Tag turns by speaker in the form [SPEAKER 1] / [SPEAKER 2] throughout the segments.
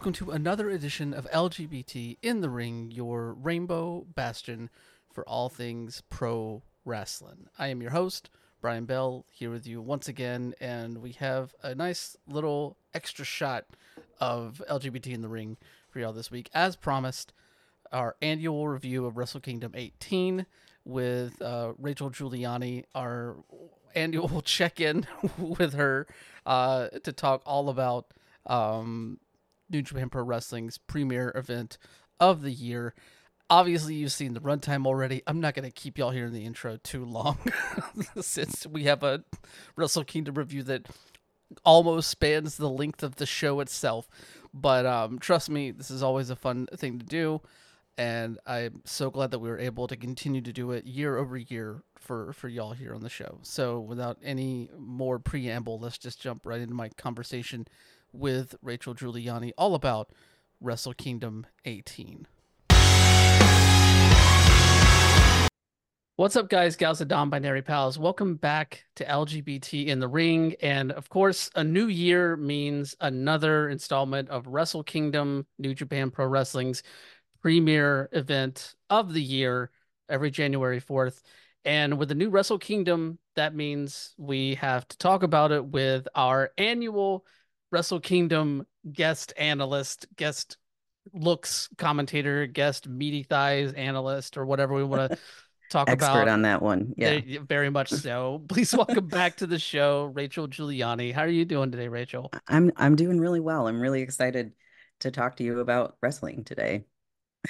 [SPEAKER 1] welcome to another edition of LGBT in the Ring, your rainbow bastion for all things pro wrestling. I am your host, Brian Bell, here with you once again, and we have a nice little extra shot of LGBT in the Ring for y'all this week. As promised, our annual review of Wrestle Kingdom 18 with uh, Rachel Giuliani, our annual check in with her uh, to talk all about um, New Japan Pro Wrestling's premier event of the year. Obviously, you've seen the runtime already. I'm not going to keep y'all here in the intro too long since we have a Wrestle Kingdom review that almost spans the length of the show itself. But um, trust me, this is always a fun thing to do. And I'm so glad that we were able to continue to do it year over year for, for y'all here on the show. So, without any more preamble, let's just jump right into my conversation with Rachel Giuliani all about Wrestle Kingdom 18. What's up, guys, gals, and non-binary pals? Welcome back to LGBT in the Ring, and of course, a new year means another installment of Wrestle Kingdom, New Japan Pro Wrestling's premier event of the year, every January fourth. And with the new Wrestle Kingdom, that means we have to talk about it with our annual Wrestle Kingdom guest analyst, guest looks commentator, guest meaty thighs analyst, or whatever we want to talk
[SPEAKER 2] expert
[SPEAKER 1] about.
[SPEAKER 2] on that one. Yeah.
[SPEAKER 1] Very- much so. Please welcome back to the show, Rachel Giuliani. How are you doing today, Rachel?
[SPEAKER 2] I'm I'm doing really well. I'm really excited to talk to you about wrestling today.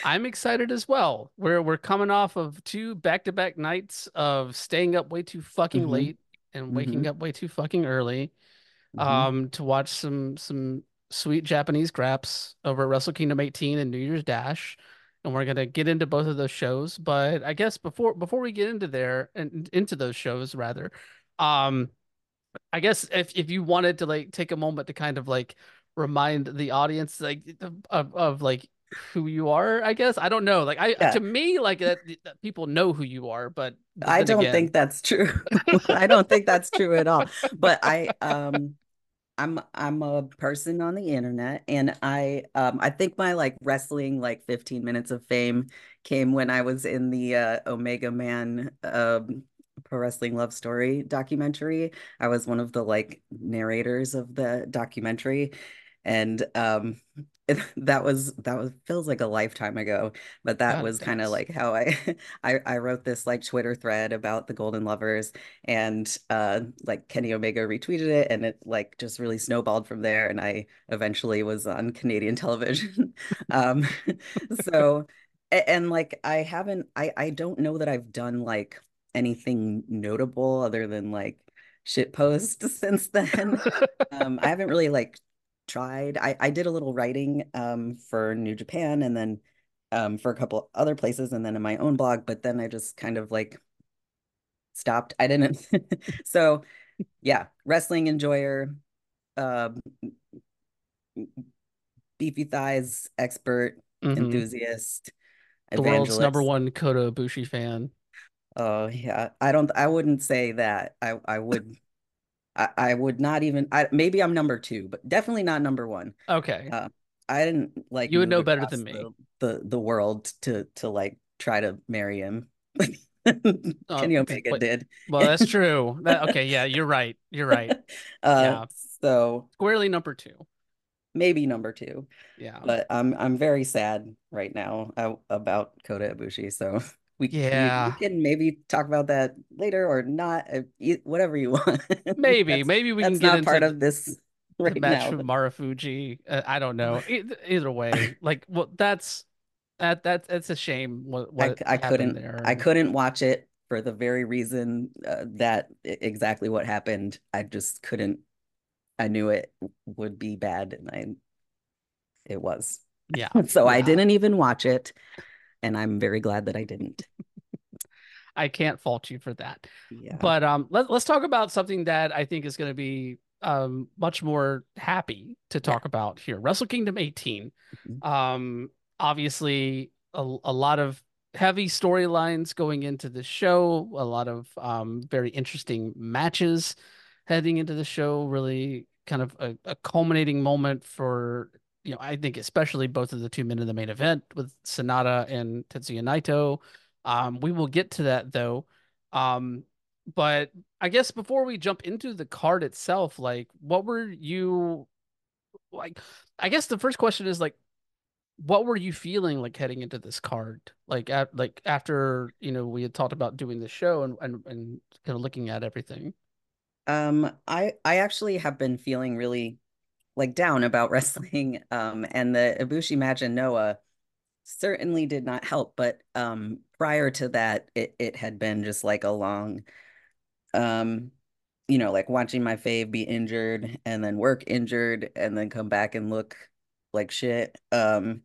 [SPEAKER 1] I'm excited as well. We're we're coming off of two back-to-back nights of staying up way too fucking
[SPEAKER 2] Mhm.
[SPEAKER 1] late and waking up way too fucking early.
[SPEAKER 2] Mhm.
[SPEAKER 1] Um, to watch some some sweet Japanese graps over at Wrestle Kingdom 18 and New Year's Dash. And we're gonna get into both of those shows. But I guess before before we get into there and into those shows rather, um, I guess if if you wanted to like take a moment to kind of like remind the audience like of, of like who you are, I guess. I don't know. Like I
[SPEAKER 2] Yeah.
[SPEAKER 1] to me, like that, that people know who you are, but
[SPEAKER 2] I don't
[SPEAKER 1] again-
[SPEAKER 2] think that's true. I don't think that's true at all. But I um I'm I'm a person on the internet and I um I think my like wrestling like 15 minutes of fame came when I was in the uh Omega Man um Pro Wrestling Love Story documentary. I was one of the like narrators of the documentary and um that was that was feels like a lifetime ago but that
[SPEAKER 1] God,
[SPEAKER 2] was kind of like how I, I I wrote this like Twitter thread about the Golden Lovers and uh like Kenny Omega retweeted it and it like just really snowballed from there and I eventually was on Canadian television. Um so a- and like I haven't I I don't know that I've done like anything notable other than like shit posts since then. Um I haven't really like tried I I did a little writing um for New Japan and then um for a couple other places and then in my own blog but then I just kind of like stopped I didn't so yeah wrestling enjoyer um beefy thighs expert
[SPEAKER 1] Mhm.
[SPEAKER 2] enthusiast
[SPEAKER 1] the world's number one Kota Ibushi fan.
[SPEAKER 2] Oh yeah, I don't. I wouldn't say that. I I would. I I would not even. I maybe I'm number two, but definitely not number one.
[SPEAKER 1] Okay.
[SPEAKER 2] Uh, I didn't like.
[SPEAKER 1] You would know better than me.
[SPEAKER 2] The, the the world to to like try to marry him.
[SPEAKER 1] Oh,
[SPEAKER 2] Kenny Omega
[SPEAKER 1] wait.
[SPEAKER 2] did.
[SPEAKER 1] Well, that's true. That okay, yeah, you're right. You're right.
[SPEAKER 2] Uh,
[SPEAKER 1] Yeah.
[SPEAKER 2] So
[SPEAKER 1] Squarely number two.
[SPEAKER 2] maybe number two,
[SPEAKER 1] Yeah.
[SPEAKER 2] but I'm I'm very sad right now uh, about Kota Ibushi. So we we-
[SPEAKER 1] Yeah.
[SPEAKER 2] we can maybe talk about that later or not. uh, Whatever you want.
[SPEAKER 1] Maybe, maybe we can
[SPEAKER 2] that's
[SPEAKER 1] get
[SPEAKER 2] not
[SPEAKER 1] into
[SPEAKER 2] part
[SPEAKER 1] the-
[SPEAKER 2] of this
[SPEAKER 1] the
[SPEAKER 2] right
[SPEAKER 1] match
[SPEAKER 2] now.
[SPEAKER 1] with
[SPEAKER 2] but-
[SPEAKER 1] Marufuji. Uh, I don't know. E- Either way, like, well, that's that that that's a shame. What
[SPEAKER 2] I,
[SPEAKER 1] what
[SPEAKER 2] I
[SPEAKER 1] happened
[SPEAKER 2] couldn't
[SPEAKER 1] there?
[SPEAKER 2] I couldn't watch it for the very reason uh, that exactly what happened. I just couldn't. I knew it would be bad, and I it was.
[SPEAKER 1] Yeah.
[SPEAKER 2] So I didn't even watch it, and I'm very glad that I didn't.
[SPEAKER 1] I can't fault you for that.
[SPEAKER 2] Yeah.
[SPEAKER 1] But um, let, let's talk about something that I think is going to be um much more happy to talk about here. Wrestle Kingdom 18.
[SPEAKER 2] Mhm.
[SPEAKER 1] Um, obviously a, a lot of heavy storylines going into the show, a lot of um very interesting matches heading into the show. Really kind of a, a culminating moment for you know, I think especially both of the two men in the main event with Sanada and Tetsuya Naito. Um, we will get to that though. Um, but I guess before we jump into the card itself, like, what were you like? I guess the first question is like, what were you feeling like heading into this card? Like at like after you know we had talked about doing the show and and and kind of looking at everything.
[SPEAKER 2] Um, I I actually have been feeling really like down about wrestling. Um, and the Ibushi match and Noah certainly did not help. But um, prior to that, it it had been just like a long, um, you know, like watching my fave be injured and then work injured and then come back and look like shit. Um,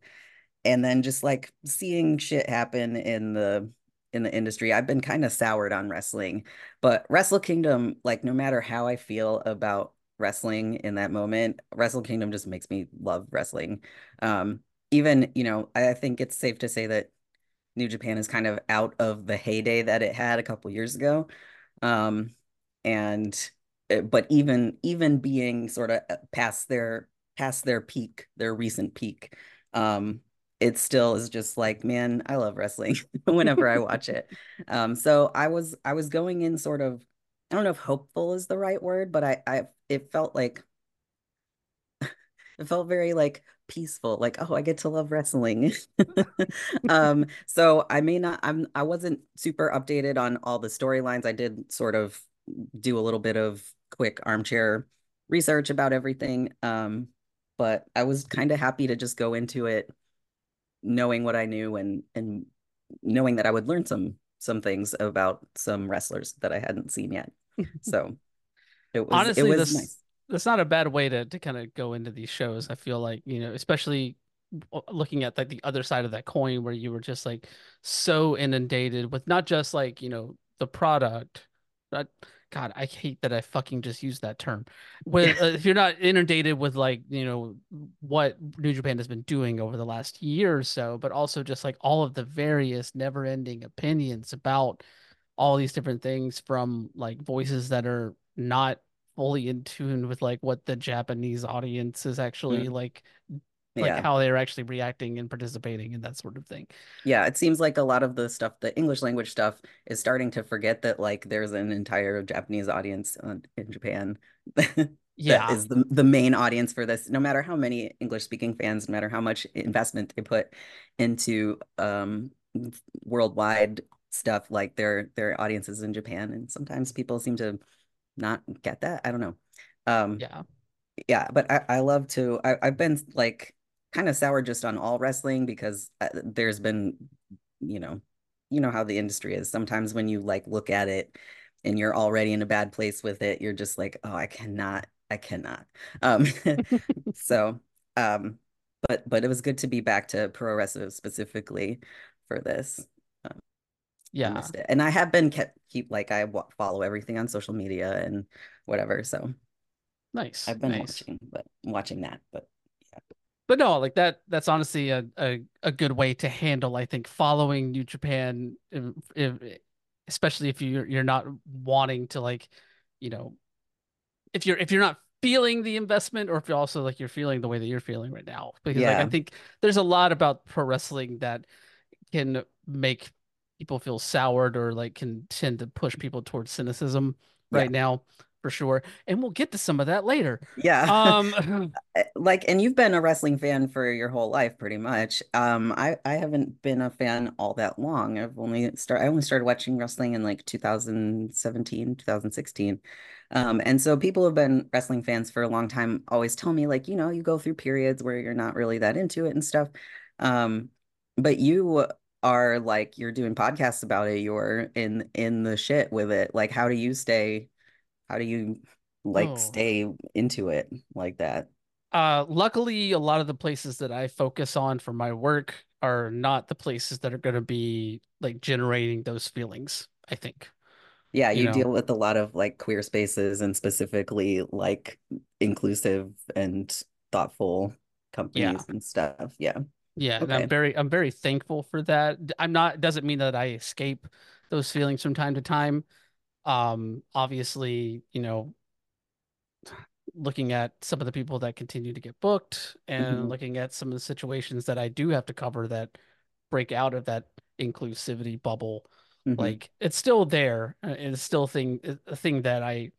[SPEAKER 2] and then just like seeing shit happen in the in the industry. I've been kind of soured on wrestling, but Wrestle Kingdom, like no matter how I feel about wrestling in that moment, Wrestle Kingdom just makes me love wrestling. Um, even, you know, I think it's safe to say that New Japan is kind of out of the heyday that it had a couple years ago. Um, and eh, but even even being sort of uh, past their past their peak, their recent peak, um, it still is just like, man, I love wrestling whenever I watch it. Um, so I was I was going in sort of, I don't know if hopeful is the right word, but I I it felt like it felt very like peaceful, like, oh, I get to love wrestling. um, so I may not I'm I wasn't super updated on all the storylines. I did sort of do a little bit of quick armchair research about everything. Um, but I was kind of happy to just go into it knowing what I knew and and knowing that I would learn some some things about some wrestlers that I hadn't seen yet. So it was
[SPEAKER 1] Honestly,
[SPEAKER 2] it was
[SPEAKER 1] this
[SPEAKER 2] nice.
[SPEAKER 1] that's not a bad way to to kind of go into these shows. I feel like, you know, especially looking at like the other side of that coin where you were just like so inundated with not just like, you know, the product, but God, I hate that I fucking just used that term. With uh, if you're not inundated with like you know what New Japan has been doing over the last year or so, but also just like all of the various never-ending opinions about all these different things from like voices that are not fully in tune with like what the Japanese audience is actually
[SPEAKER 2] Mm,
[SPEAKER 1] like like
[SPEAKER 2] yeah.
[SPEAKER 1] how they're actually reacting and participating and that sort of thing.
[SPEAKER 2] Yeah, it seems like a lot of the stuff, the English language stuff, is starting to forget that like there's an entire Japanese audience in Japan
[SPEAKER 1] Yeah.
[SPEAKER 2] is the the main audience for this. No matter how many English speaking fans, no matter how much investment they put into um worldwide stuff, like their their audiences in Japan, and sometimes people seem to not get that. I don't know. Um,
[SPEAKER 1] Yeah.
[SPEAKER 2] yeah, but I, I love to. I, I've been like kind of sour just on all wrestling because uh, there's been, you know, you know how the industry is. Sometimes when you like look at it and you're already in a bad place with it, you're just like, oh, I cannot, I cannot. Um, so, um, but but it was good to be back to pro wrestling specifically for this. I
[SPEAKER 1] Yeah.
[SPEAKER 2] missed it, and I have been kept keep like I follow everything on social media and whatever. So
[SPEAKER 1] Nice.
[SPEAKER 2] I've been
[SPEAKER 1] Nice.
[SPEAKER 2] watching, but watching that, but yeah.
[SPEAKER 1] But no, like that that's honestly a, a, a good way to handle, I think, following New Japan, if, if, especially if you're you're not wanting to like, you know, if you're if you're not feeling the investment or if you're also like you're feeling the way that you're feeling right now. Because like I think there's a lot about pro wrestling that can make people feel soured or like can tend to push people towards cynicism
[SPEAKER 2] Yeah.
[SPEAKER 1] right now for sure. And we'll get to some of that later.
[SPEAKER 2] Yeah.
[SPEAKER 1] Um
[SPEAKER 2] Like, and you've been a wrestling fan for your whole life, pretty much. Um, I I haven't been a fan all that long. I've only start I only started watching wrestling in like 2017, 2016. Um, and so people who have been wrestling fans for a long time always tell me like, you know, you go through periods where you're not really that into it and stuff. Um, but you are like you're doing podcasts about it, you're in in the shit with it. Like, how do you stay How do you like
[SPEAKER 1] oh
[SPEAKER 2] stay into it like that?
[SPEAKER 1] Uh, luckily, a lot of the places that I focus on for my work are not the places that are going to be like generating those feelings, I think.
[SPEAKER 2] Yeah,
[SPEAKER 1] You
[SPEAKER 2] you
[SPEAKER 1] know,
[SPEAKER 2] deal with a lot of like queer spaces and specifically like inclusive and thoughtful
[SPEAKER 1] yeah.
[SPEAKER 2] companies and stuff. Yeah.
[SPEAKER 1] Yeah, and I'm very I'm very thankful for that. I'm not doesn't mean that I escape those feelings from time to time. Um, obviously, you know, looking at some of the people that continue to get booked and
[SPEAKER 2] hmm
[SPEAKER 1] looking at some of the situations that I do have to cover that break out of that inclusivity bubble.
[SPEAKER 2] hmm
[SPEAKER 1] Like it's still there. uh, It's still thing a thing that I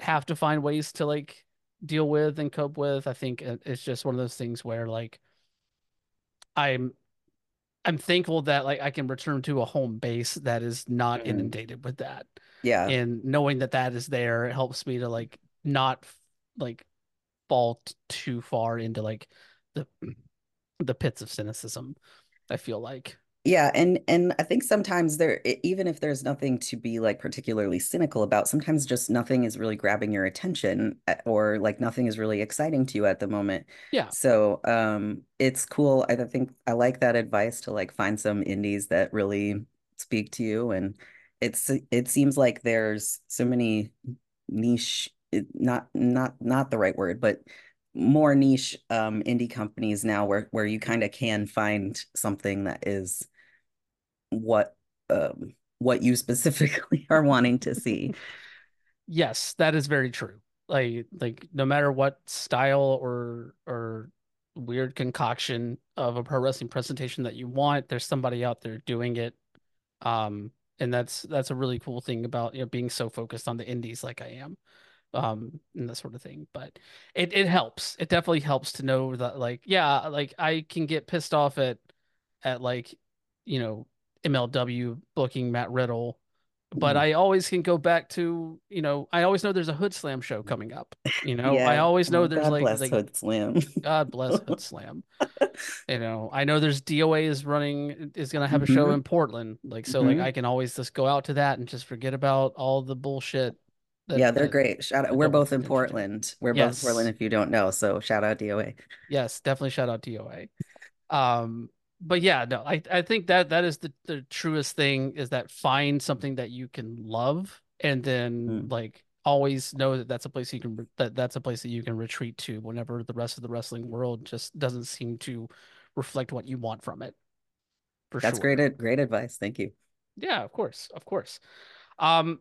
[SPEAKER 1] have to find ways to like deal with and cope with. I think it's just one of those things where like I'm I'm thankful that like I can return to a home base that is not
[SPEAKER 2] hmm
[SPEAKER 1] inundated with that.
[SPEAKER 2] Yeah.
[SPEAKER 1] And knowing that that is there, it helps me to like not like fall t- too far into like the the pits of cynicism. I feel like.
[SPEAKER 2] Yeah, and and I think sometimes there even if there's nothing to be like particularly cynical about, sometimes just nothing is really grabbing your attention uh, or like nothing is really exciting to you at the moment.
[SPEAKER 1] Yeah.
[SPEAKER 2] So, um it's cool. I think I like that advice to like find some indies that really speak to you and it's it seems like there's so many niche not not not the right word, but more niche um indie companies now where where you kind of can find something that is what um what you specifically are wanting to see.
[SPEAKER 1] Yes, that is very true. Like like no matter what style or or weird concoction of a pro wrestling presentation that you want, there's somebody out there doing it. Um, and that's that's a really cool thing about, you know, being so focused on the indies like I am. Um, and that sort of thing. But it it helps. It definitely helps to know that like, yeah, like I can get pissed off at at like, you know, MLW booking Matt Riddle but
[SPEAKER 2] Mm.
[SPEAKER 1] I always can go back to, you know, I always know there's a Hood Slam show coming up. You know, I always know
[SPEAKER 2] Oh,
[SPEAKER 1] there's
[SPEAKER 2] God
[SPEAKER 1] like
[SPEAKER 2] bless
[SPEAKER 1] like
[SPEAKER 2] Hood Slam.
[SPEAKER 1] God bless Hood Slam. You know, I know there's DOA is running is gonna have a show
[SPEAKER 2] hmm
[SPEAKER 1] in Portland. Like so like
[SPEAKER 2] hmm
[SPEAKER 1] I can always just go out to that and just forget about all the bullshit that
[SPEAKER 2] Yeah, they're
[SPEAKER 1] that
[SPEAKER 2] great. Shout out. We're both in. Portland. We're both in Portland if you don't know. So shout out DOA.
[SPEAKER 1] Yes, definitely shout out DOA. Um, but yeah, no, I I think that that is the the truest thing is that find something that you can love and then
[SPEAKER 2] Mm.
[SPEAKER 1] like always know that that's a place you can that that's a place that you can retreat to whenever the rest of the wrestling world just doesn't seem to reflect what you want from it for
[SPEAKER 2] That's
[SPEAKER 1] sure.
[SPEAKER 2] great, great advice. Thank you.
[SPEAKER 1] Yeah, of course, of course. Um,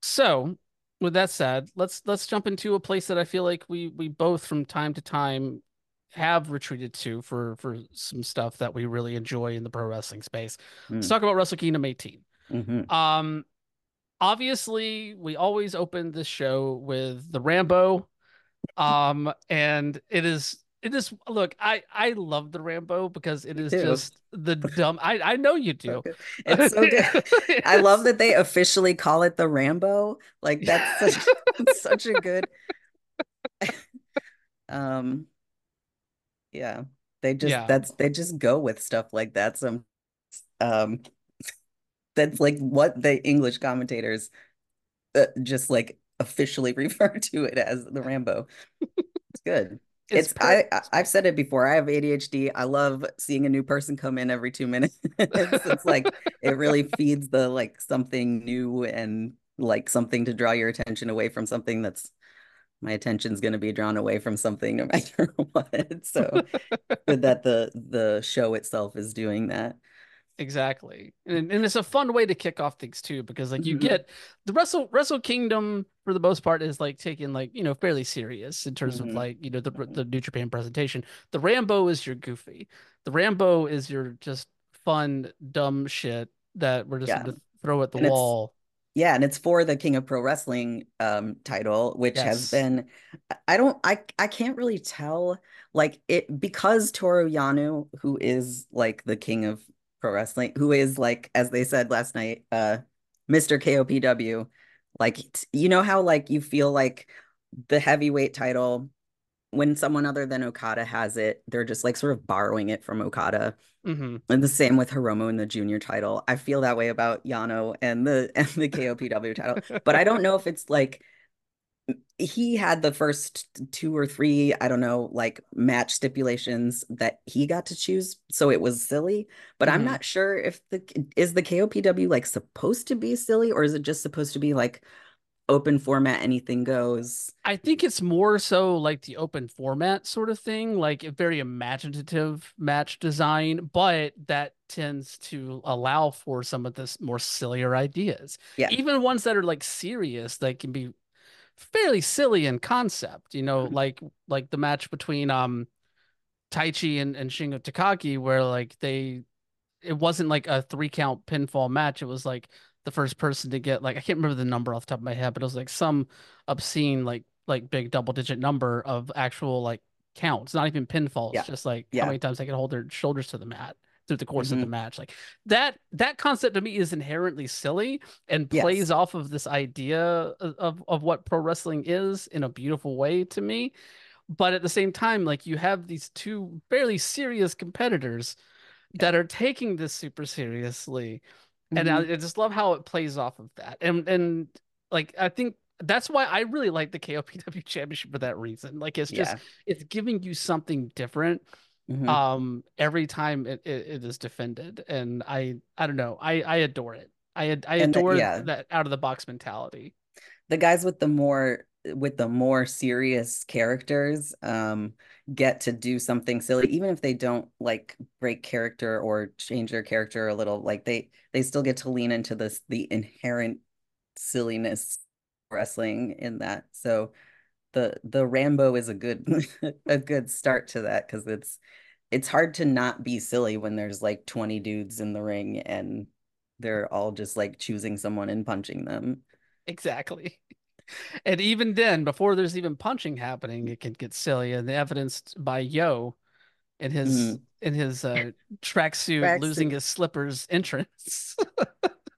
[SPEAKER 1] so with that said, let's let's jump into a place that I feel like we we both from time to time have retreated to for for some stuff that we really enjoy in the pro wrestling space. Let's
[SPEAKER 2] Mm.
[SPEAKER 1] talk about Wrestle Kingdom 18.
[SPEAKER 2] hmm
[SPEAKER 1] Um, obviously, we always open this show with the Rambo. Um, and it is it is look, I I love the Rambo because it is just the dumb. I I know you do.
[SPEAKER 2] It's so good. I love that they officially call it the Rambo. Like that's such such a good um yeah. They just
[SPEAKER 1] yeah.
[SPEAKER 2] that's they just go with stuff like that. Some um that's like what the English commentators uh, just like officially refer to it as the Rambo. It's good.
[SPEAKER 1] It's
[SPEAKER 2] It's I, I. I've said it before. I have ADHD. I love seeing a new person come in every two minutes. It's like it really feeds the like something new and like something to draw your attention away from something that's my attention's going to be drawn away from something no matter what. So good that the the show itself is doing that.
[SPEAKER 1] Exactly. And and it's a fun way to kick off things too, because like you
[SPEAKER 2] hmm
[SPEAKER 1] get the Wrestle Wrestle Kingdom for the most part is like taken like, you know, fairly serious in terms of
[SPEAKER 2] hmm
[SPEAKER 1] like, you know, the the New Japan presentation. The Rambo is your goofy. The Rambo is your just fun, dumb shit that we're just
[SPEAKER 2] Yeah.
[SPEAKER 1] gonna throw at the
[SPEAKER 2] And
[SPEAKER 1] wall.
[SPEAKER 2] Yeah, and it's for the King of Pro Wrestling um title, which has been I I don't I I can't really tell like it because Toru Yano, who is like the King of Pro Wrestling, who is like as they said last night, uh Mr. KOPW, like you know how like you feel like the heavyweight title when someone other than Okada has it, they're just like sort of borrowing it from Okada.
[SPEAKER 1] hmm
[SPEAKER 2] And the same with Hiromu in the junior title. I feel that way about Yano and the and the KOPW title. But I don't know if it's like he had the first two or three, I don't know, like match stipulations that he got to choose. So it was silly. But I'm
[SPEAKER 1] hmm
[SPEAKER 2] not sure if the is the KOPW like supposed to be silly or is it just supposed to be like open format, anything goes?
[SPEAKER 1] I think it's more so like the open format sort of thing, like a very imaginative match design, but that tends to allow for some of this more sillier ideas.
[SPEAKER 2] Yeah.
[SPEAKER 1] Even ones that are like serious that can be fairly silly in concept, you know, like like the match between um Taichi and, and Shingo Takagi where like they it wasn't like a three count pinfall match. It was like the first person to get like I can't remember the number off the top of my head, but it was like some obscene like like big double digit number of actual like counts, not even pinfalls,
[SPEAKER 2] Yeah.
[SPEAKER 1] just like
[SPEAKER 2] Yeah.
[SPEAKER 1] how many times they can hold their shoulders to the mat through the course of the
[SPEAKER 2] Mhm.
[SPEAKER 1] match. Like that that concept to me is inherently silly and
[SPEAKER 2] Yes.
[SPEAKER 1] plays off of this idea of, of of what pro wrestling is in a beautiful way to me. But at the same time, like you have these two fairly serious competitors that are taking this super seriously and I. I just love how it plays off of that and and like i think that's why i really like the kopw championship for that reason like it's just
[SPEAKER 2] Yeah.
[SPEAKER 1] it's giving you something different
[SPEAKER 2] Mhm.
[SPEAKER 1] um every time it, it, it is defended and i i don't know i i adore it i i
[SPEAKER 2] the-
[SPEAKER 1] adore
[SPEAKER 2] yeah.
[SPEAKER 1] that out of the box mentality
[SPEAKER 2] the guys with the more with the more serious characters um get to do something silly even if they don't like break character or change their character a little like they they still get to lean into this the inherent silliness wrestling in that. So the the Rambo is a good a good start to that because it's it's hard to not be silly when there's like 20 dudes in the ring and they're all just like choosing someone and punching them.
[SPEAKER 1] Exactly and even then before there's even punching happening it can get silly and evidenced by yo in his
[SPEAKER 2] Mhm.
[SPEAKER 1] in his uh tracksuit
[SPEAKER 2] Tracksuit.
[SPEAKER 1] losing his slippers entrance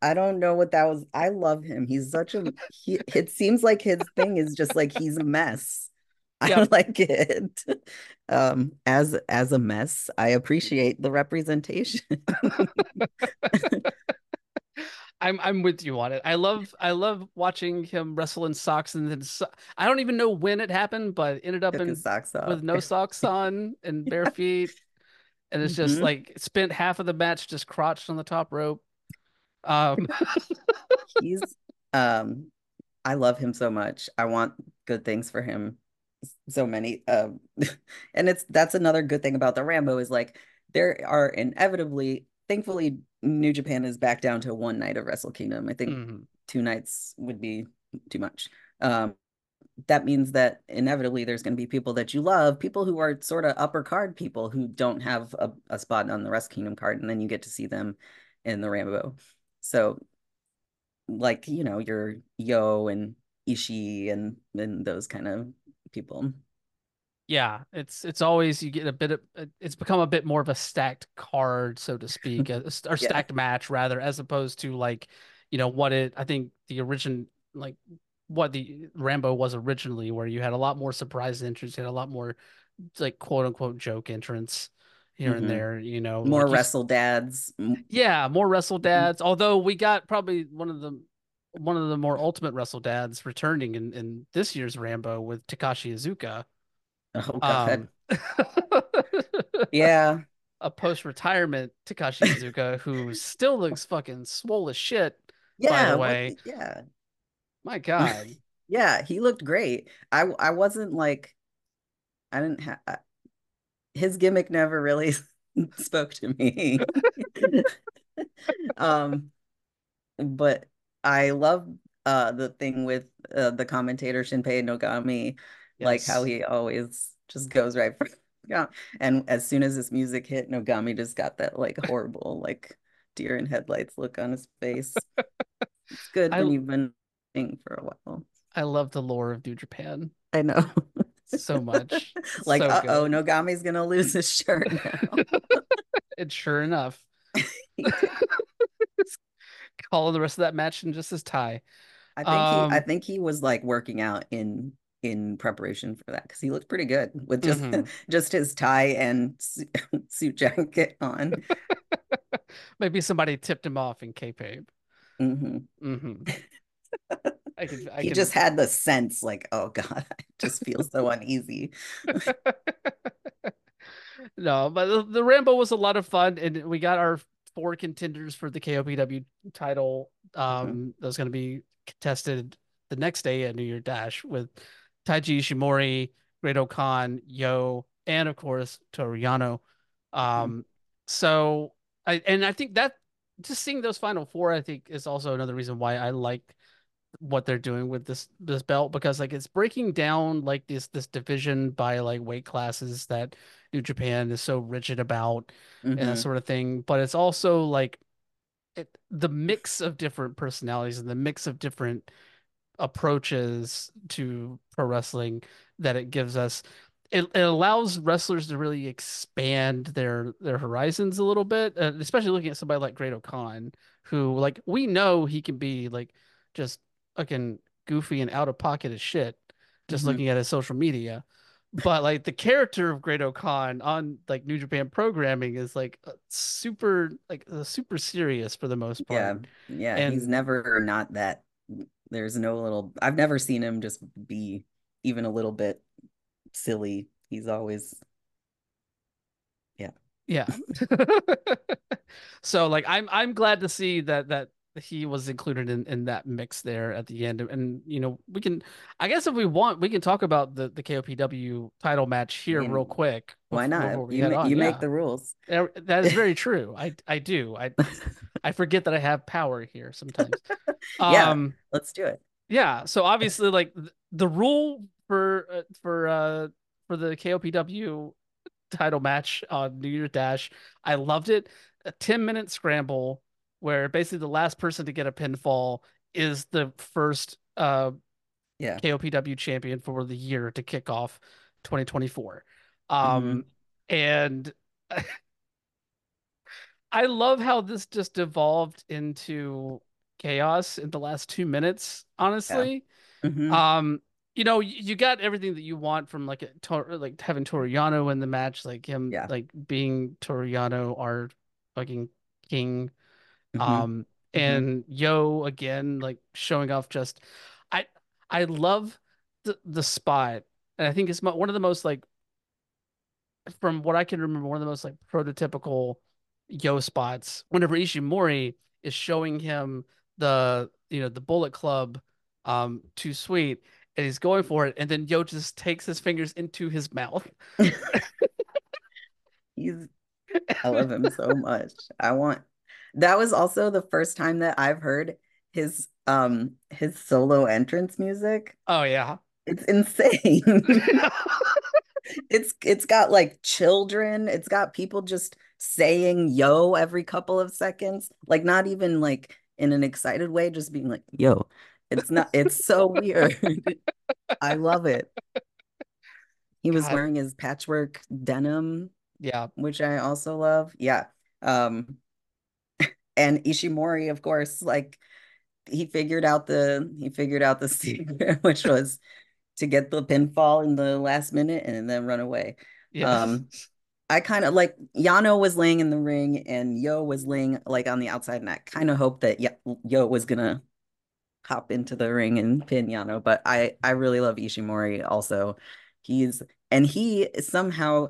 [SPEAKER 2] I don't know what that was. I love him. He's such a he it seems like his thing is just like he's a mess. I
[SPEAKER 1] Yep.
[SPEAKER 2] like it. Um as as a mess, I appreciate the representation.
[SPEAKER 1] I'm I'm with you on it. I love I love watching him wrestle in socks and then so- I don't even know when it happened, but ended up
[SPEAKER 2] Took
[SPEAKER 1] in
[SPEAKER 2] socks off.
[SPEAKER 1] with no socks on and bare feet, and it's just
[SPEAKER 2] Mhm.
[SPEAKER 1] like spent half of the match just crouched on the top rope. Um,
[SPEAKER 2] He's um I love him so much. I want good things for him. So many um and it's that's another good thing about the Rambo is like there are inevitably thankfully New Japan is back down to one night of Wrestle Kingdom. I think
[SPEAKER 1] mhm.
[SPEAKER 2] two nights would be too much. Um, that means that inevitably there's going to be people that you love, people who are sort of upper card people who don't have a, a spot on the Wrestle Kingdom card, and then you get to see them in the Rambo. So, like you know, your Yo and Ishii and and those kind of people.
[SPEAKER 1] Yeah, it's it's always you get a bit of uh, it's become a bit more of a stacked card, so to speak, a- or
[SPEAKER 2] Yeah.
[SPEAKER 1] stacked match rather, as opposed to like, you know, what it I think the origin like what the Rambo was originally, where you had a lot more surprise entrance, you had a lot more like quote unquote joke entrance here
[SPEAKER 2] Mhm.
[SPEAKER 1] and there, you know,
[SPEAKER 2] More
[SPEAKER 1] like you s-
[SPEAKER 2] wrestle dads.
[SPEAKER 1] Yeah, more wrestle dads. Although we got probably one of the one of the more ultimate wrestle dads returning in in this year's Rambo with Takashi Iizuka.
[SPEAKER 2] Oh God.
[SPEAKER 1] Um,
[SPEAKER 2] Yeah.
[SPEAKER 1] a post-retirement Takashi Iizuka who still looks fucking swole as shit.
[SPEAKER 2] Yeah.
[SPEAKER 1] By
[SPEAKER 2] the
[SPEAKER 1] way-
[SPEAKER 2] yeah.
[SPEAKER 1] My God.
[SPEAKER 2] Yeah, he looked great. I I wasn't like I didn't have his gimmick never really spoke to me. Um, but I love uh the thing with uh, the commentator Shinpei Nogami, like how he always just goes right for yeah. And as soon as his music hit, Nogami just got that like horrible like deer in headlights look on his face. It's good
[SPEAKER 1] I-
[SPEAKER 2] when you've been for a while.
[SPEAKER 1] I love the lore of New Japan
[SPEAKER 2] I know.
[SPEAKER 1] so much.
[SPEAKER 2] Like,
[SPEAKER 1] So good.
[SPEAKER 2] Nogami's gonna lose his shirt now.
[SPEAKER 1] And sure enough, calling the rest of that match in just his tie.
[SPEAKER 2] I think he I
[SPEAKER 1] Um,
[SPEAKER 2] think he was like working out in in preparation for that because he looked pretty good with just
[SPEAKER 1] Mhm.
[SPEAKER 2] just his tie and su- suit jacket on.
[SPEAKER 1] Maybe somebody tipped him off in kayfabe.
[SPEAKER 2] hmm
[SPEAKER 1] hmm I could. I
[SPEAKER 2] He
[SPEAKER 1] could.
[SPEAKER 2] just had the sense like, oh God, I just feel so uneasy.
[SPEAKER 1] no, but the, the Rambo was a lot of fun, and we got our four contenders for the KOPW title. Um, that was going to be contested the next day at New Year Dash with Taiji Ishimori, Great Khan, Yo, and of course Toru Yano. Um, so I and I think that just seeing those final four, I think, is also another reason why I like what they're doing with this this belt because like it's breaking down like this this division by like weight classes that New Japan is so rigid about and that
[SPEAKER 2] hmm
[SPEAKER 1] sort of thing. But it's also like it, the mix of different personalities and the mix of different approaches to pro wrestling that it gives us. It, it allows wrestlers to really expand their their horizons a little bit, uh, especially looking at somebody like Great-O-Khan, who like we know he can be like just fucking goofy and out of pocket as shit, just
[SPEAKER 2] hmm
[SPEAKER 1] looking at his social media. But like the character of Great-O-Khan on like New Japan programming is like super like uh, super serious for the most part.
[SPEAKER 2] Yeah. Yeah
[SPEAKER 1] he's
[SPEAKER 2] never not that. There's no little, I've never seen him just be even a little bit silly. He's always, yeah.
[SPEAKER 1] Yeah. So like I'm I'm glad to see that that he was included in in that mix there at the end. And you know, we can I guess if we want, we can talk about the the KOPW title match here real quick
[SPEAKER 2] why not? You ma you make
[SPEAKER 1] Yeah.
[SPEAKER 2] the rules.
[SPEAKER 1] That is very true. I I do. I I forget that I have power here sometimes.
[SPEAKER 2] Yeah,
[SPEAKER 1] Um
[SPEAKER 2] let's do it.
[SPEAKER 1] yeah, so obviously like the rule for uh, for uh for the KOPW title match on New Year's Dash. I loved it. A 10 minute scramble where basically the last person to get a pinfall is the first uh,
[SPEAKER 2] Yeah.
[SPEAKER 1] KOPW champion for the year to kick off 2024.
[SPEAKER 2] hmm
[SPEAKER 1] Um, and I love how this just evolved into chaos in the last two minutes,
[SPEAKER 2] Yeah.
[SPEAKER 1] honestly.
[SPEAKER 2] hmm
[SPEAKER 1] Um, you know, you, you got everything that you want from like a like having Toru Yano in the match, like him
[SPEAKER 2] Yeah.
[SPEAKER 1] like being Toru Yano, our fucking king.
[SPEAKER 2] Hmm
[SPEAKER 1] Um,
[SPEAKER 2] hmm
[SPEAKER 1] and Yo again, like showing off just I I love the the spot. And I think it's one of the most like from what I can remember, one of the most like prototypical Yo spots. Whenever Ishimori is showing him the you know the Bullet Club, um, too sweet, and he's going for it, and then Yo just takes his fingers into his mouth.
[SPEAKER 2] He's, I love him so much. I want, that was also the first time that I've heard his um his solo entrance music.
[SPEAKER 1] Oh yeah,
[SPEAKER 2] It's insane. It's it's got like children, it's got people just saying yo every couple of seconds, like not even like in an excited way, just being like yo. It's not it's so weird. I love it. He was
[SPEAKER 1] God,
[SPEAKER 2] wearing his patchwork denim,
[SPEAKER 1] yeah,
[SPEAKER 2] which I also love. Yeah. Um and Ishimori, of course, like he figured out the he figured out the secret, which was to get the pinfall in the last minute and then run away.
[SPEAKER 1] yeah,
[SPEAKER 2] Um, I kind of like Yano was laying in the ring and Yo was laying like on the outside, and I kind of hoped that Yo was gonna hop into the ring and pin Yano. But I I really love Ishimori also. He's and he somehow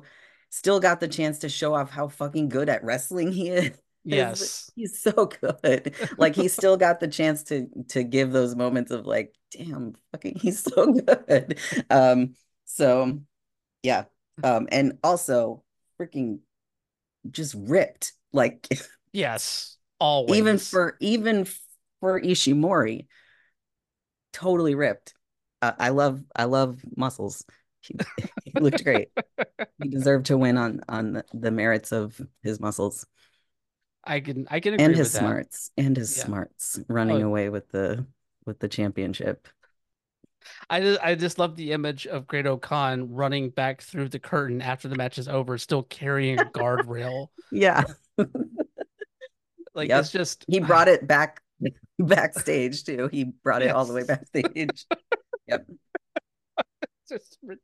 [SPEAKER 2] still got the chance to show off how fucking good at wrestling he is.
[SPEAKER 1] Yes,
[SPEAKER 2] He's so good. Like he still got the chance to to give those moments of like, damn, fucking he's so good. Um, so yeah. Um, and also freaking just ripped. Like
[SPEAKER 1] yes, always.
[SPEAKER 2] even for even for Ishimori, totally ripped. Uh, I love I love muscles. He, he looked great. He deserved to win on on the, the merits of his muscles
[SPEAKER 1] I can I can
[SPEAKER 2] and
[SPEAKER 1] agree
[SPEAKER 2] his
[SPEAKER 1] with that.
[SPEAKER 2] And his smarts and his
[SPEAKER 1] Yeah.
[SPEAKER 2] smarts running
[SPEAKER 1] Oh,
[SPEAKER 2] away with the with the championship.
[SPEAKER 1] I just I just love the image of Great Khan running back through the curtain after the match is over, still carrying a guardrail.
[SPEAKER 2] Yeah.
[SPEAKER 1] Like it's just
[SPEAKER 2] He brought it back backstage too. He brought it all the way backstage. Yep.
[SPEAKER 1] just ri-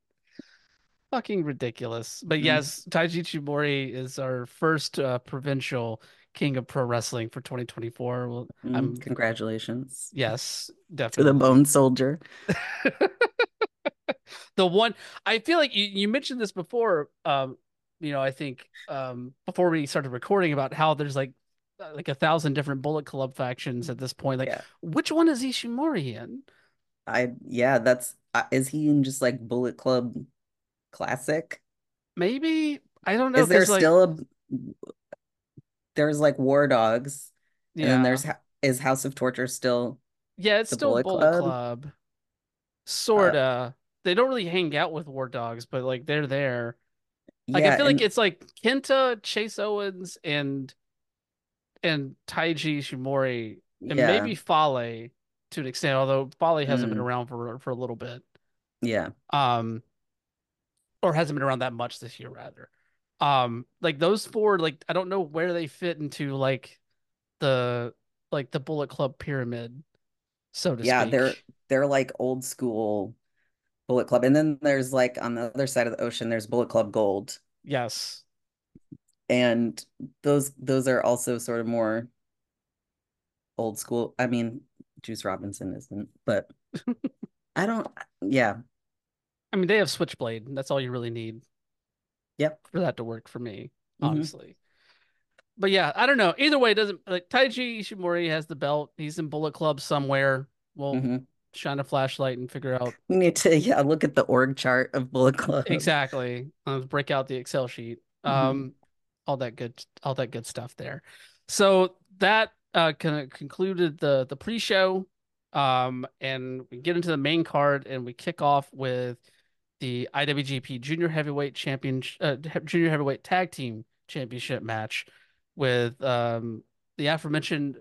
[SPEAKER 1] fucking ridiculous. But
[SPEAKER 2] Mm,
[SPEAKER 1] yes, Taiji Ishimori is our first uh, provincial king of pro wrestling for 2024. Well,
[SPEAKER 2] mm,
[SPEAKER 1] I'm
[SPEAKER 2] Congratulations
[SPEAKER 1] yes,
[SPEAKER 2] to the. Bone Soldier.
[SPEAKER 1] The one I feel like you, you mentioned this before. Um, you know, I think um before we started recording about how there's like uh, like a thousand different Bullet Club factions at this point. Like,
[SPEAKER 2] Yeah.
[SPEAKER 1] which one is Ishimori in?
[SPEAKER 2] I yeah, that's uh, is he in just like Bullet Club Classic?
[SPEAKER 1] Maybe I don't know
[SPEAKER 2] Is there
[SPEAKER 1] because like
[SPEAKER 2] still a there's like War Dogs and then there's is House of Torture still
[SPEAKER 1] Yeah, it's still
[SPEAKER 2] Bullet
[SPEAKER 1] Bullet
[SPEAKER 2] Club.
[SPEAKER 1] Club.
[SPEAKER 2] Uh,
[SPEAKER 1] Sorta. They don't really hang out with War Dogs, but like they're there. Like I
[SPEAKER 2] yeah,
[SPEAKER 1] feel like it's like Kenta, Chase Owens, and and Taiji Ishimori, and
[SPEAKER 2] yeah,
[SPEAKER 1] maybe Fale to an extent, although Fale hasn't been
[SPEAKER 2] mm,
[SPEAKER 1] around for for a little bit.
[SPEAKER 2] yeah,
[SPEAKER 1] Um, or hasn't been around that much this year, rather. Um, like those four, like I don't know where they fit into like the like the Bullet Club pyramid, so to speak.
[SPEAKER 2] yeah. They're they're like old school Bullet Club, and then there's like on the other side of the ocean, there's Bullet Club Gold,
[SPEAKER 1] Yes.
[SPEAKER 2] and those those are also sort of more old school. I mean, Juice Robinson isn't, but I don't. Yeah,
[SPEAKER 1] I mean, they have Switchblade. That's all you really need
[SPEAKER 2] yep.
[SPEAKER 1] for that to work for me,
[SPEAKER 2] hmm
[SPEAKER 1] honestly. But yeah, I don't know. Either way, it doesn't like Taiji Ishimori has the belt. He's in Bullet Club somewhere. We'll
[SPEAKER 2] hmm
[SPEAKER 1] shine a flashlight and figure out
[SPEAKER 2] We need to yeah look at the org chart of Bullet Club.
[SPEAKER 1] exactly. Uh, break out the Excel sheet.
[SPEAKER 2] hmm
[SPEAKER 1] Um, all that good, all that good stuff there. So that uh kind of concluded the the pre-show. Um, and we get into the main card and we kick off with the IWGP Junior Heavyweight Champion uh, Junior Heavyweight Tag Team Championship match with um the aforementioned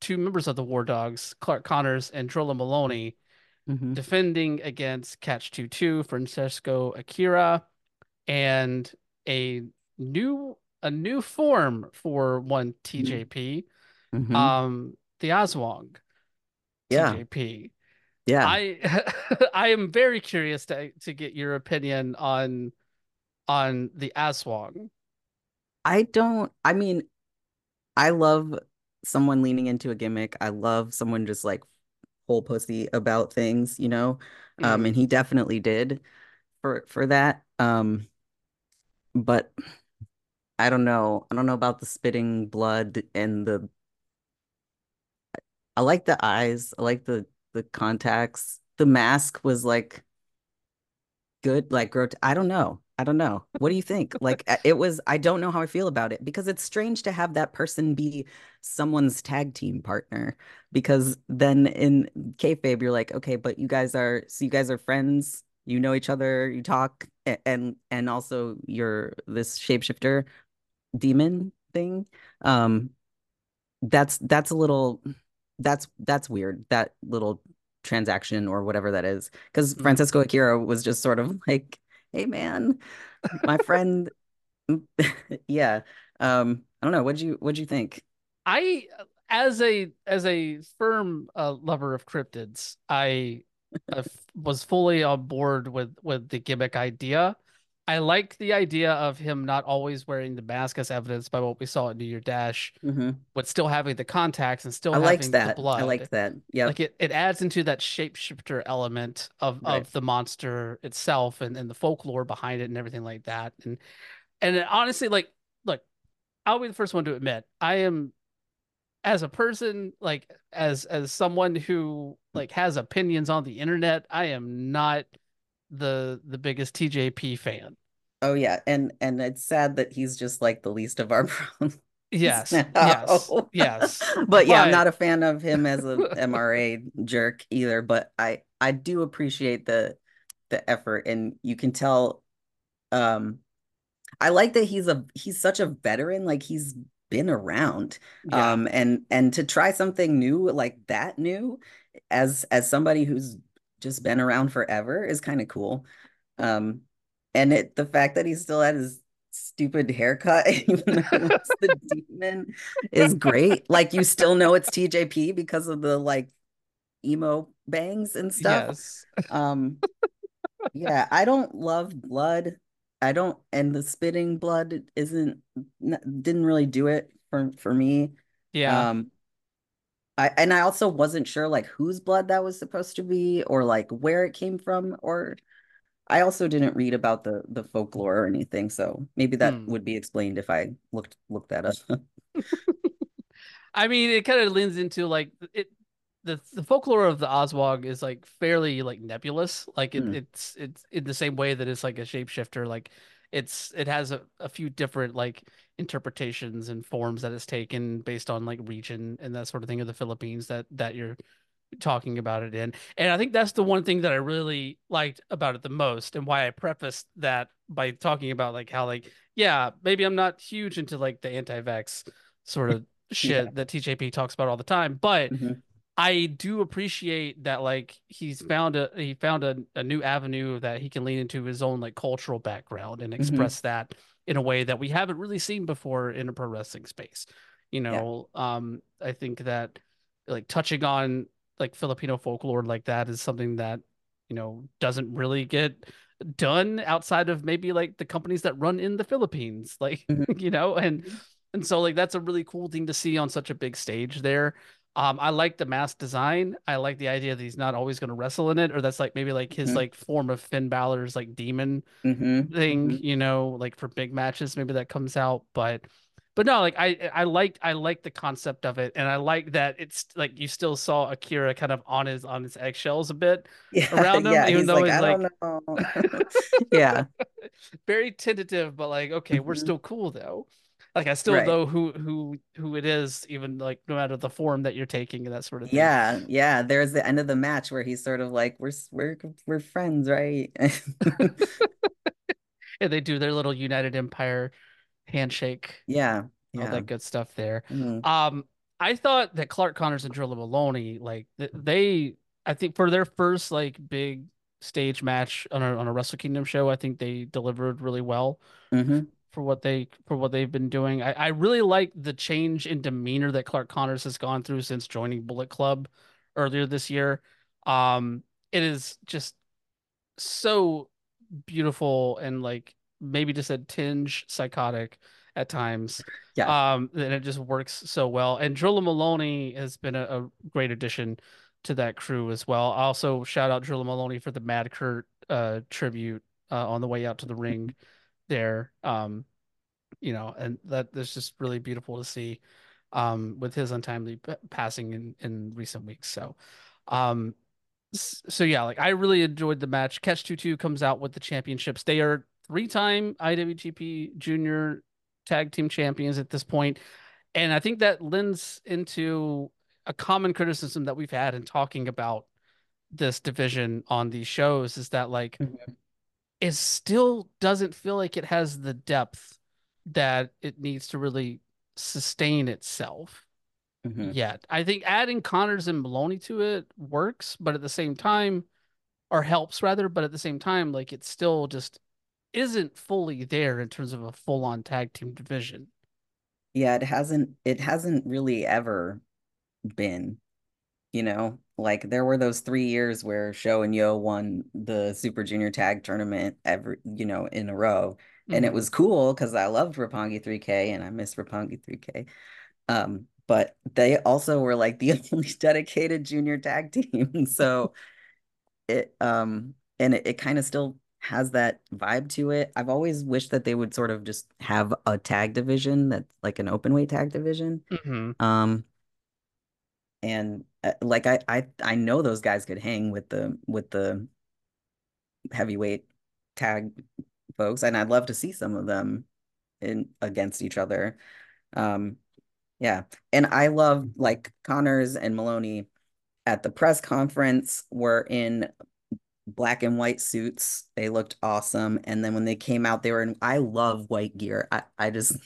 [SPEAKER 1] two members of the War Dogs, Clark Connors and Drilla Moloney,
[SPEAKER 2] hmm
[SPEAKER 1] defending against Catch 2 Francesco Akira, and a new a new form for one TJP,
[SPEAKER 2] hmm
[SPEAKER 1] um, the Aswang
[SPEAKER 2] Yeah,
[SPEAKER 1] TJP.
[SPEAKER 2] Yeah.
[SPEAKER 1] I I am very curious to to get your opinion on on the Aswang.
[SPEAKER 2] I don't. I mean, I love someone leaning into a gimmick. I love someone just like whole pussy about things, you know. Um,
[SPEAKER 1] Mm,
[SPEAKER 2] and he definitely did for for that. Um, but I don't know. I don't know about the spitting blood and the. I like the eyes. I like the the contacts. The mask was like good, like grot I don't know. I don't know. What do you think? Like it was, I don't know how I feel about it because it's strange to have that person be someone's tag team partner. Because then in kayfabe, you're like, okay, but you guys are, so you guys are friends, you know each other, you talk, and and also you're this shapeshifter demon thing. Um, that's that's a little that's that's weird that little transaction or whatever that is because
[SPEAKER 1] mm.
[SPEAKER 2] Francesco Akira was just sort of like hey man my friend yeah um I don't know what'd you what'd you think
[SPEAKER 1] I as a as a firm uh, lover of cryptids, I was fully on board with with the gimmick idea. I like the idea of him not always wearing the mask as evidenced by what we saw at New Year Dash,
[SPEAKER 2] hmm
[SPEAKER 1] but still having the contacts and still
[SPEAKER 2] I
[SPEAKER 1] having the
[SPEAKER 2] that I
[SPEAKER 1] blood.
[SPEAKER 2] liked that Yeah.
[SPEAKER 1] Like it, it adds into that shapeshifter element of
[SPEAKER 2] right
[SPEAKER 1] of the monster itself and, and the folklore behind it and everything like that. And and honestly, like, look, I'll be the first one to admit I am as a person, like as as someone who like has opinions on the internet, I am not the the biggest TJP fan.
[SPEAKER 2] oh yeah and and it's sad that he's just like the least of our problems
[SPEAKER 1] Yes, yes,
[SPEAKER 2] now
[SPEAKER 1] yes.
[SPEAKER 2] but yeah I'm not a fan of him as a MRA jerk either but I I do appreciate the the effort and you can tell um I like that he's a he's such a veteran like he's been around
[SPEAKER 1] yeah,
[SPEAKER 2] um and and to try something new like that new as as somebody who's just been around forever is kind of cool um and it the fact that he still had his stupid haircut even though it's the demon is great like you still know it's TJP because of the like emo bangs and stuff
[SPEAKER 1] yes.
[SPEAKER 2] um yeah, I don't love blood. I don't, and the spitting blood isn't didn't really do it for for me.
[SPEAKER 1] Yeah.
[SPEAKER 2] Um, I and I also wasn't sure like whose blood that was supposed to be or like where it came from or I also didn't read about the the folklore or anything, so maybe that
[SPEAKER 1] Hmm.
[SPEAKER 2] would be explained if I looked looked that up.
[SPEAKER 1] I mean, it kind of leans into like it the the folklore of the Aswang is like fairly like nebulous. Like it
[SPEAKER 2] Hmm.
[SPEAKER 1] it's it's in the same way that it's like a shapeshifter. Like it's it has a, a few different like interpretations and forms that it's taken based on like region and that sort of thing of the Philippines that that you're talking about it in. And I think that's the one thing that I really liked about it the most and why I prefaced that by talking about like how like yeah, maybe I'm not huge into like the anti-vax sort of shit
[SPEAKER 2] Yeah.
[SPEAKER 1] that TJP talks about all the time, but
[SPEAKER 2] Mhm.
[SPEAKER 1] I do appreciate that like he's found a he found a, a new avenue that he can lean into his own like cultural background and
[SPEAKER 2] Mhm.
[SPEAKER 1] express that in a way that we haven't really seen before in a pro wrestling space. You
[SPEAKER 2] Yeah.
[SPEAKER 1] know, um I think that like touching on like Filipino folklore like that is something that, you know, doesn't really get done outside of maybe like the companies that run in the Philippines. Like,
[SPEAKER 2] Mhm.
[SPEAKER 1] you know, and and so like that's a really cool thing to see on such a big stage there. Um, I like the mask design. I like the idea that he's not always going to wrestle in it, or that's like maybe like his
[SPEAKER 2] Mhm.
[SPEAKER 1] like form of Finn Balor's like demon
[SPEAKER 2] Mhm.
[SPEAKER 1] thing,
[SPEAKER 2] Mhm.
[SPEAKER 1] you know, like for big matches, maybe that comes out. But but no, like I I like I like the concept of it, and I like that it's like you still saw Akira kind of on his on his eggshells a bit
[SPEAKER 2] Yeah,
[SPEAKER 1] around him,
[SPEAKER 2] yeah.
[SPEAKER 1] even though
[SPEAKER 2] like,
[SPEAKER 1] he's
[SPEAKER 2] I
[SPEAKER 1] like
[SPEAKER 2] don't know. Yeah.
[SPEAKER 1] very tentative, but like, okay, we're
[SPEAKER 2] Mhm.
[SPEAKER 1] still cool though. Like I still
[SPEAKER 2] Right.
[SPEAKER 1] know who who who it is, even like no matter the form that you're taking and that sort of thing.
[SPEAKER 2] Yeah, yeah. There's the end of the match where he's sort of like, "We're we're we're friends, right?"
[SPEAKER 1] And they do their little United Empire handshake,
[SPEAKER 2] Yeah, yeah.
[SPEAKER 1] all that good stuff there.
[SPEAKER 2] Mhm.
[SPEAKER 1] Um, I thought that Clark Connors and Drilla Moloney, like they, I think for their first like big stage match on a on a Wrestle Kingdom show, I think they delivered really well.
[SPEAKER 2] Mhm.
[SPEAKER 1] For what they for what they've been doing. I, I really like the change in demeanor that Clark Connors has gone through since joining Bullet Club earlier this year. Um, it is just so beautiful and like maybe just a tinge psychotic at times.
[SPEAKER 2] Yeah.
[SPEAKER 1] Um, and it just works so well. And Drilla Moloney has been a, a great addition to that crew as well. Also, shout out Drilla Moloney for the Mad Kurt uh tribute uh, on the way out to the ring there. Um, you know, and that that's just really beautiful to see um with his untimely p- passing in in recent weeks. So, um so yeah, like I really enjoyed the match. Catch 22 comes out with the championships. They are three-time IWGP Junior Tag Team Champions at this point, and I think that lends into a common criticism that we've had in talking about this division on these shows is that like
[SPEAKER 2] Mhm.
[SPEAKER 1] It still doesn't feel like it has the depth that it needs to really sustain itself
[SPEAKER 2] Mhm.
[SPEAKER 1] yet. I think adding Connors and Moloney to it works, but at the same time, or helps rather, but at the same time, like it still just isn't fully there in terms of a full-on tag team division.
[SPEAKER 2] Yeah, it hasn't it hasn't really ever been, you know, like there were those three years where Show and Yo won the Super Junior Tag Tournament every, you know, in a row. And it
[SPEAKER 1] Mhm.
[SPEAKER 2] was cool because I loved Roppongi 3K and I miss Roppongi 3K. Um, but they also were like the only dedicated junior tag team. So it um and it, it kind of still has that vibe to it. I've always wished that they would sort of just have a tag division that's like an open weight tag division.
[SPEAKER 1] Mhm.
[SPEAKER 2] Um and like I I I know those guys could hang with the with the heavyweight tag folks and I'd love to see some of them in against each other. Um yeah. And I love like Connors and Moloney at the press conference were in black and white suits. They looked awesome. And then when they came out, they were in I love white gear. I, I just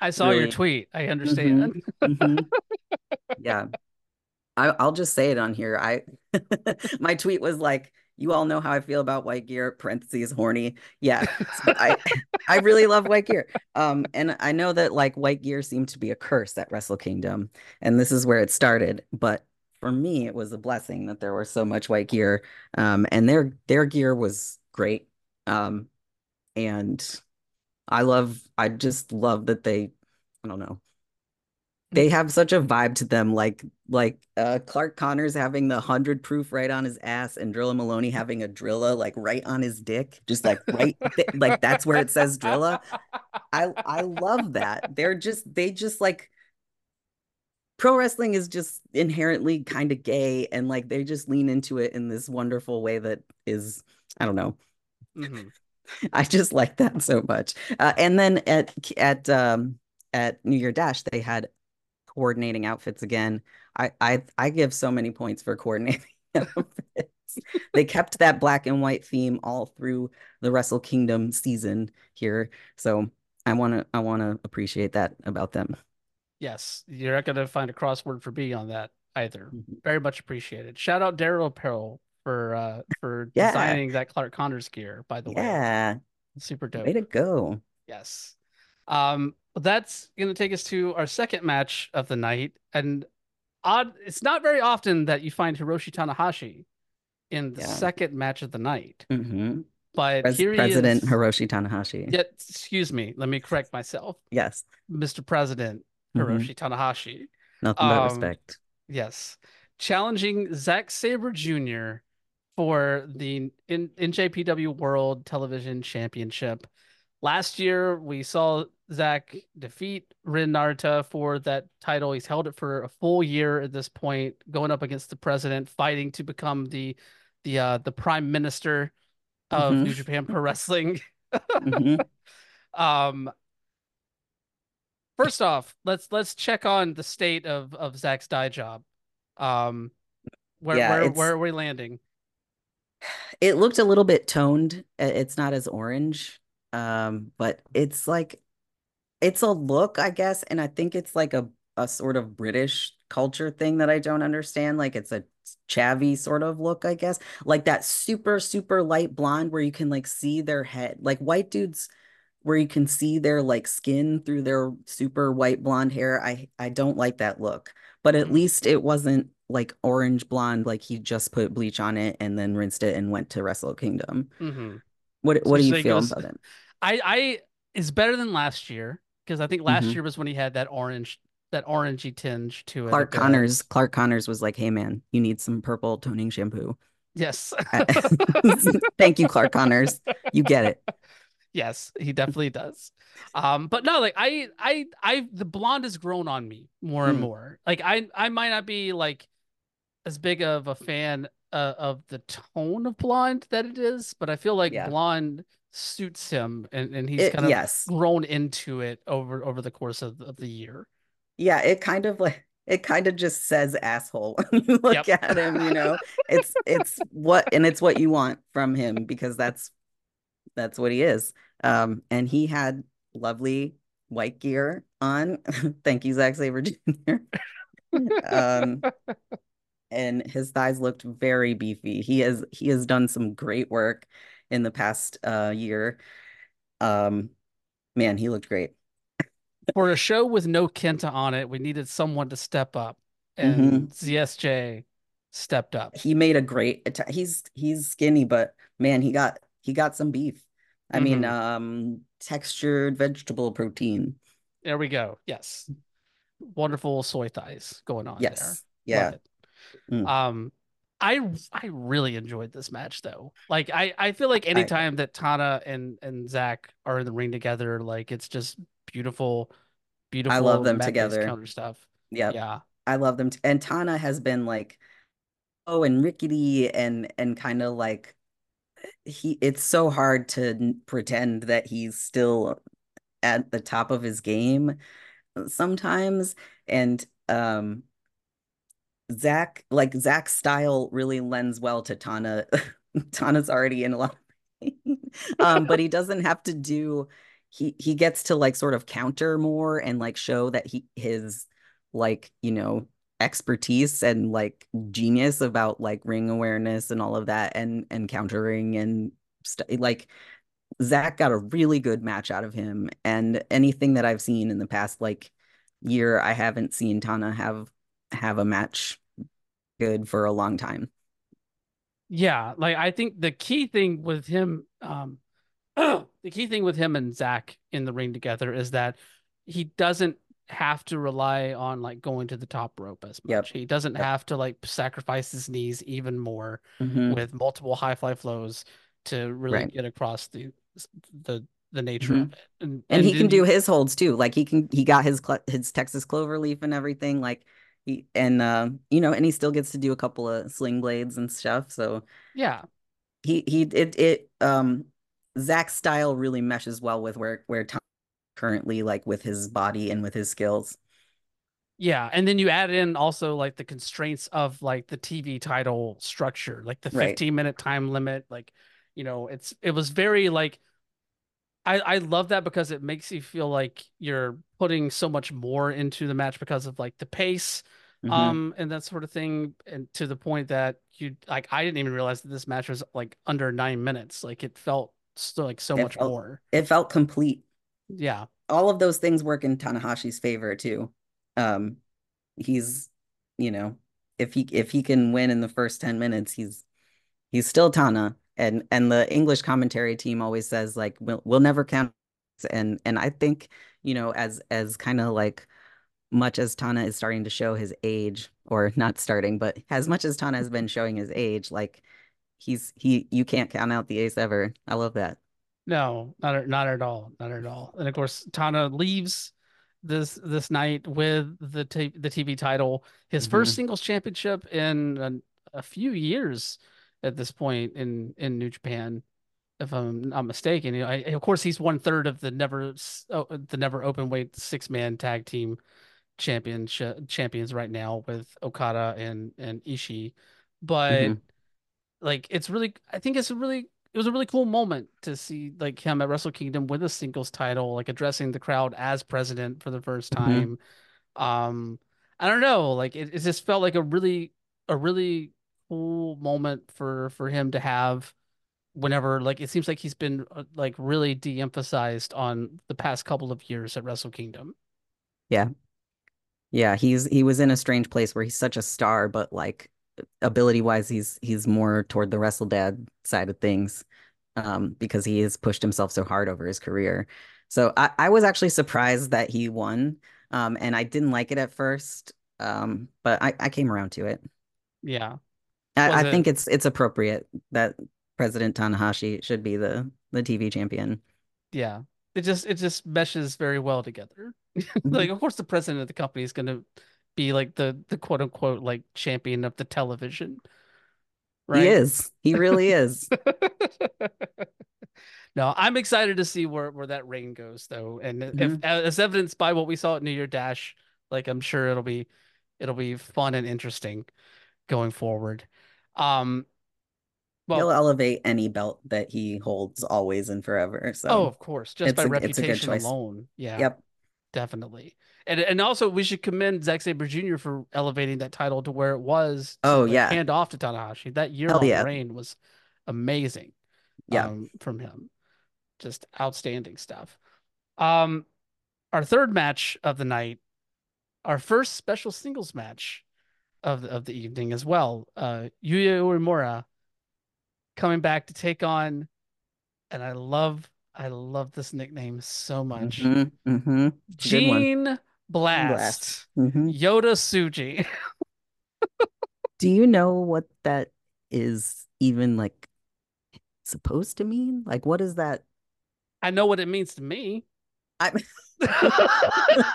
[SPEAKER 1] I saw your tweet. I understand.
[SPEAKER 2] mhm. Yeah. I, I'll just say it on here. I my tweet was like, you all know how I feel about white gear, parentheses horny. Yeah. So I I really love white gear. Um, and I know that like white gear seemed to be a curse at Wrestle Kingdom, and this is where it started. But for me, it was a blessing that there was so much white gear. Um, and their their gear was great. Um, and I love I just love that they I don't know they have such a vibe to them like like uh Clark Connors having the 100 proof right on his ass and Drilla Moloney having a Drilla like right on his dick just like right th like that's where it says Drilla. I I love that. They're just they just like pro wrestling is just inherently kind of gay and like they just lean into it in this wonderful way that is I don't know.
[SPEAKER 1] Mhm.
[SPEAKER 2] I just like that so much. Uh, and then at at um at New Year Dash they had coordinating outfits again. I I I give so many points for coordinating. Outfits. they kept that black and white theme all through the Wrestle Kingdom season here. So I want to I want to appreciate that about them.
[SPEAKER 1] Yes, you're not going to find a crossword for B on that either. Mm-hmm. Very much appreciated. Shout out Daryl Apparel for uh for yeah. designing that Clark Connors gear. By the
[SPEAKER 2] yeah. way, yeah,
[SPEAKER 1] super dope.
[SPEAKER 2] Way to go.
[SPEAKER 1] Yes. Um, that's gonna take us to our second match of the night, and odd. It's not very often that you find Hiroshi Tanahashi in the yeah. second match of the night.
[SPEAKER 2] Mm-hmm.
[SPEAKER 1] But
[SPEAKER 2] Pres- President is... Hiroshi Tanahashi.
[SPEAKER 1] Yeah, excuse me. Let me correct myself.
[SPEAKER 2] Yes,
[SPEAKER 1] Mr. President mm-hmm. Hiroshi mm-hmm. Tanahashi.
[SPEAKER 2] Nothing but um, respect.
[SPEAKER 1] Yes, challenging Zack Sabre Jr. for the in NJPW World Television Championship. Last year, we saw Zack defeat Ren Narita for that title. He's held it for a full year at this point, going up against the president, fighting to become the the uh, the prime minister of mm-hmm. New Japan Pro Wrestling. mm-hmm. Um, first off, let's let's check on the state of of Zack's dye job. Um, where yeah, where where are we landing?
[SPEAKER 2] It looked a little bit toned. It's not as orange, um, but it's like it's a look, I guess, and I think it's like a a sort of British culture thing that I don't understand. Like it's a chavvy sort of look, I guess. Like that super, super light blonde where you can like see their head. Like white dudes where you can see their like skin through their super white blonde hair. I I don't like that look. But at mm-hmm. least it wasn't like orange blonde, like he just put bleach on it and then rinsed it and went to Wrestle Kingdom.
[SPEAKER 1] Mm-hmm.
[SPEAKER 2] What what so do you feel goes, about it?
[SPEAKER 1] I I is better than last year because I think last mm-hmm. year was when he had that orange that orangey tinge to
[SPEAKER 2] it. Clark Connors. Clark Connors was like, "Hey man, you need some purple toning shampoo."
[SPEAKER 1] Yes.
[SPEAKER 2] Thank you, Clark Connors. You get it.
[SPEAKER 1] Yes, he definitely does. Um, but no, like I, I, I, the blonde has grown on me more and mm. more. Like I, I might not be like as big of a fan uh, of the tone of blonde that it is, but I feel like yeah. blonde suits him, and, and he's it, kind of yes. grown into it over over the course of, of the year
[SPEAKER 2] yeah, it kind of like it kind of just says asshole when you look yep. at him, you know. It's it's what and it's what you want from him because that's that's what he is. Um and he had lovely white gear on. Thank you, Zack Sabre Jr. um and his thighs looked very beefy. He has he has done some great work in the past uh year. Um man, he looked great
[SPEAKER 1] for a show with no Kenta on it, we needed someone to step up, and mm-hmm. ZSJ stepped up.
[SPEAKER 2] He made a great. He's he's skinny, but man, he got he got some beef. I mm-hmm. mean, um, textured vegetable protein.
[SPEAKER 1] There we go. Yes, wonderful soy thighs going on
[SPEAKER 2] yes.
[SPEAKER 1] there.
[SPEAKER 2] Yeah.
[SPEAKER 1] Mm. Um, I I really enjoyed this match though. Like I I feel like anytime I, that Tana and and Zack are in the ring together, like it's just beautiful, beautiful.
[SPEAKER 2] I love them together.
[SPEAKER 1] Counter stuff.
[SPEAKER 2] Yep. Yeah. I love them. T- and Tana has been like, oh, and rickety and and kind of like he. It's so hard to pretend that he's still at the top of his game sometimes. And um Zack, like Zack's style really lends well to Tana. Tana's already in a lot um, but he doesn't have to do he he gets to like sort of counter more and like show that he his like you know expertise and like genius about like ring awareness and all of that and and countering and st- like Zack got a really good match out of him and anything that I've seen in the past like year I haven't seen Tana have have a match good for a long time.
[SPEAKER 1] Yeah, like I think the key thing with him um the key thing with him and Zack in the ring together is that he doesn't have to rely on like going to the top rope as much. Yep. He doesn't yep. have to like sacrifice his knees even more mm-hmm. with multiple high fly flows to really right. get across the the the nature mm-hmm. of it.
[SPEAKER 2] And, and, and he can do his holds too. Like he can he got his his Texas clover leaf and everything like he and uh you know and he still gets to do a couple of sling blades and stuff. So
[SPEAKER 1] yeah.
[SPEAKER 2] He he it it um Zack's style really meshes well with where where Tom currently like with his body and with his skills.
[SPEAKER 1] Yeah, and then you add in also like the constraints of like the TV title structure, like the
[SPEAKER 2] Right.
[SPEAKER 1] 15 minute time limit, like you know, it's it was very like I I love that because it makes you feel like you're putting so much more into the match because of like the pace
[SPEAKER 2] Mhm.
[SPEAKER 1] um and that sort of thing and to the point that you like I didn't even realize that this match was like under 9 minutes. Like it felt still like so
[SPEAKER 2] It
[SPEAKER 1] much
[SPEAKER 2] felt-
[SPEAKER 1] more.
[SPEAKER 2] It felt complete.
[SPEAKER 1] Yeah.
[SPEAKER 2] All of those things work in Tanahashi's favor too. Um, he's, you know, if he if he can win in the first 10 minutes, he's he's still Tana. And and the English commentary team always says like we'll we'll never count and and I think, you know, as as kind of like much as Tana is starting to show his age, or not starting, but as much as Tana has been showing his age, like he's he you can't count out the ace ever. I love that.
[SPEAKER 1] No, not at, not at all, not at all. And of course, Tana leaves this this night with the t the TV title, his first
[SPEAKER 2] Mhm.
[SPEAKER 1] singles championship in a, a few years at this point in in New Japan, if I'm not mistaken. You know, I, of course, he's one third of the never oh, the never open weight six man tag team championship champions right now with Okada and and Ishii, but
[SPEAKER 2] Mhm.
[SPEAKER 1] like it's really I think it's a really it was a really cool moment to see like him at Wrestle Kingdom with a singles title, like addressing the crowd as president for the first
[SPEAKER 2] Mhm.
[SPEAKER 1] time. Um, I don't know, like it, it just felt like a really a really cool moment for for him to have whenever like it seems like he's been uh, like really de-emphasized on the past couple of years at Wrestle Kingdom.
[SPEAKER 2] Yeah, Yeah, he's he was in a strange place where he's such a star, but like ability wise, he's he's more toward the Wrestle Dad side of things, um, because he has pushed himself so hard over his career. So I, I was actually surprised that he won, um, and I didn't like it at first, um, but I, I came around to it.
[SPEAKER 1] Yeah.
[SPEAKER 2] I, I think it's it's appropriate that President Tanahashi should be the the TV champion.
[SPEAKER 1] Yeah. It just it just meshes very well together. Like of course the president of the company is gonna be like the the quote unquote like champion of the television. Right?
[SPEAKER 2] He is. He really is.
[SPEAKER 1] No, I'm excited to see where where that reign goes though. And if
[SPEAKER 2] Mhm.
[SPEAKER 1] as evidenced by what we saw at New Year Dash, like I'm sure it'll be it'll be fun and interesting going forward. Um
[SPEAKER 2] He'll elevate any belt that he holds always and forever. So
[SPEAKER 1] oh, of course, just by
[SPEAKER 2] a- it's a good
[SPEAKER 1] reputation alone. Yeah.
[SPEAKER 2] Yep.
[SPEAKER 1] Definitely. And and also we should commend Zack Sabre Jr. for elevating that title to where it was
[SPEAKER 2] Oh,
[SPEAKER 1] like,
[SPEAKER 2] yeah.
[SPEAKER 1] hand off to Tanahashi. That year long
[SPEAKER 2] yeah.
[SPEAKER 1] reign was amazing.
[SPEAKER 2] Yeah.
[SPEAKER 1] Um, from him. Just outstanding stuff. Um our third match of the night, our first special singles match of the of the evening as well. Uh Yuya Uemura coming back to take on and I love I love this nickname so much.
[SPEAKER 2] Mhm, mhm. It's a good.
[SPEAKER 1] Gene Blast.
[SPEAKER 2] Blast. Mhm.
[SPEAKER 1] Yota Tsuji.
[SPEAKER 2] Do you know what that is even like supposed to mean? Like, what is that?
[SPEAKER 1] I know what it means to me.
[SPEAKER 2] I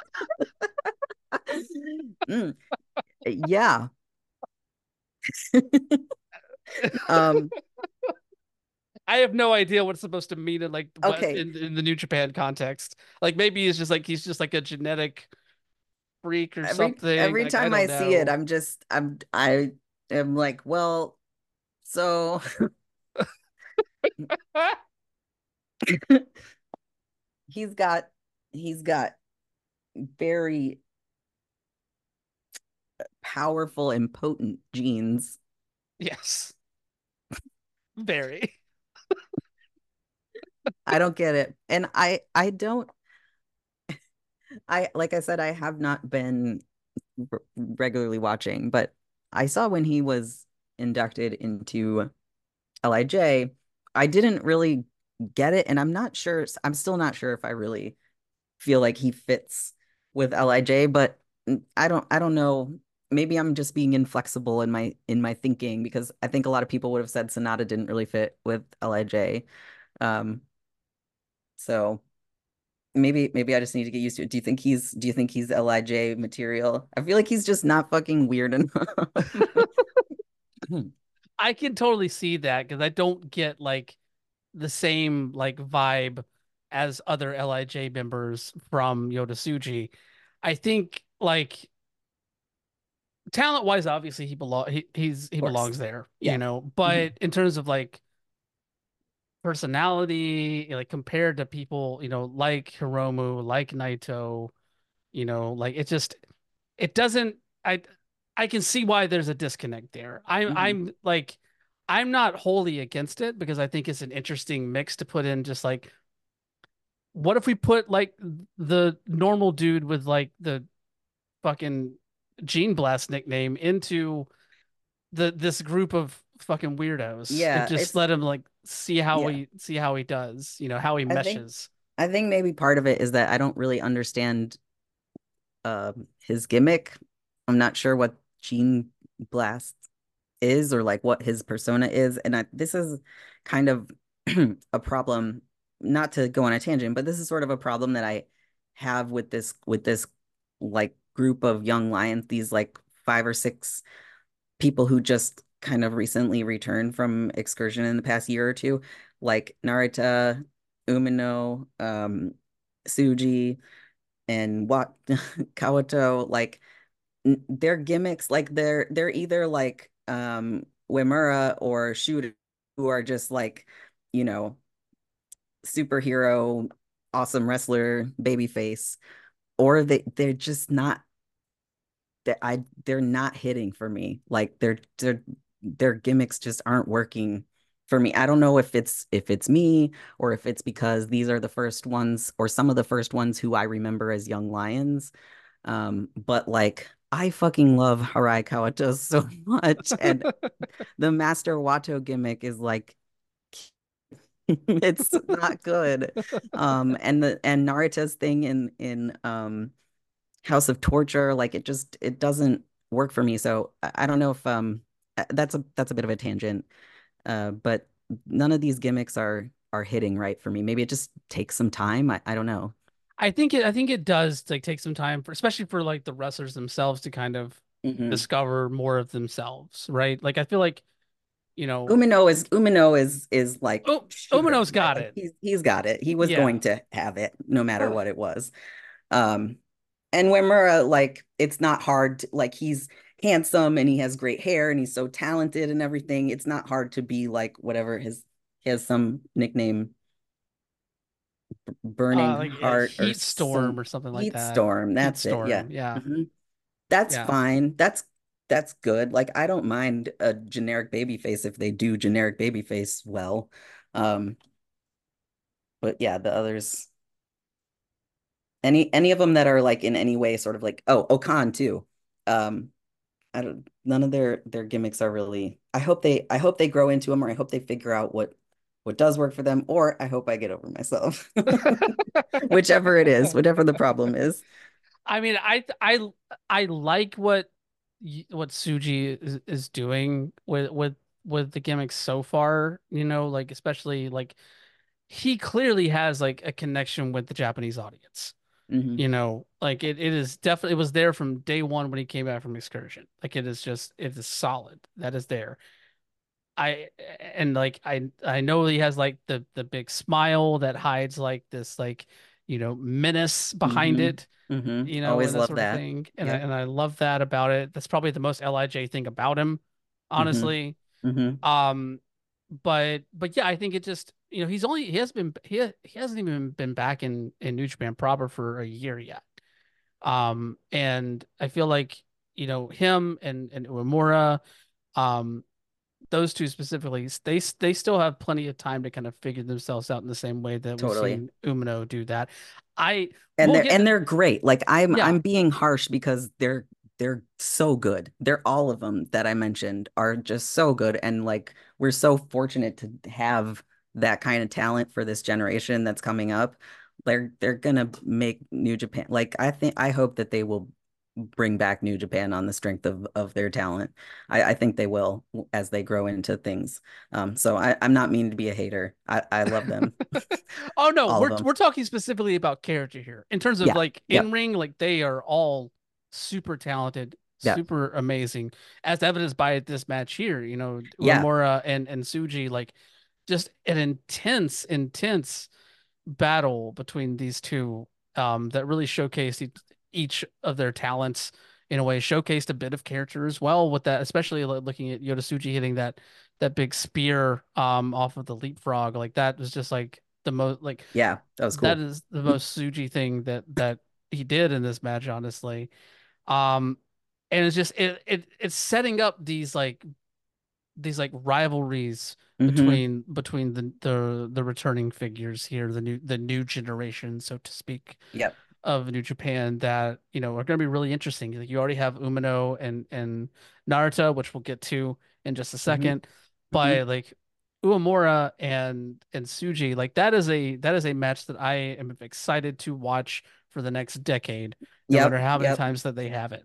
[SPEAKER 2] Mm. Yeah. Um,
[SPEAKER 1] I have no idea what it's supposed to mean in like
[SPEAKER 2] Okay.
[SPEAKER 1] in, in the New Japan context. Like maybe he's just like he's just like a genetic freak or
[SPEAKER 2] every
[SPEAKER 1] something.
[SPEAKER 2] every
[SPEAKER 1] like,
[SPEAKER 2] time I,
[SPEAKER 1] don't
[SPEAKER 2] see it. I'm just I'm I am like, well, so he's got he's got very powerful and potent genes.
[SPEAKER 1] yes. Very.
[SPEAKER 2] I don't get it. And I I don't I like I said I have not been r- regularly watching, but I saw when he was inducted into LIJ, I didn't really get it and I'm not sure I'm still not sure if I really feel like he fits with LIJ, but mm, I don't I don't know. Maybe I'm just being inflexible in my in my thinking because I think a lot of people would have said SANADA didn't really fit with LIJ. Um so maybe maybe I just need to get used to it. Do you think he's do you think he's LIJ material? I feel like he's just not fucking weird enough.
[SPEAKER 1] I can totally see that because I don't get like the same like vibe as other LIJ members from Yota Tsuji. I think like talent wise, obviously he belong he he's he belongs there,
[SPEAKER 2] Yeah.
[SPEAKER 1] you know. But in terms of like personality, like compared to people, you know, like Hiromu, like Naito, you know, like it just it doesn't I I can see why there's a disconnect there. I'm
[SPEAKER 2] Mhm.
[SPEAKER 1] I'm like I'm not wholly against it because I think it's an interesting mix to put in just like what if we put like the normal dude with like the fucking Gene Blast nickname into the this group of fucking weirdos
[SPEAKER 2] Yeah,
[SPEAKER 1] just let him like see how
[SPEAKER 2] yeah.
[SPEAKER 1] he see how he does, you know, how he
[SPEAKER 2] I think
[SPEAKER 1] meshes.
[SPEAKER 2] I think maybe part of it is that I don't really understand uh, his gimmick. I'm not sure what Gene Blast is or like what his persona is, and I, this is kind of a problem. Not to go on a tangent, but this is sort of a problem that I have with this with this like group of young lions. These like five or six people who just kind of recently returned from excursion in the past year or two, like Narita, Umino, um, Tsuji, and Wat Kawato, like their gimmicks, like they're they're either like um Uemura or Shota, who are just like, you know, superhero, awesome wrestler, babyface, or they they're just not that I they're not hitting for me. Like they're they're their gimmicks just aren't working for me. I don't know if it's if it's me or if it's because these are the first ones or some of the first ones who I remember as young lions. Um, but like I fucking love Hirai Kawato so much. And the Master Wato gimmick is like it's not good. Um, and the and Narita's thing in in um House of Torture, like it just it doesn't work for me. So I, don't know if um that's a that's a bit of a tangent. Uh, but none of these gimmicks are are hitting right for me. Maybe it just takes some time. I, I don't know.
[SPEAKER 1] I think it I think it does like take some time for especially for like the wrestlers themselves to kind of
[SPEAKER 2] hmm
[SPEAKER 1] discover more of themselves, right? Like I feel like, you know,
[SPEAKER 2] Umino is Umino is is like
[SPEAKER 1] oh
[SPEAKER 2] Shota,
[SPEAKER 1] Umino's got
[SPEAKER 2] Like
[SPEAKER 1] it.
[SPEAKER 2] he's he's got it. He was
[SPEAKER 1] Yeah.
[SPEAKER 2] going to have it no matter what it was. Um, and Uemura, like it's not hard to, like he's handsome and he has great hair and he's so talented and everything. It's not hard to be like whatever his he has some nickname Burning
[SPEAKER 1] Uh like
[SPEAKER 2] Heart or
[SPEAKER 1] heat storm
[SPEAKER 2] some
[SPEAKER 1] or something like
[SPEAKER 2] Heat
[SPEAKER 1] that.
[SPEAKER 2] Storm.
[SPEAKER 1] Heat
[SPEAKER 2] That's it. Yeah.
[SPEAKER 1] storm. Yeah.
[SPEAKER 2] Mhm. That's
[SPEAKER 1] Yeah.
[SPEAKER 2] fine. That's that's good. Like I don't mind a generic baby face if they do generic baby face well. Um, but yeah, the others any any of them that are like in any way sort of like oh Okan too. Um, I don't none of their their gimmicks are really I hope they I hope they grow into them or I hope they figure out what what does work for them or I hope I get over myself. Whichever it is, whatever the problem is.
[SPEAKER 1] I mean, I I I like what what Tsuji is, is doing with with with the gimmicks so far, you know, like especially like he clearly has like a connection with the Japanese audience.
[SPEAKER 2] Mhm.
[SPEAKER 1] You know, like it, it is definitely it was there from day one when he came back from excursion. Like it is just it is solid. That is there. I and like I I know he has like the the big smile that hides like this like you know menace behind
[SPEAKER 2] Mhm.
[SPEAKER 1] it
[SPEAKER 2] Mhm.
[SPEAKER 1] you know,
[SPEAKER 2] Always
[SPEAKER 1] and that
[SPEAKER 2] love that.
[SPEAKER 1] thing. And I and I love that about it. That's probably the most LIJ thing about him,
[SPEAKER 2] Mhm.
[SPEAKER 1] honestly.
[SPEAKER 2] Mhm.
[SPEAKER 1] Um, but but yeah, I think it just you know he's only he has been he he hasn't even been back in in New Japan proper for a year yet. Um, and I feel like you know him and and Uemura, um, those two specifically, they they still have plenty of time to kind of figure themselves out in the same way that we've
[SPEAKER 2] Totally.
[SPEAKER 1] seen Umino do that. I
[SPEAKER 2] And
[SPEAKER 1] we'll
[SPEAKER 2] they're
[SPEAKER 1] get
[SPEAKER 2] and they're great. Like I'm
[SPEAKER 1] yeah.
[SPEAKER 2] I'm being harsh because they're they're so good. They're all of them that I mentioned are just so good and like we're so fortunate to have that kind of talent for this generation that's coming up. They're they're gonna make New Japan like I think I hope that they will bring back New Japan on the strength of of their talent. I, I think they will as they grow into things. Um, so I, I'm not meaning to be a hater. I, I love them.
[SPEAKER 1] Oh no,
[SPEAKER 2] All
[SPEAKER 1] we're we're talking specifically about character here. In terms of
[SPEAKER 2] Yeah.
[SPEAKER 1] like in ring, like they are all super talented,
[SPEAKER 2] Yeah.
[SPEAKER 1] super amazing, as evidenced by this match here. You know,
[SPEAKER 2] Yeah.
[SPEAKER 1] Uemura and and Tsuji, like just an intense, intense battle between these two um, that really showcased each, each of their talents in a way showcased a bit of character as well with that, especially looking at Yota Tsuji hitting that that big spear um off of the leapfrog. Like that was just like the most like
[SPEAKER 2] yeah, that was cool.
[SPEAKER 1] That is the most Tsuji thing that that he did in this match, honestly. Um, and it's just it it it's setting up these like these like rivalries mm-hmm. between between the the the returning figures here, the new the new generation, so to speak.
[SPEAKER 2] Yep.
[SPEAKER 1] Of New Japan that you know are going to be really interesting. Like you already have Umino and and Narita, which we'll get to in just a 2nd mm-hmm. But mm-hmm. like Uemura and and Tsuji, like that is a that is a match that I am excited to watch for the next decade, no yep, matter how many yep. times that they have it.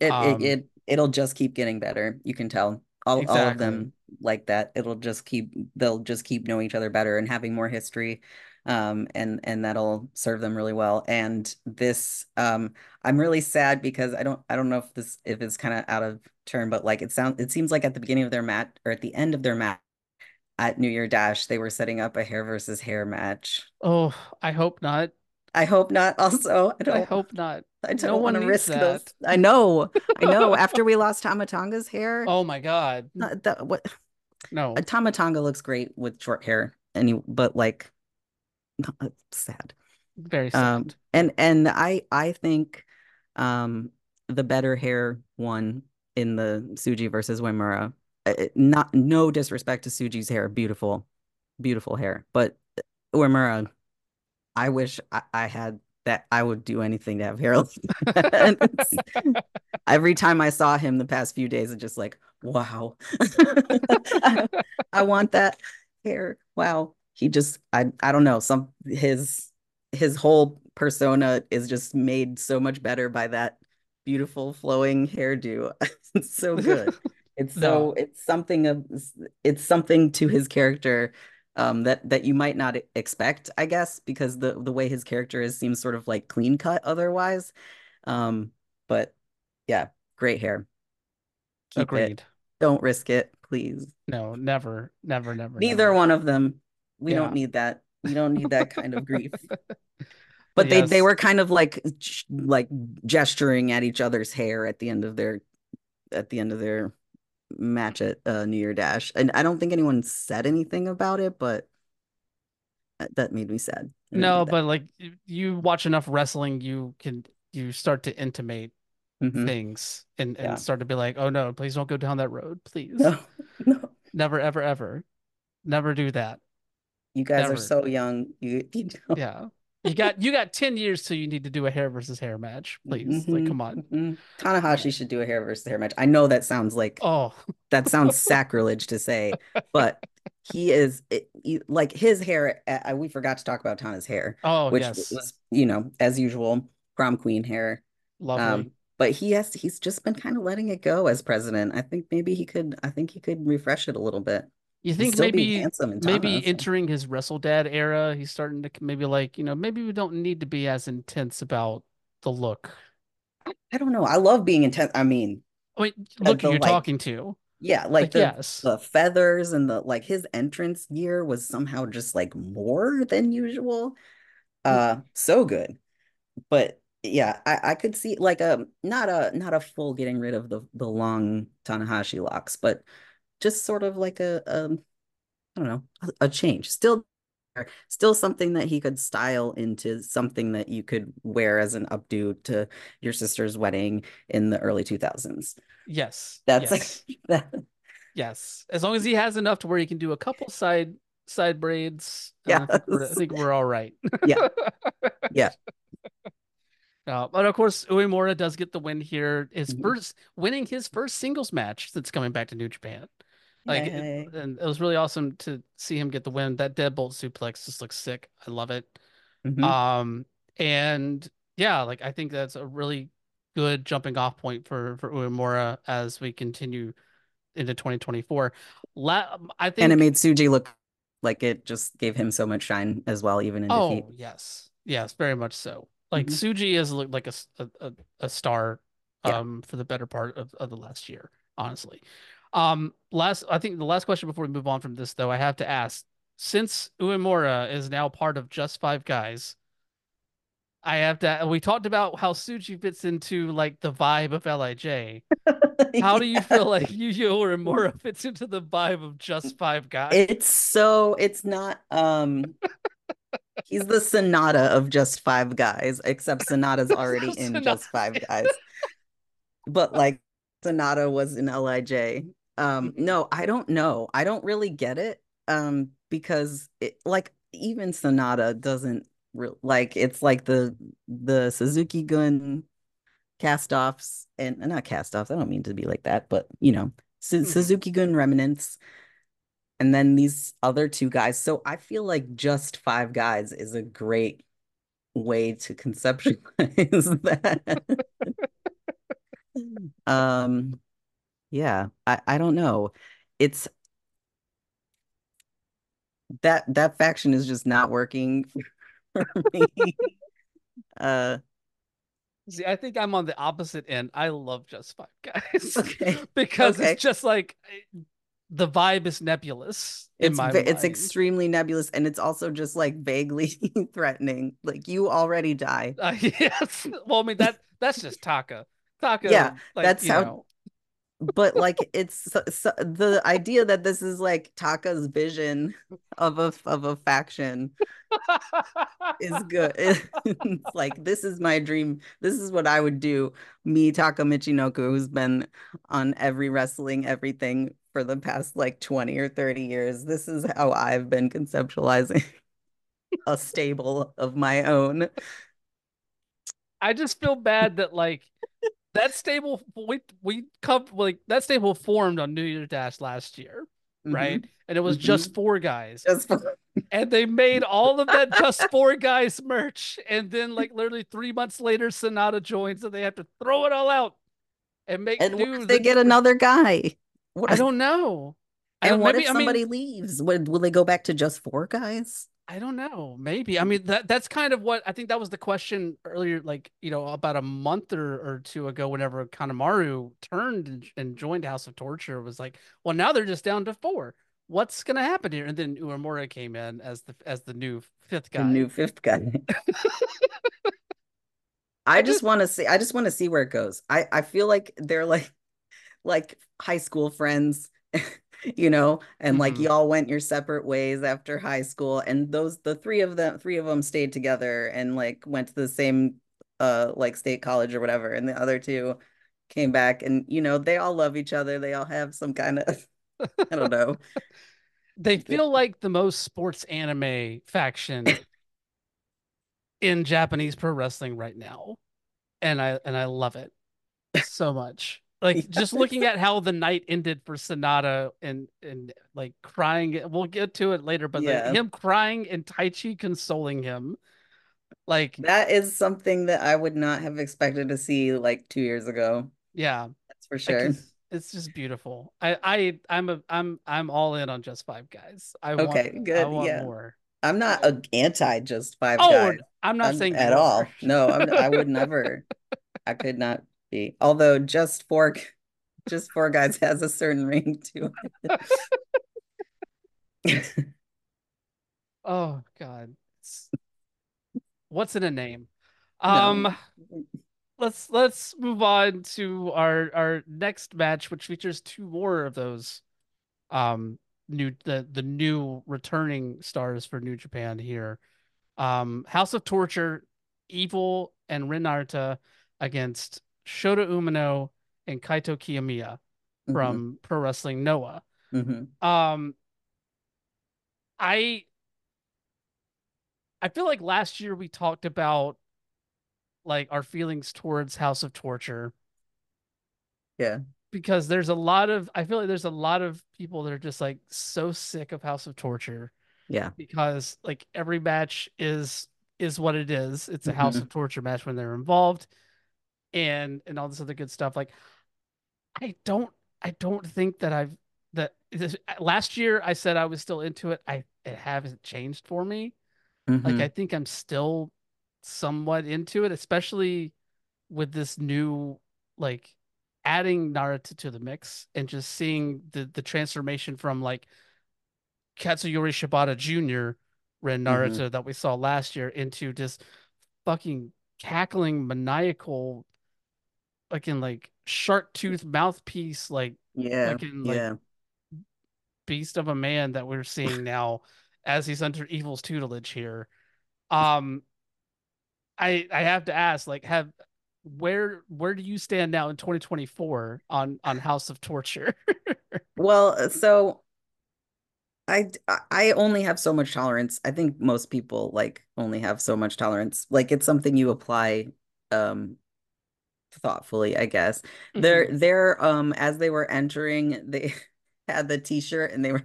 [SPEAKER 2] It, um, it it will just keep getting better. You can tell all exactly. all of them like that. It'll just keep they'll just keep knowing each other better and having more history, um, and and that'll serve them really well. And this, um, I'm really sad because I don't I don't know if this if it's kind of out of turn, but like it sounds it seems like at the beginning of their match or at the end of their match at New Year Dash they were setting up a hair versus hair match.
[SPEAKER 1] Oh, I hope not.
[SPEAKER 2] I hope not. Also, I don't.
[SPEAKER 1] I hope not.
[SPEAKER 2] I don't no want to risk that. those. I know. I know. After we lost Tama Tonga's hair.
[SPEAKER 1] Oh my god.
[SPEAKER 2] Not the, what?
[SPEAKER 1] No.
[SPEAKER 2] A Tama Tonga looks great with short hair, and you, but like, sad.
[SPEAKER 1] Very sad.
[SPEAKER 2] Um, and and I I think, um, the better hair one in the Tsuji versus Uemura. Not no disrespect to Tsuji's hair, beautiful, beautiful hair, but Uemura I wish I, I had that I would do anything to have hair. Every time I saw him the past few days, it's just like, wow, I want that hair. Wow. He just, I, I don't know, some his his whole persona is just made so much better by that beautiful flowing hairdo. it's so good. It's so no. it's something of it's something to his character um, that that you might not expect, I guess, because the the way his character is seems sort of like clean cut otherwise. Um, but yeah, great hair.
[SPEAKER 1] Keep Agreed. It.
[SPEAKER 2] Don't risk it, please.
[SPEAKER 1] No, never, never, never.
[SPEAKER 2] Neither
[SPEAKER 1] never.
[SPEAKER 2] one of them. We yeah. don't need that. We don't need that kind of grief. But yes. they they were kind of like like gesturing at each other's hair at the end of their at the end of their match at uh, New Year Dash, and I don't think anyone said anything about it, but that made me sad.
[SPEAKER 1] No, but like you watch enough wrestling, you can you start to intimate mm-hmm. things and and yeah. start to be like, oh no, please don't go down that road, please. No, no. never, ever, ever, never do that.
[SPEAKER 2] You guys never. are so young. You, you
[SPEAKER 1] yeah. You got you got 10 years till you need to do a hair versus hair match, please. Mm-hmm, like, come on. Mm-hmm.
[SPEAKER 2] Tanahashi should do a hair versus hair match. I know that sounds like
[SPEAKER 1] oh
[SPEAKER 2] that sounds sacrilege to say, but he is it, he, like his hair. Uh, we forgot to talk about Tana's hair.
[SPEAKER 1] Oh,
[SPEAKER 2] which
[SPEAKER 1] yes.
[SPEAKER 2] was, you know, as usual, prom queen hair.
[SPEAKER 1] Lovely. Um,
[SPEAKER 2] but he has he's just been kind of letting it go as president. I think maybe he could I think he could refresh it a little bit.
[SPEAKER 1] You think maybe maybe entering his Wrestle Dad era, he's starting to maybe like you know maybe we don't need to be as intense about the look.
[SPEAKER 2] I don't know. I love being intense. I mean,
[SPEAKER 1] I mean, uh, look, you're like, talking to.
[SPEAKER 2] Yeah, like, like the, yes. the feathers and the like. His entrance gear was somehow just like more than usual. Hmm. Uh, so good. But yeah, I, I could see like a not a not a full getting rid of the the long Tanahashi locks, but just sort of like a, a I don't know, a, a change. Still still something that he could style into something that you could wear as an updo to your sister's wedding in the early 2000s.
[SPEAKER 1] Yes.
[SPEAKER 2] That's yes. like that.
[SPEAKER 1] Yes. As long as he has enough to where he can do a couple side side braids.
[SPEAKER 2] Yeah.
[SPEAKER 1] I, think I think we're all right.
[SPEAKER 2] yeah. Yeah.
[SPEAKER 1] Uh, but of course, Uemura does get the win here. His mm-hmm. first winning his first singles match since coming back to New Japan. Like, and it was really awesome to see him get the win. That deadbolt suplex just looks sick. I love it. Mm-hmm. Um, and yeah, like I think that's a really good jumping off point for for Uemura as we continue into 2024. La- I think,
[SPEAKER 2] and it made Tsuji look like it just gave him so much shine as well, even in
[SPEAKER 1] oh,
[SPEAKER 2] defeat.
[SPEAKER 1] yes, yes, very much so. Like mm-hmm. Tsuji has looked like a a, a star um yeah. for the better part of, of the last year, honestly. Um, last, I think the last question before we move on from this, though, I have to ask: since Uemura is now part of Just Five Guys, I have to. We talked about how Tsuji fits into like the vibe of LIJ. How do you feel like Yu Yu Uemura fits into the vibe of Just Five Guys?
[SPEAKER 2] It's so it's not um he's the SANADA of Just Five Guys, except SANADA's already in. Just Five Guys. But like SANADA was in LIJ. Um
[SPEAKER 1] Mhm.
[SPEAKER 2] no, I don't know. I don't really get it. Um because it like even SANADA doesn't re- like it's like the the Suzuki Gun cast-offs and not cast-offs. I don't mean to be like that, but you know, Su-
[SPEAKER 1] Mhm.
[SPEAKER 2] Suzuki Gun remnants and then these other two guys. So I feel like just five guys is a great way to conceptualize that. um, yeah, I, I don't know. It's that that faction is just not working for me. Uh,
[SPEAKER 1] See, I think I'm on the opposite end. I love Just Five Guys
[SPEAKER 2] okay,
[SPEAKER 1] because
[SPEAKER 2] okay.
[SPEAKER 1] it's just like the vibe is nebulous in
[SPEAKER 2] It's
[SPEAKER 1] my
[SPEAKER 2] it's
[SPEAKER 1] mind.
[SPEAKER 2] extremely nebulous and it's also just like vaguely threatening. Like you already die.
[SPEAKER 1] Uh, yes. Well, I mean that that's just Taka. Taka.
[SPEAKER 2] Yeah,
[SPEAKER 1] like,
[SPEAKER 2] that's how
[SPEAKER 1] know.
[SPEAKER 2] But like it's so, so, the idea that this is like Taka's vision of a of a faction is good. It's like this is my dream. This is what I would do. Me, Taka Michinoku, who's been on every wrestling everything for the past like 20 or 30 years. This is how I've been conceptualizing a stable of my own.
[SPEAKER 1] I just feel bad that like that stable we we come like that stable formed on New Year's Dash last year, right?
[SPEAKER 2] Mhm.
[SPEAKER 1] And it was
[SPEAKER 2] Mhm.
[SPEAKER 1] just four guys.
[SPEAKER 2] Just for
[SPEAKER 1] and they made all of that just four guys merch and then like literally three months later SANADA joins and they have to throw it all out and make
[SPEAKER 2] and if they
[SPEAKER 1] the
[SPEAKER 2] get another guy? What
[SPEAKER 1] i don't know i
[SPEAKER 2] and
[SPEAKER 1] don't
[SPEAKER 2] what
[SPEAKER 1] maybe
[SPEAKER 2] if
[SPEAKER 1] i
[SPEAKER 2] somebody
[SPEAKER 1] mean
[SPEAKER 2] leaves? Would will they go back to just four guys?
[SPEAKER 1] I don't know maybe i mean that that's kind of what i think that was the question earlier like you know about a month or, or two ago whenever kanemaru turned and, and joined house of torture was like well now they're just down to four what's gonna happen here and then uemura came in as the as the new fifth guy
[SPEAKER 2] The new fifth guy. I just want to see. I just want to see where it goes. I I feel like they're like like high school friends, you know, and like
[SPEAKER 1] Mhm.
[SPEAKER 2] y'all went your separate ways after high school, and those the three of them, three of them stayed together and like went to the same uh like state college or whatever, and the other two came back, and you know they all love each other. They all have some kind of I don't know.
[SPEAKER 1] they feel like the most sports anime faction in Japanese pro wrestling right now. And I and I love it so much. Like
[SPEAKER 2] Yeah.
[SPEAKER 1] just looking at how the night ended for SANADA and and like crying we'll get to it later, but like, him crying and Taichi consoling him. Like
[SPEAKER 2] That is something that I would not have expected to see like two years ago.
[SPEAKER 1] yeah,
[SPEAKER 2] That's for sure.
[SPEAKER 1] it's, it's just beautiful. I I I'm a I'm I'm all in on just five guys. I
[SPEAKER 2] Okay,
[SPEAKER 1] want
[SPEAKER 2] good,
[SPEAKER 1] I want
[SPEAKER 2] yeah.
[SPEAKER 1] more.
[SPEAKER 2] I'm not a anti just five
[SPEAKER 1] Oh,
[SPEAKER 2] guys.
[SPEAKER 1] I'm not
[SPEAKER 2] I'm-
[SPEAKER 1] saying
[SPEAKER 2] at
[SPEAKER 1] you
[SPEAKER 2] all. No, I'm, I would never. I could not be. Although just four, just four guys has a certain ring to it.
[SPEAKER 1] Oh God. What's in a name?
[SPEAKER 2] No.
[SPEAKER 1] Um let's let's move on to our our next match, which features two more of those um new the the new returning stars for New Japan here. Um House of Torture, Evil and Ren Narita against Shota Umino and Kaito Kiyomiya
[SPEAKER 2] Mhm,
[SPEAKER 1] from Pro Wrestling Noah.
[SPEAKER 2] mhm.
[SPEAKER 1] Um, I I feel like last year we talked about like our feelings towards House of Torture
[SPEAKER 2] Yeah.
[SPEAKER 1] because there's a lot of I feel like there's a lot of people that are just like so sick of House of Torture
[SPEAKER 2] Yeah.
[SPEAKER 1] because like every match is is what it is. It's a House
[SPEAKER 2] Mhm.
[SPEAKER 1] of Torture match when they're involved and and all this other good stuff. Like I don't I don't think that I've that this, last year I said I was still into it. I it hasn't changed for me. Like
[SPEAKER 2] Mhm.
[SPEAKER 1] I think I'm still somewhat into it, especially with this new like adding Narita to the mix and just seeing the the transformation from like Katsuyori Shibata Jr. Ren
[SPEAKER 2] Mhm.
[SPEAKER 1] Narita that we saw last year into just fucking cackling maniacal fucking like shark tooth mouthpiece like
[SPEAKER 2] Yeah,
[SPEAKER 1] fucking like
[SPEAKER 2] yeah.
[SPEAKER 1] beast of a man that we're seeing now as he's under evil's tutelage here. Um I I have to ask like have where where do you stand now in 2024 on on House of Torture?
[SPEAKER 2] Well, so I I only have so much tolerance. I think most people like only have so much tolerance. Like it's something you apply um thoughtfully, I guess. They're
[SPEAKER 1] Mhm.
[SPEAKER 2] they're um as they were entering, they had the t-shirt and they were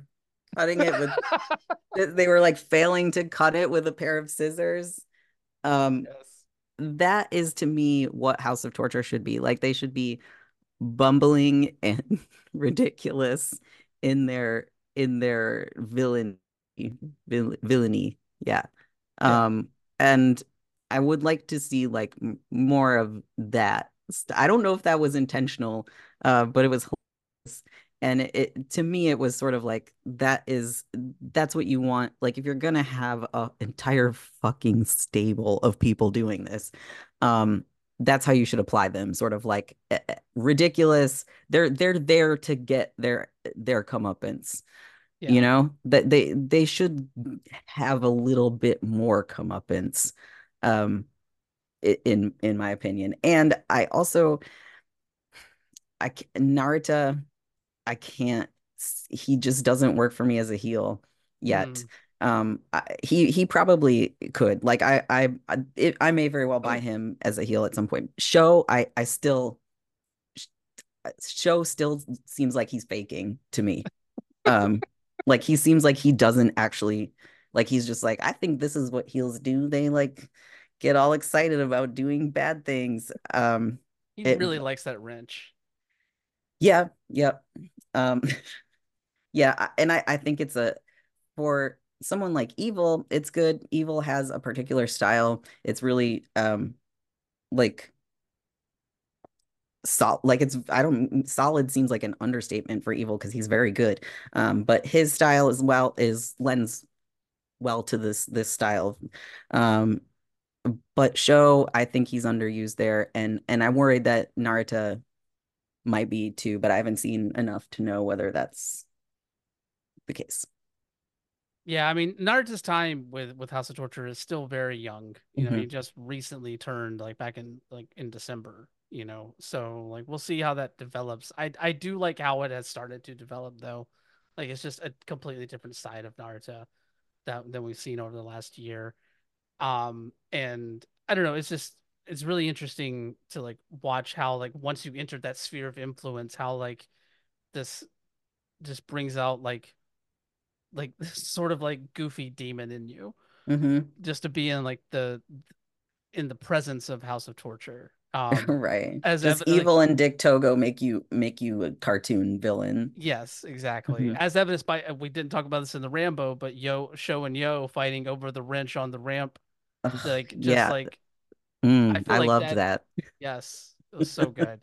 [SPEAKER 2] cutting it with they were like failing to cut it with a pair of scissors. Um
[SPEAKER 1] Yes.
[SPEAKER 2] that is to me what House of Torture should be. Like they should be bumbling and ridiculous in their in their villain vil, villainy. Yeah.
[SPEAKER 1] Yeah.
[SPEAKER 2] Um and I would like to see like m- more of that. I don't know if that was intentional, uh, but it was hilarious. And it, it to me it was sort of like that is that's what you want. Like if you're gonna have a entire fucking stable of people doing this, um, that's how you should apply them. Sort of like eh, eh, ridiculous. They're they're there to get their their comeuppance. You know that they they should have a little bit more comeuppance, um, in in my opinion. And I also I Narita I can't he just doesn't work for me as a heel yet.
[SPEAKER 1] Mm.
[SPEAKER 2] Um, I, he he probably could. Like I I I, it, I may very well buy him as a heel at some point. SHO I I still SHO still seems like he's faking to me. Um, like he seems like he doesn't actually like he's just like I think this is what heels do. They like get all excited about doing bad things. Um,
[SPEAKER 1] He
[SPEAKER 2] it
[SPEAKER 1] really likes that wrench.
[SPEAKER 2] yeah, yeah. Um, yeah, and I I think it's a for someone like Evil, it's good. Evil has a particular style. It's really um like sol like it's I don't solid seems like an understatement for Evil because he's very good. Um, but his style as well is lends well to this this style. Um, but SHO, I think he's underused there, and and I'm worried that Narita might be too, but I haven't seen enough to know whether that's the case.
[SPEAKER 1] Yeah, I mean, Narita's time with with House of Torture is still very young. You know, he
[SPEAKER 2] Mhm.
[SPEAKER 1] just recently turned like back in like in December, you know. So like we'll see how that develops. I I do like how it has started to develop though. Like it's just a completely different side of Narita that than we've seen over the last year. Um and I don't know, it's just it's really interesting to like watch how like once you enter that sphere of influence, how like this just brings out like like this sort of like goofy demon in you
[SPEAKER 2] hmm
[SPEAKER 1] just to be in like the in the presence of House of Torture. Um
[SPEAKER 2] Right.
[SPEAKER 1] as
[SPEAKER 2] Just
[SPEAKER 1] ev- like
[SPEAKER 2] evil and Dick Togo make you make you a cartoon villain.
[SPEAKER 1] yes, exactly.
[SPEAKER 2] Mhm.
[SPEAKER 1] As evidenced by uh, we didn't talk about this in the Rambo, but Yo SHO and Yo fighting over the wrench on the ramp.
[SPEAKER 2] Ugh,
[SPEAKER 1] Like just
[SPEAKER 2] yeah.
[SPEAKER 1] like I
[SPEAKER 2] Mm,
[SPEAKER 1] feel
[SPEAKER 2] I
[SPEAKER 1] like
[SPEAKER 2] loved
[SPEAKER 1] that
[SPEAKER 2] that.
[SPEAKER 1] yes, it was so good.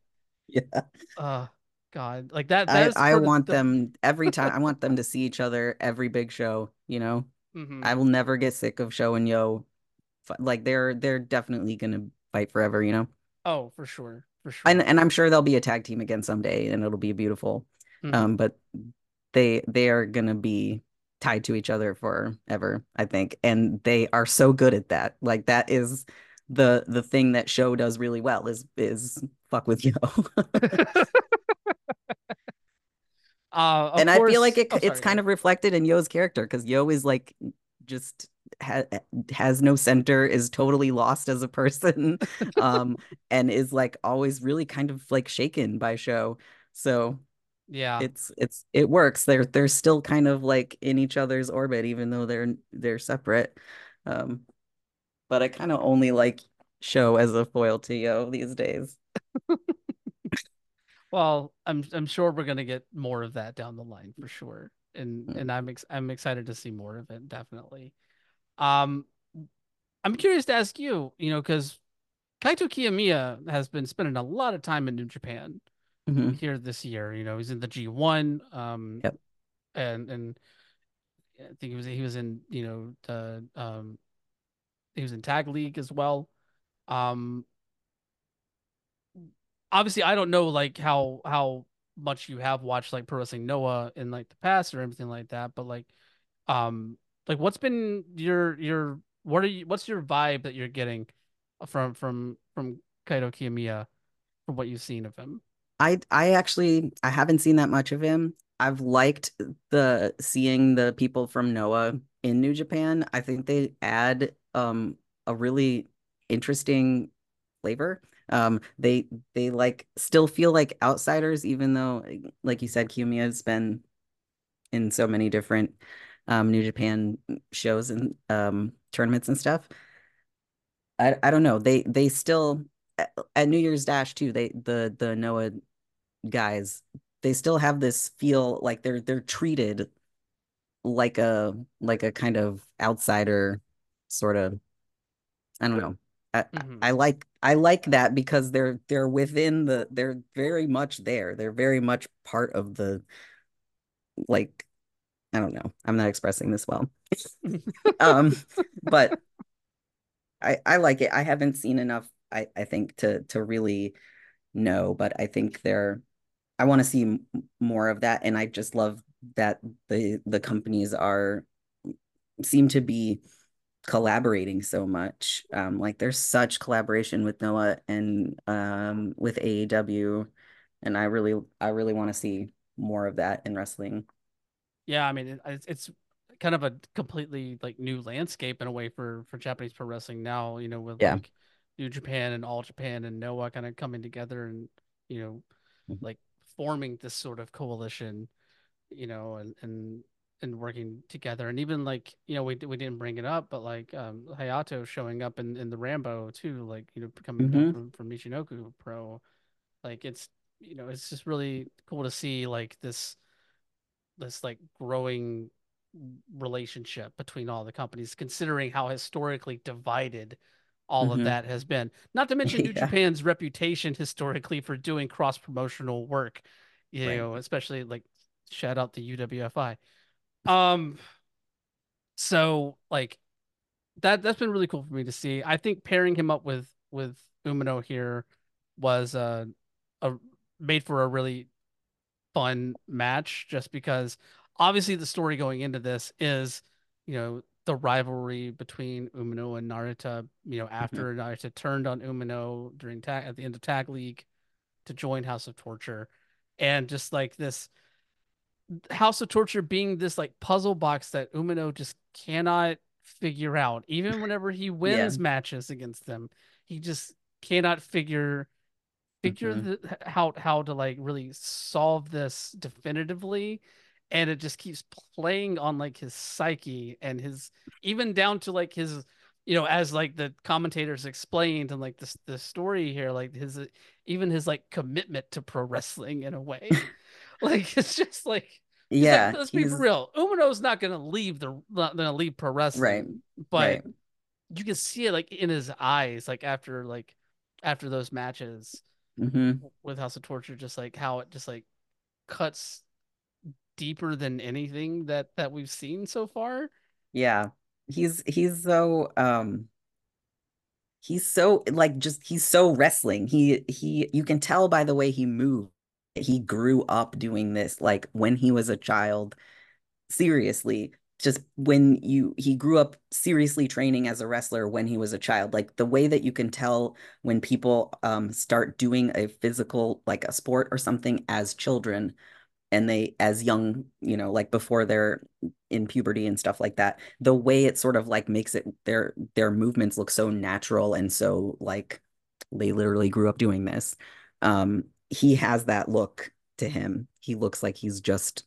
[SPEAKER 2] Yeah.
[SPEAKER 1] Uh God. Like that that
[SPEAKER 2] I I want
[SPEAKER 1] the
[SPEAKER 2] them every time I want them to see each other every big show, you know. I
[SPEAKER 1] Mhm.
[SPEAKER 2] will never get sick of SHO and Yo. Like they're they're definitely gonna fight forever, you know.
[SPEAKER 1] Oh, for sure. For sure.
[SPEAKER 2] and and I'm sure they'll be a tag team again someday and it'll be beautiful.
[SPEAKER 1] Mhm.
[SPEAKER 2] Um, but they they are gonna be tied to each other forever, I think. And they are so good at that. Like that is the the thing that SHO does really well is is fuck with Yo.
[SPEAKER 1] Uh of
[SPEAKER 2] And I feel like it
[SPEAKER 1] oh
[SPEAKER 2] it's kind of reflected in Yo's character because Yo is like just ha has no center, is totally lost as a person, um, and is like always really kind of like shaken by SHO. So
[SPEAKER 1] Yeah.
[SPEAKER 2] it's it's it works. They're they're still kind of like in each other's orbit, even though they're they're separate. Um, but I kind of only like SHO as a foil to Yo these days.
[SPEAKER 1] Well, I'm I'm sure we're gonna get more of that down the line for sure, and
[SPEAKER 2] Mm.
[SPEAKER 1] and I'm ex I'm excited to see more of it definitely. Um, I'm curious to ask you, you know, because Kaito Kiyomiya has been spending a lot of time in New Japan
[SPEAKER 2] Mhm.
[SPEAKER 1] here this year. You know, he's in the G1, um,
[SPEAKER 2] Yep.
[SPEAKER 1] and and I think he was he was in you know the um he was in Tag League as well. Um, obviously, I don't know like how how much you have watched like Pro Wrestling Noah in like the past or anything like that, but like, um, like what's been your your what are you what's your vibe that you're getting from from from Kaito Kiyomiya from what you've seen of him?
[SPEAKER 2] I I actually I haven't seen that much of him. I've liked the seeing the people from Noah in New Japan. I think they add um a really interesting flavor. Um they they like still feel like outsiders even though like you said Kiyomiya has been in so many different um New Japan shows and um tournaments and stuff. I I don't know. They they still at New Year's Dash too. They the the Noah guys, they still have this feel like they're they're treated like a like a kind of outsider sort of I don't know. I,
[SPEAKER 1] Mm-hmm.
[SPEAKER 2] I like I like that because they're they're within the they're very much there. They're very much part of the like I don't know. I'm not expressing this well. um but I I like it. I haven't seen enough I I think to to really know, but I think they're I want to see m- more of that, and I just love that the the companies are seem to be collaborating so much. Um, like there's such collaboration with Noah and um with AEW, and I really I really want to see more of that in wrestling.
[SPEAKER 1] Yeah, I mean it, it's it's kind of a completely like new landscape in a way for for Japanese pro wrestling now, you know, with
[SPEAKER 2] Yeah.
[SPEAKER 1] like New Japan and All Japan and Noah kind of coming together and you know
[SPEAKER 2] Mhm.
[SPEAKER 1] like forming this sort of coalition, you know, and and and working together and even like you know we we didn't bring it up, but like um Hayato showing up in in the Rambo too, like you know coming back
[SPEAKER 2] Mhm.
[SPEAKER 1] from from Michinoku Pro, like it's you know it's just really cool to see like this this like growing relationship between all the companies, considering how historically divided all of
[SPEAKER 2] Mhm.
[SPEAKER 1] that has been. Not to mention New
[SPEAKER 2] Yeah.
[SPEAKER 1] Japan's reputation historically for doing cross promotional work, you
[SPEAKER 2] Right.
[SPEAKER 1] know, especially like shout out to the UWFI. Um, so like that that's been really cool for me to see. I think pairing him up with with Umino here was uh a made for a really fun match just because obviously the story going into this is, you know, the rivalry between Umino and Narita, you know,
[SPEAKER 2] Mhm.
[SPEAKER 1] after Narita turned on Umino during tag at the end of Tag League to join House of Torture. And just like this House of Torture being this like puzzle box that Umino just cannot figure out. Even whenever he
[SPEAKER 2] Yeah.
[SPEAKER 1] wins matches against them, he just cannot figure figure
[SPEAKER 2] Mhm.
[SPEAKER 1] the how how to like really solve this definitively and it just keeps playing on like his psyche and his even down to like his you know as like the commentators explained and like this the story here like his even his like commitment to pro wrestling in a way like it's just like because like
[SPEAKER 2] Yeah.
[SPEAKER 1] let's be real Umino's not gonna leave the not gonna leave pro wrestling. right. but
[SPEAKER 2] Right.
[SPEAKER 1] you can see it like in his eyes like after like after those matches
[SPEAKER 2] hmm
[SPEAKER 1] with House of Torture, just like how it just like cuts deeper than anything that that we've seen so far.
[SPEAKER 2] Yeah. He's he's so um he's so like just he's so wrestling. He he you can tell by the way he moved. He grew up doing this like when he was a child. Seriously, just when you he grew up seriously training as a wrestler when he was a child. Like the way that you can tell when people um start doing a physical like a sport or something as children and they as young, you know, like before they're in puberty and stuff like that, the way it sort of like makes it their their movements look so natural and so like they literally grew up doing this. Um, he has that look to him. He looks like he's just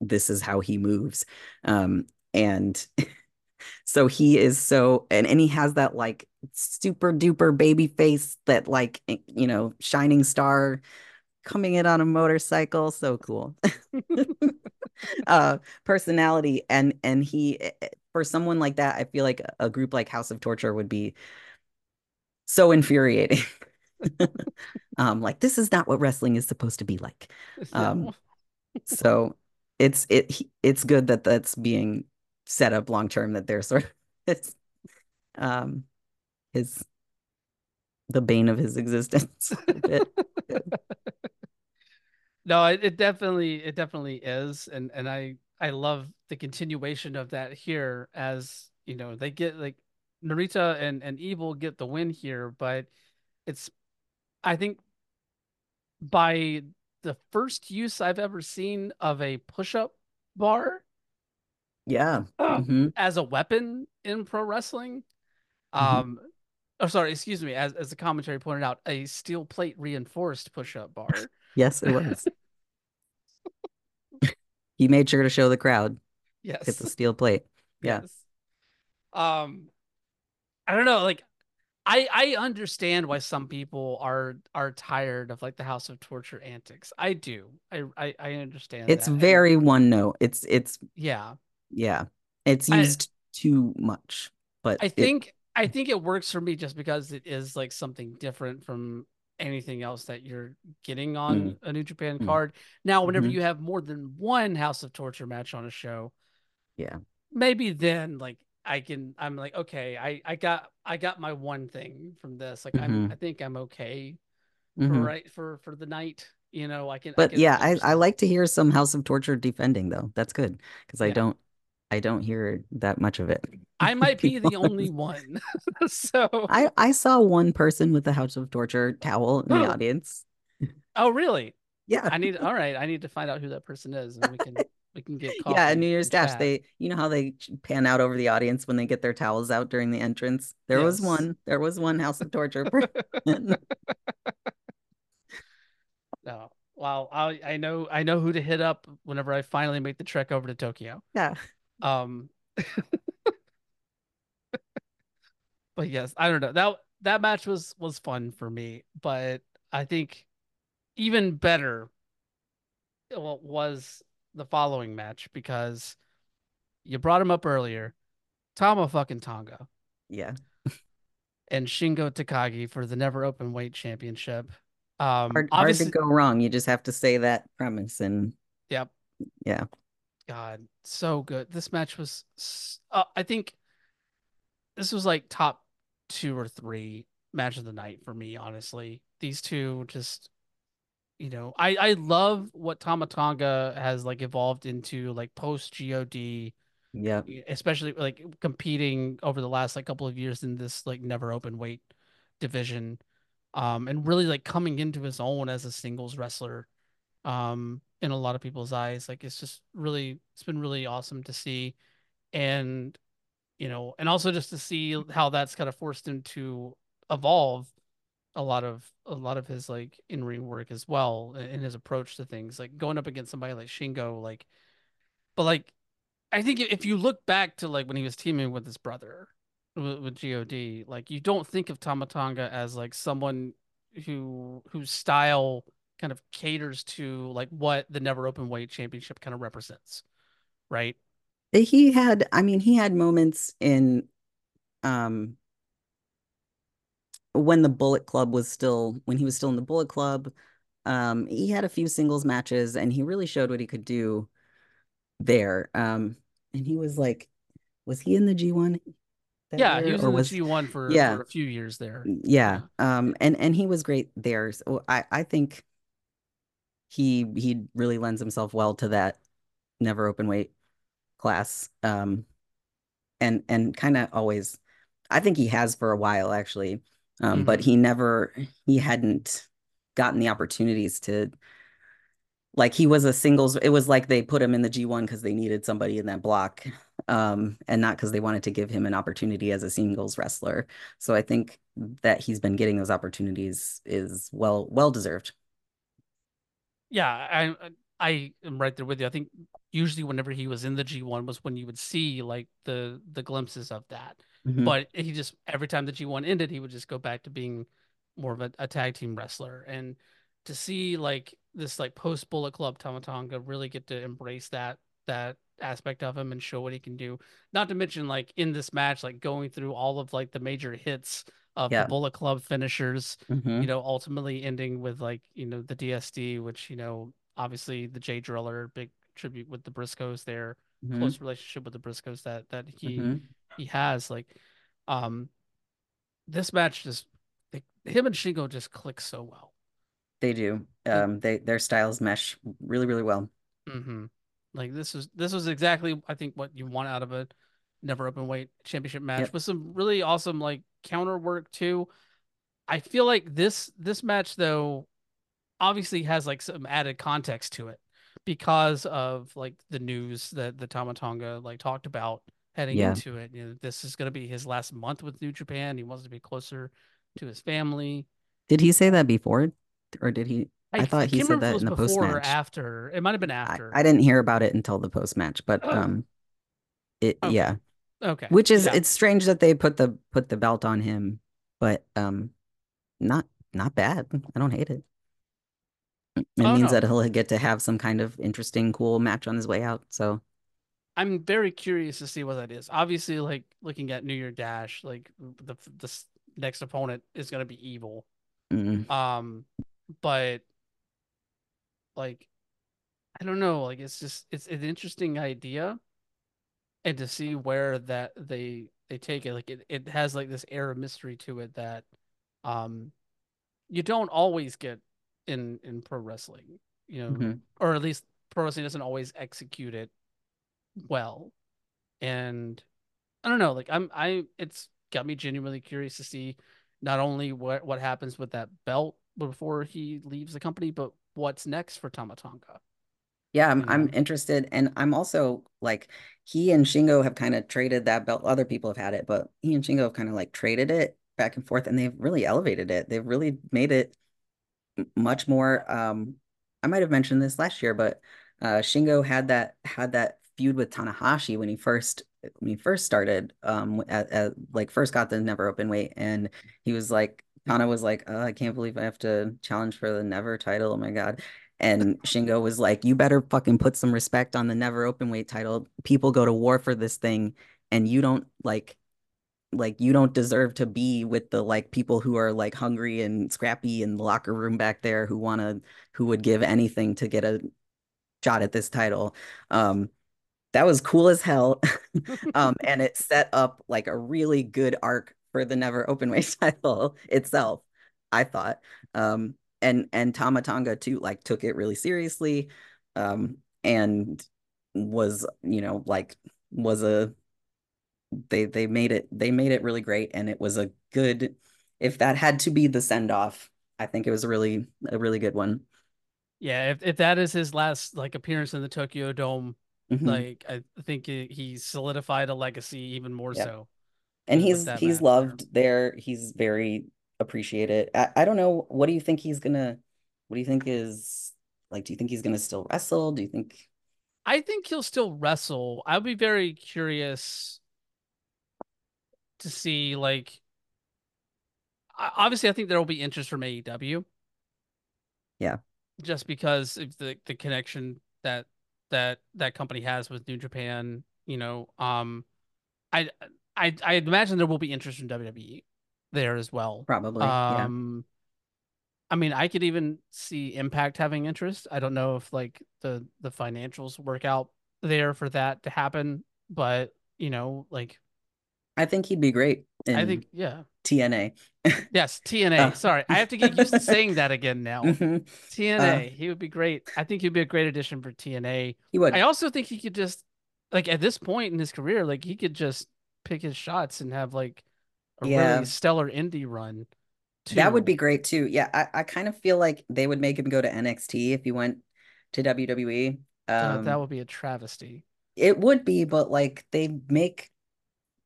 [SPEAKER 2] this is how he moves. Um, and so he is so and and he has that like super duper baby face that like you know shining star coming in on a motorcycle so cool. Uh personality and and he eh, eh, for someone like that i feel like a group like house of torture would be so infuriating. Um like this is not what wrestling is supposed to be like. Um so it's it it's good that that's being set up long term that they're sort of it's um his the bane of his existence.
[SPEAKER 1] No, it, it definitely it definitely is, and and I I love the continuation of that here as you know they get like Narita and and Evil get the win here, but it's I think by the first use I've ever seen of a push-up bar
[SPEAKER 2] Yeah.
[SPEAKER 1] uh,
[SPEAKER 2] hmm
[SPEAKER 1] as a weapon in pro wrestling.
[SPEAKER 2] hmm
[SPEAKER 1] Um, oh, sorry, excuse me. As as the commentary pointed out, a steel plate reinforced push-up bar.
[SPEAKER 2] Yes, it was. He made sure to show the crowd.
[SPEAKER 1] Yes.
[SPEAKER 2] It's a steel plate. Yeah.
[SPEAKER 1] yes. Um, I don't know. Like, I I understand why some people are are tired of like the House of Torture antics. I do. I I, I understand
[SPEAKER 2] It's
[SPEAKER 1] that.
[SPEAKER 2] Very one note. It's it's
[SPEAKER 1] yeah,
[SPEAKER 2] yeah. It's
[SPEAKER 1] I
[SPEAKER 2] used too much, but
[SPEAKER 1] I
[SPEAKER 2] it
[SPEAKER 1] think I think it works for me just because it is like something different from anything else that you're getting on
[SPEAKER 2] mm,
[SPEAKER 1] a New Japan
[SPEAKER 2] mm,
[SPEAKER 1] card. Now, whenever
[SPEAKER 2] mhm.
[SPEAKER 1] you have more than one House of Torture match on a show,
[SPEAKER 2] Yeah.
[SPEAKER 1] maybe then like I can I'm like, okay, I I got I got my one thing from this. Like I'm I
[SPEAKER 2] hmm
[SPEAKER 1] think I'm okay for
[SPEAKER 2] hmm
[SPEAKER 1] right for for the night. You know, I can I
[SPEAKER 2] But
[SPEAKER 1] can
[SPEAKER 2] yeah, I, I like to hear some House of Torture defending though. That's good because I don't I don't hear that much of it.
[SPEAKER 1] I might be the only one. so
[SPEAKER 2] I I saw one person with the House of Torture towel in the oh. audience.
[SPEAKER 1] oh really?
[SPEAKER 2] Yeah.
[SPEAKER 1] I need all right, I need to find out who that person is and we can we can get
[SPEAKER 2] Yeah, New Year's Dash, they you know how they pan out over the audience when they get their towels out during the entrance? There was one. There was one House of Torture.
[SPEAKER 1] No. Oh, well, I I know I know who to hit up whenever I finally make the trek over to Tokyo.
[SPEAKER 2] Yeah.
[SPEAKER 1] Um, but yes, I don't know. That that match was was fun for me, but I think even better well, was the following match because you brought him up earlier, Tama fucking Tonga
[SPEAKER 2] Yeah.
[SPEAKER 1] and Shingo Takagi for the Never Open Weight Championship. Um,
[SPEAKER 2] Hard hard to
[SPEAKER 1] obviously,
[SPEAKER 2] go wrong. You just have to say that premise and
[SPEAKER 1] yep.
[SPEAKER 2] yeah.
[SPEAKER 1] God, so good. This match was, uh, I think this was like top two or three match of the night for me, honestly. These two just, you know, I I love what Tama Tonga has like evolved into like post GOD,
[SPEAKER 2] Yeah.
[SPEAKER 1] especially like competing over the last like couple of years in this like never open weight division. Um, and really like coming into his own as a singles wrestler um in a lot of people's eyes. Like it's just really it's been really awesome to see. And you know, and also just to see mm. how that's kind of forced him to evolve a lot of a lot of his like in-ring work as well in his approach to things. Like going up against somebody like Shingo, like but like I think if you look back to like when he was teaming with his brother with, with God, like you don't think of Tama Tonga as like someone who whose style kind of caters to like what the Never Open Weight Championship kind of represents, right?
[SPEAKER 2] He had, I mean, he had moments in um when the Bullet Club was still when he was still in the Bullet Club. Um, he had a few singles matches and he really showed what he could do there. Um, and he was like, was he in the G1 that
[SPEAKER 1] Yeah, he was in the G1 for
[SPEAKER 2] yeah,
[SPEAKER 1] for a few years there.
[SPEAKER 2] yeah.
[SPEAKER 1] Yeah.
[SPEAKER 2] Um, and and he was great there. So I I think he he really lends himself well to that never open weight class. Um, and and kind of always I think he has for a while actually. Um, but
[SPEAKER 1] hmm
[SPEAKER 2] he never he hadn't gotten the opportunities to like he was a singles it was like they put him in the G1 because they needed somebody in that block um and not because they wanted to give him an opportunity as a singles wrestler. So I think that he's been getting those opportunities is well well deserved.
[SPEAKER 1] Yeah, I I am right there with you. I think usually whenever he was in the G1 was when you would see like the the glimpses of that.
[SPEAKER 2] hmm
[SPEAKER 1] But he just every time the G1 ended, he would just go back to being more of a, a tag team wrestler. And to see like this like post Bullet Club Tama Tonga really get to embrace that that aspect of him and show what he can do. Not to mention like in this match, like going through all of like the major hits of the
[SPEAKER 2] Yeah.
[SPEAKER 1] Bullet Club finishers you
[SPEAKER 2] hmm
[SPEAKER 1] know, ultimately ending with like, you know, the DSD, which, you know, obviously the Jay Driller, big tribute with the Briscoes there,
[SPEAKER 2] hmm
[SPEAKER 1] close relationship with the Briscoes that that he
[SPEAKER 2] hmm
[SPEAKER 1] he has. Like, um, this match just the, him and Shingo just click so well.
[SPEAKER 2] They do. Um, they their styles mesh really, really well.
[SPEAKER 1] Mm-hmm. Like this was this was exactly I think what you want out of a never open weight championship match
[SPEAKER 2] Yep.
[SPEAKER 1] with some really awesome like counter work too. I feel like this this match though obviously has like some added context to it because of like the news that the Tama Tonga like talked about heading
[SPEAKER 2] Yeah.
[SPEAKER 1] into it. You know, this is going to be his last month with New Japan. He wants to be closer to his family.
[SPEAKER 2] Did he say that before, or did he? I thought he said that in the
[SPEAKER 1] before or
[SPEAKER 2] post-match.
[SPEAKER 1] after. It might have been after.
[SPEAKER 2] I didn't hear about it until the post match, but
[SPEAKER 1] Oh.
[SPEAKER 2] um, it
[SPEAKER 1] Okay.
[SPEAKER 2] yeah,
[SPEAKER 1] okay.
[SPEAKER 2] which is
[SPEAKER 1] Yeah.
[SPEAKER 2] it's strange that they put the put the belt on him, but um, not not bad. I don't hate it. It
[SPEAKER 1] Oh,
[SPEAKER 2] means
[SPEAKER 1] no.
[SPEAKER 2] that he'll get to have some kind of interesting, cool match on his way out. So
[SPEAKER 1] I'm very curious to see what that is. Obviously, like looking at New Year Dash, like the the next opponent is going to be evil.
[SPEAKER 2] mm,
[SPEAKER 1] Um, but like, I don't know. Like, it's just it's an interesting idea, and to see where that they they take it. Like, it it has like this air of mystery to it that, um, you don't always get in in pro wrestling. You know,
[SPEAKER 2] mhm.
[SPEAKER 1] or at least pro wrestling doesn't always execute it well. And I don't know, like I'm I it's got me genuinely curious to see not only what what happens with that belt before he leaves the company, but what's next for Tama Tonga.
[SPEAKER 2] Yeah, I'm
[SPEAKER 1] You
[SPEAKER 2] I'm interested, and I'm also like he and Shingo have kind of traded that belt. Other people have had it, but he and Shingo have kind of like traded it back and forth, and they've really elevated it. They've really made it much more. Um, I might have mentioned this last year, but uh, Shingo had that had that feud with Tanahashi when he first when he first started, um, at, at like first got the never open weight, and he was like Tana was like, oh, I can't believe I have to challenge for the never title. Oh my God. And Shingo was like, You better fucking put some respect on the never open weight title. People go to war for this thing, and you don't like like you don't deserve to be with the like people who are like hungry and scrappy in the locker room back there who want to who would give anything to get a shot at this title. Um that was cool as hell. um and it set up like a really good arc for the never open weight title itself, I thought. Um and and Tama Tonga too like took it really seriously um and was, you know, like was a they they made it they made it really great and it was a good if that had to be the send off I think it was a really a really good one
[SPEAKER 1] Yeah, if if that is his last like appearance in the Tokyo Dome,
[SPEAKER 2] Mhm.
[SPEAKER 1] like I think he, he solidified a legacy even more
[SPEAKER 2] Yep.
[SPEAKER 1] so.
[SPEAKER 2] and he's he's loved there he's very appreciated I, I don't know what do you think he's gonna what do you think is like do you think he's gonna still wrestle do you think
[SPEAKER 1] I think he'll still wrestle. I'll be very curious to see like obviously I think there will be interest from AEW.
[SPEAKER 2] Yeah.
[SPEAKER 1] Just because of the the connection that that that company has with New Japan, you know, um I I I imagine there will be interest from WWE there as well.
[SPEAKER 2] probably yeah
[SPEAKER 1] Um I mean, I could even see Impact having interest. I don't know if like the the financials work out there for that to happen, but you know, like
[SPEAKER 2] I think he'd be great in
[SPEAKER 1] I think yeah.
[SPEAKER 2] TNA
[SPEAKER 1] Yes, TNA.
[SPEAKER 2] Uh.
[SPEAKER 1] Sorry. I have to get used to saying that again now.
[SPEAKER 2] Mhm.
[SPEAKER 1] TNA. he would be great. I think he'd be a great addition for TNA.
[SPEAKER 2] he would
[SPEAKER 1] I also think he could just like at this point in his career, like he could just pick his shots and have like a
[SPEAKER 2] Yeah.
[SPEAKER 1] really stellar indie run.
[SPEAKER 2] That would be great too. Yeah, I, I kind of feel like they would make him go to NXT if he went to WWE. Um,
[SPEAKER 1] that would be a travesty.
[SPEAKER 2] it would be, but like they make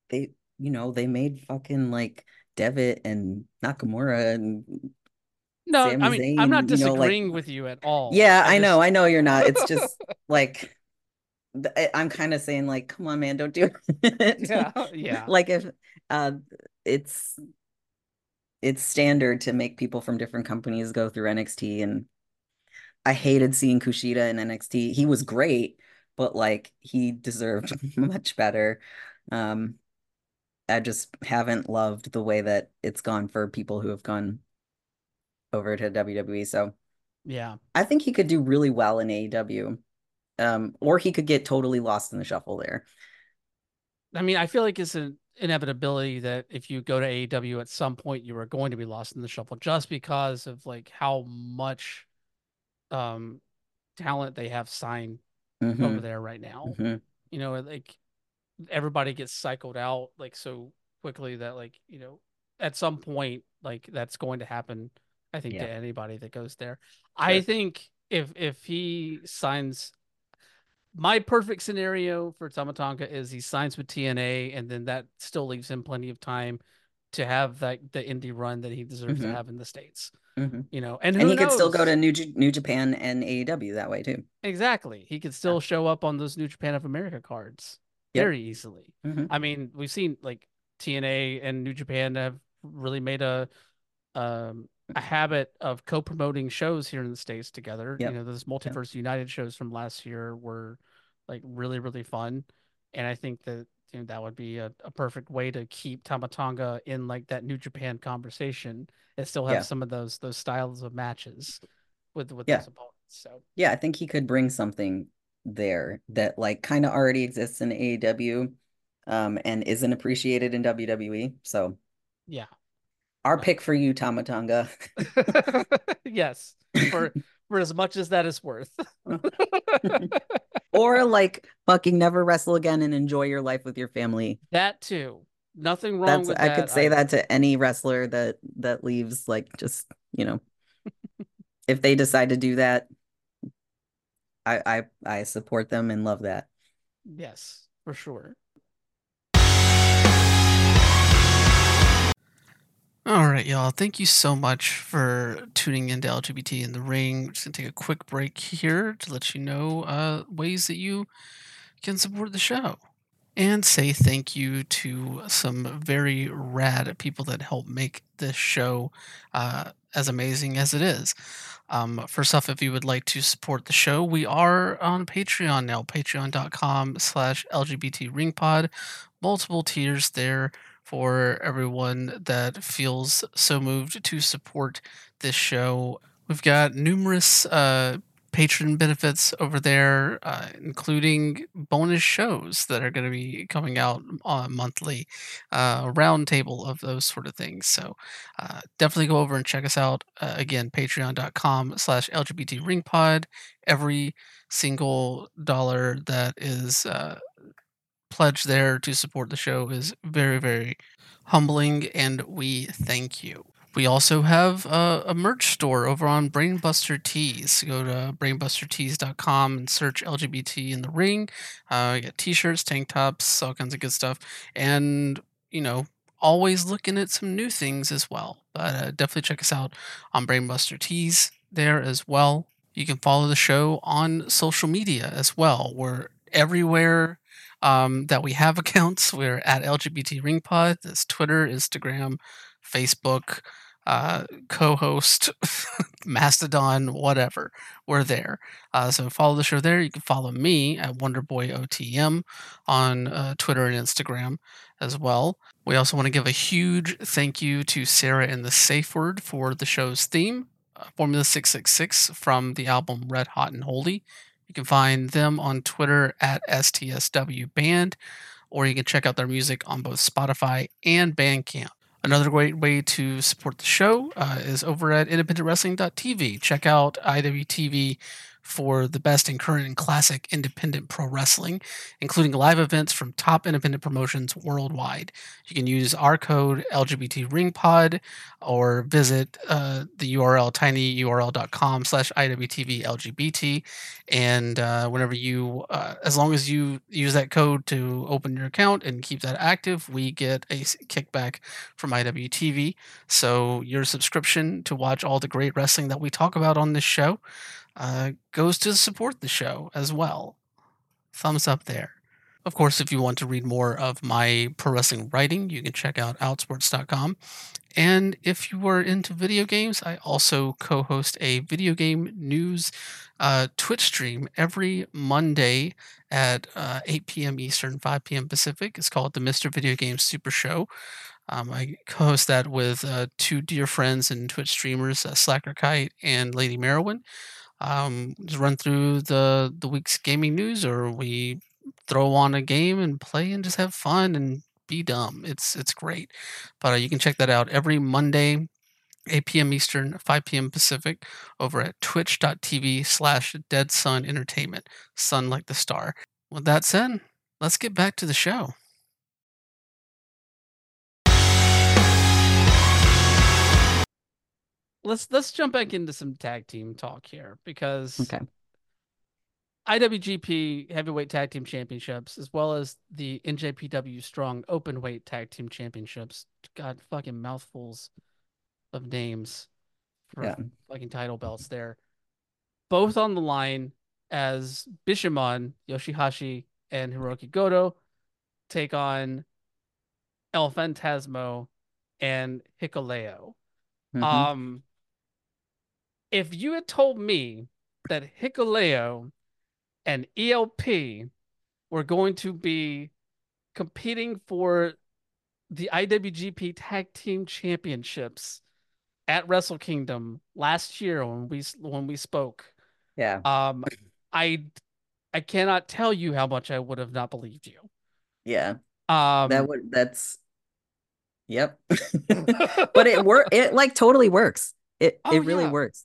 [SPEAKER 2] they you know they made fucking like Devitt and Nakamura and
[SPEAKER 1] No,
[SPEAKER 2] Sami
[SPEAKER 1] I mean I'm not
[SPEAKER 2] Zayn, you know, like-
[SPEAKER 1] disagreeing with you at all.
[SPEAKER 2] yeah, I,
[SPEAKER 1] just-
[SPEAKER 2] know, I know you're not. It's just like I- I'm kind of saying like, come on, man, don't do it.
[SPEAKER 1] Yeah, yeah.
[SPEAKER 2] Like if uh, it's it's standard to make people from different companies go through NXT and I hated seeing Kushida in NXT. He was great, but like he deserved much better. Um I just haven't loved the way that it's gone for people who have gone over to WWE. So
[SPEAKER 1] Yeah.
[SPEAKER 2] I think he could do really well in AEW. Um, or he could get totally lost in the shuffle there.
[SPEAKER 1] I mean, I feel like it's a inevitability that if you go to AEW at some point you are going to be lost in the shuffle just because of like how much um talent they have signed
[SPEAKER 2] Mhm,
[SPEAKER 1] over there right now.
[SPEAKER 2] mhm.
[SPEAKER 1] You know, like everybody gets cycled out like so quickly that like, you know, at some point like that's going to happen I think
[SPEAKER 2] Yeah.
[SPEAKER 1] to anybody that goes there. I think if if he signs my perfect scenario for Tama Tonga is he signs with TNA and then that still leaves him plenty of time to have that the indie run that he deserves to
[SPEAKER 2] Mhm.
[SPEAKER 1] have in the states.
[SPEAKER 2] Mhm.
[SPEAKER 1] You know, and
[SPEAKER 2] And he
[SPEAKER 1] knows?
[SPEAKER 2] could still go to New J- New Japan and AEW that way too.
[SPEAKER 1] Exactly. He could still show up on those New Japan of America cards
[SPEAKER 2] Yep.
[SPEAKER 1] very easily.
[SPEAKER 2] Mhm.
[SPEAKER 1] I mean, we've seen like TNA and New Japan have really made a um a habit of co-promoting shows here in the states together.
[SPEAKER 2] Yep.
[SPEAKER 1] You know, those Multiverse United shows from last year were like really really fun, and I think that you know, that would be a, a perfect way to keep Tama Tonga in like that New Japan conversation and still have
[SPEAKER 2] Yeah.
[SPEAKER 1] some of those those styles of matches with with
[SPEAKER 2] Yeah.
[SPEAKER 1] those opponents. So
[SPEAKER 2] Yeah, I think he could bring something there that like kind of already exists in AEW um and isn't appreciated in WWE. So
[SPEAKER 1] yeah.
[SPEAKER 2] Our pick for you, Tama Tonga.
[SPEAKER 1] yes, for for as much as that is worth.
[SPEAKER 2] or like fucking never wrestle again and enjoy your life with your family.
[SPEAKER 1] that too. Nothing wrong
[SPEAKER 2] That's
[SPEAKER 1] with
[SPEAKER 2] I
[SPEAKER 1] that.
[SPEAKER 2] could say
[SPEAKER 1] either.
[SPEAKER 2] that to any wrestler that that leaves like just, you know, if they decide to do that, I I I support them and love that.
[SPEAKER 1] Yes, for sure. Right, y'all. Thank you so much for tuning into LGBT in the Ring. We're just gonna take a quick break here to let you know uh, ways that you can support the show and say thank you to some very rad people that help make this show uh, as amazing as it is. Um, first off, if you would like to support the show, we are on Patreon now, patreon.com slash LGBT ringpod. Multiple tiers there for everyone that feels so moved to support this show. We've got numerous uh, patron benefits over there, uh, including bonus shows that are going to be coming out uh, monthly, uh, roundtable of those sort of things. So uh, definitely go over and check us out. Uh, again, patreon.com slash LGBT ringpod. Every single dollar that is pledged there to support the show is very, very humbling, and we thank you. We also have a, a merch store over on Brainbuster Tees. Go to brainbustertees.com and search LGBT in the ring. Uh, you got t-shirts, tank tops, all kinds of good stuff, and you know, always looking at some new things as well. But uh, definitely check us out on Brainbuster Tees there as well. You can follow the show on social media as well. We're everywhere um, that we have accounts. We're at LGBT Ringpod. That's Twitter, Instagram, Facebook, uh, co-host, Mastodon, whatever. We're there. Uh, so follow the show there. You can follow me at WonderboyOTM on uh, Twitter and Instagram as well. We also want to give a huge thank you to Sarah and the Safe Word for the show's theme, uh, Formula 666 from the album Red Hot and Holy. You can find them on Twitter at STSW Band, or you can check out their music on both Spotify and Bandcamp. Another great way to support the show uh, is over at independentwrestling.tv. Check out IWTV for the best in current and classic independent pro wrestling, including live events from top independent promotions worldwide. You can use our code LGBTRingPod or visit uh, the URL tinyurl.com slash IWTVLGBT. And uh, whenever you, uh, as long as you use that code to open your account and keep that active, we get a kickback from IWTV. So your subscription to watch all the great wrestling that we talk about on this show uh, goes to support the show as well. Thumbs up there. Of course, if you want to read more of my pro wrestling writing, you can check out outsports.com. And if you are into video games, I also co host a video game news uh, Twitch stream every Monday at uh, 8 p.m. Eastern, 5 p.m. Pacific. It's called the Mr. Video Game Super Show. Um, I co host that with uh, two dear friends and Twitch streamers, uh, Slacker Kite and Lady Merowin. Um, just run through the, the week's gaming news, or we throw on a game and play and just have fun and be dumb. It's it's great. But uh, you can check that out every Monday, 8 p.m. Eastern, 5 p.m. Pacific, over at twitch.tv slash Dead Sun Entertainment. Sun like the star. With that said, let's get back to the show. Let's let's jump back into some tag team talk here because
[SPEAKER 2] Okay.
[SPEAKER 1] IWGP Heavyweight Tag Team Championships, as well as the NJPW Strong Openweight Tag Team Championships. God, fucking mouthfuls of names for
[SPEAKER 2] Yeah.
[SPEAKER 1] fucking title belts there. Both on the line as Bishamon, Yoshihashi, and Hiroki Goto take on El Fantasmo and Hikuleo.
[SPEAKER 2] Mhm.
[SPEAKER 1] Um, if you had told me that Hikuleo and ELP were going to be competing for the IWGP Tag Team Championships at Wrestle Kingdom last year when we when we spoke,
[SPEAKER 2] yeah.
[SPEAKER 1] um, I I cannot tell you how much I would have not believed you.
[SPEAKER 2] Yeah.
[SPEAKER 1] Um,
[SPEAKER 2] That would that's yep. But it work it like totally works. It
[SPEAKER 1] Oh,
[SPEAKER 2] it really
[SPEAKER 1] yeah.
[SPEAKER 2] works.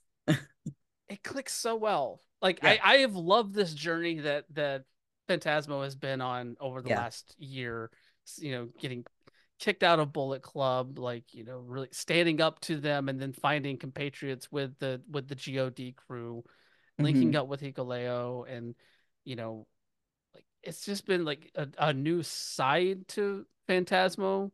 [SPEAKER 1] It clicks so well. Like
[SPEAKER 2] Yeah.
[SPEAKER 1] I, I have loved this journey that that Fantasmo has been on over the
[SPEAKER 2] Yeah.
[SPEAKER 1] last year. You know, getting kicked out of Bullet Club, like you know, really standing up to them, and then finding compatriots with the with the God crew, linking
[SPEAKER 2] Mhm.
[SPEAKER 1] up with Hikuleo, and you know, like it's just been like a, a new side to Fantasmo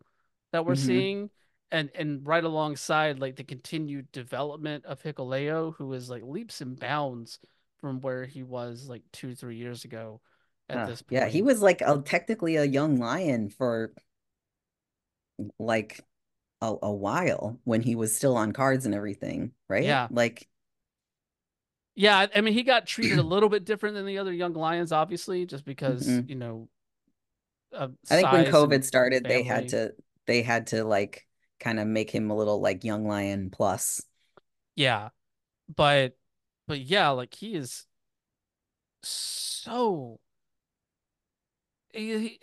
[SPEAKER 1] that we're
[SPEAKER 2] Mhm.
[SPEAKER 1] seeing and and right alongside like the continued development of Hikuleo who is like leaps and bounds from where he was like two three years ago at
[SPEAKER 2] Uh,
[SPEAKER 1] this point.
[SPEAKER 2] yeah, he was like a technically a young lion for like a, a while when he was still on cards and everything, right?
[SPEAKER 1] Yeah.
[SPEAKER 2] Like
[SPEAKER 1] yeah I- mean he got treated a little bit different than the other young lions obviously just because
[SPEAKER 2] Mhm.
[SPEAKER 1] you know
[SPEAKER 2] I think when COVID started, they had to they had to like kind of make him a little like young lion plus.
[SPEAKER 1] yeah but but yeah like he is so he,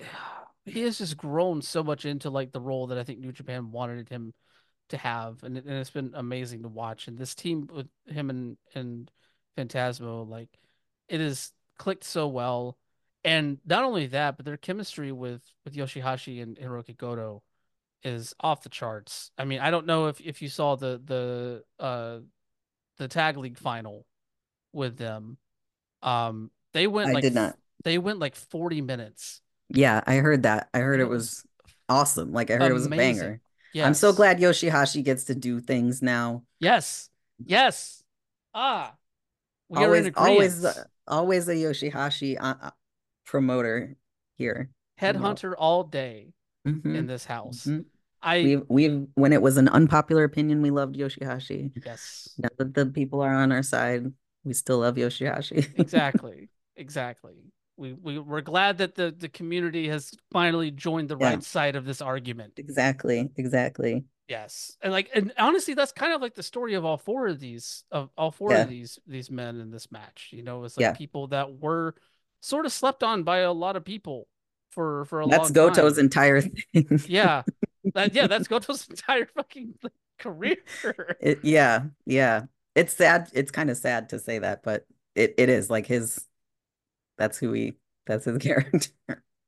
[SPEAKER 1] he has just grown so much into like the role that I think New Japan wanted him to have, and, and it's been amazing to watch. And this team with him and and Fantasmo, like it has clicked so well. And not only that, but their chemistry with with Yoshihashi and Hiroki Goto is off the charts. I mean, I don't know if if you saw the the uh the tag league final with them. Um, they went
[SPEAKER 2] I
[SPEAKER 1] like
[SPEAKER 2] did not.
[SPEAKER 1] they went like 40 minutes.
[SPEAKER 2] Yeah, I heard that. I heard it
[SPEAKER 1] was
[SPEAKER 2] awesome. Like I heard it was a banger.
[SPEAKER 1] Yes.
[SPEAKER 2] I'm so glad Yoshihashi gets to do things now.
[SPEAKER 1] Yes. Yes. Ah. We are
[SPEAKER 2] always,
[SPEAKER 1] in
[SPEAKER 2] always, uh, always a Yoshihashi uh, uh, promoter here. you know.
[SPEAKER 1] Headhunter all day
[SPEAKER 2] Mhm,
[SPEAKER 1] in this house.
[SPEAKER 2] mhm.
[SPEAKER 1] I
[SPEAKER 2] We've, we've, when it was an unpopular opinion, we loved Yoshihashi.
[SPEAKER 1] yes.
[SPEAKER 2] Now that the people are on our side, we still love Yoshihashi.
[SPEAKER 1] Exactly. exactly. We we we're glad that the the community has finally joined the
[SPEAKER 2] Yeah.
[SPEAKER 1] right side of this argument.
[SPEAKER 2] exactly, exactly.
[SPEAKER 1] Yes. And like and honestly that's kind of like the story of all four of these of all four
[SPEAKER 2] Yeah.
[SPEAKER 1] of these these men in this match. You know, it's like
[SPEAKER 2] Yeah.
[SPEAKER 1] people that were sort of slept on by a lot of people for for a
[SPEAKER 2] That's
[SPEAKER 1] long
[SPEAKER 2] Goto's
[SPEAKER 1] time.
[SPEAKER 2] entire thing.
[SPEAKER 1] Yeah. That yeah, that's Goto's entire fucking career.
[SPEAKER 2] It, yeah, yeah. It's sad. It's kind of sad to say that, but it, it is like his. That's who he. That's his character.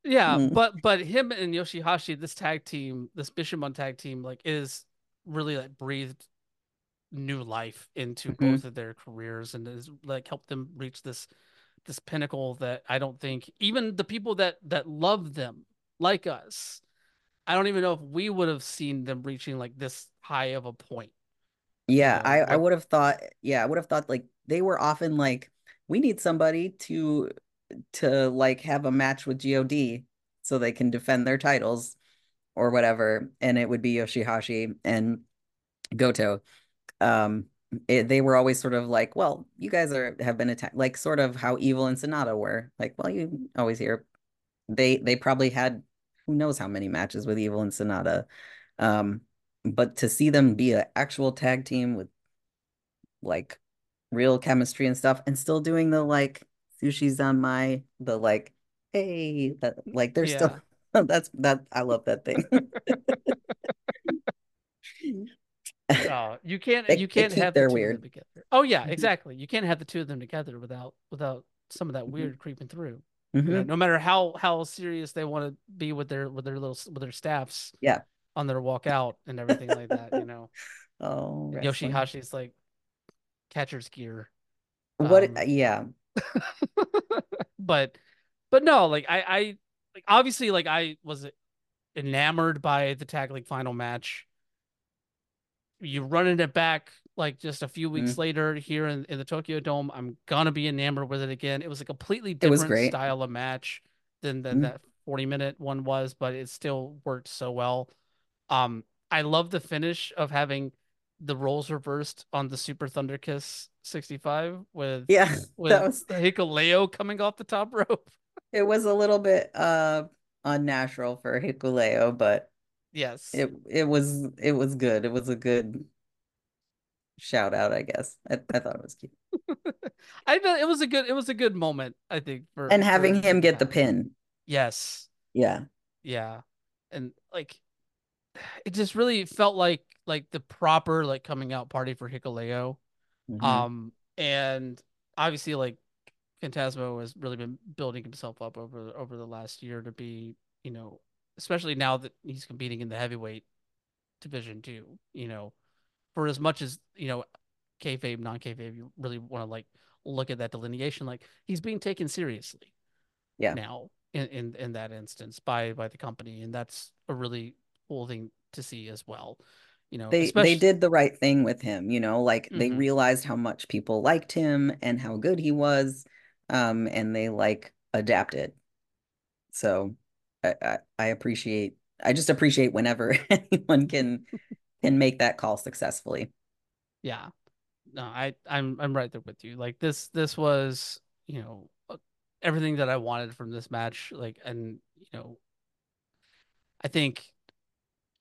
[SPEAKER 1] Yeah,
[SPEAKER 2] Mm.
[SPEAKER 1] but but him and Yoshihashi, this tag team, this Bishamon tag team, like is really like breathed new life into
[SPEAKER 2] Mhm.
[SPEAKER 1] both of their careers and has like helped them reach this this pinnacle that I don't think even the people that that love them like us, I don't even know if we would have seen them reaching like this high of a point.
[SPEAKER 2] Yeah,
[SPEAKER 1] know,
[SPEAKER 2] I I would have thought. Yeah, I would have thought like they were often like we need somebody to to like have a match with God so they can defend their titles or whatever, and it would be Yoshihashi and Goto. Um, it, they were always sort of like, well, you guys are have been attacked, like sort of how Evil and SANADA were. Like, well, you always hear they they probably had who knows how many matches with Evil and SANADA. Um, but to see them be an actual tag team with like real chemistry and stuff and still doing the like sushi's on my the like hey that like they're still That's that I love that thing.
[SPEAKER 1] Oh, you can't
[SPEAKER 2] They-
[SPEAKER 1] you can't have the
[SPEAKER 2] their
[SPEAKER 1] two of
[SPEAKER 2] weird.
[SPEAKER 1] together. Oh yeah,
[SPEAKER 2] Mhm.
[SPEAKER 1] exactly. You can't have the two of them together without without some of that
[SPEAKER 2] Mhm.
[SPEAKER 1] weird creeping through. You know,
[SPEAKER 2] Mhm.
[SPEAKER 1] no matter how how serious they want to be with their with their little with their staffs
[SPEAKER 2] Yeah.
[SPEAKER 1] on their walk out and everything like that, you know.
[SPEAKER 2] Oh, wrestling.
[SPEAKER 1] Yoshihashi's like catcher's gear.
[SPEAKER 2] What?
[SPEAKER 1] Um,
[SPEAKER 2] Yeah.
[SPEAKER 1] but but no, like I I like obviously like I was enamored by the tag league final match. You running it back like just a few weeks
[SPEAKER 2] Mhm.
[SPEAKER 1] later here in, in the Tokyo Dome, I'm gonna be enamored with it again. It was a completely different style of match than than
[SPEAKER 2] Mhm.
[SPEAKER 1] that 40 minute one was, but it still worked so well. Um, I love the finish of having the roles reversed on the Super Thunder Kiss 65 with
[SPEAKER 2] Yeah.
[SPEAKER 1] with
[SPEAKER 2] That was
[SPEAKER 1] Hikuleo coming off the top rope.
[SPEAKER 2] it was a little bit uh unnatural for Hikuleo, but
[SPEAKER 1] Yes.
[SPEAKER 2] it it was it was good. It was a good shout out, I guess. I, I thought it was cute.
[SPEAKER 1] I know it was a good it was a good moment, I think, for
[SPEAKER 2] And
[SPEAKER 1] for
[SPEAKER 2] having him
[SPEAKER 1] Super
[SPEAKER 2] get the pin.
[SPEAKER 1] Yes.
[SPEAKER 2] Yeah.
[SPEAKER 1] Yeah. And like it just really felt like like the proper like coming out party for Hikuleo.
[SPEAKER 2] Mhm.
[SPEAKER 1] Um and obviously like Fantasmo has really been building himself up over over the last year to be, you know, especially now that he's competing in the heavyweight division too, you know, for as much as, you know, kayfabe, non-kayfabe, you really want to like look at that delineation, like he's being taken seriously
[SPEAKER 2] Yeah.
[SPEAKER 1] now in, in in that instance by by the company, and that's a really cool thing to see as well. You know,
[SPEAKER 2] They
[SPEAKER 1] especially
[SPEAKER 2] they did the right thing with him, you know, like they
[SPEAKER 1] Mhm.
[SPEAKER 2] realized how much people liked him and how good he was. Um, and they like adapted. So I, I, I appreciate I just appreciate whenever anyone can can make that call successfully.
[SPEAKER 1] yeah. No, I I'm I'm right there with you. Like this this was, you know, uh, everything that I wanted from this match. Like, and you know, I think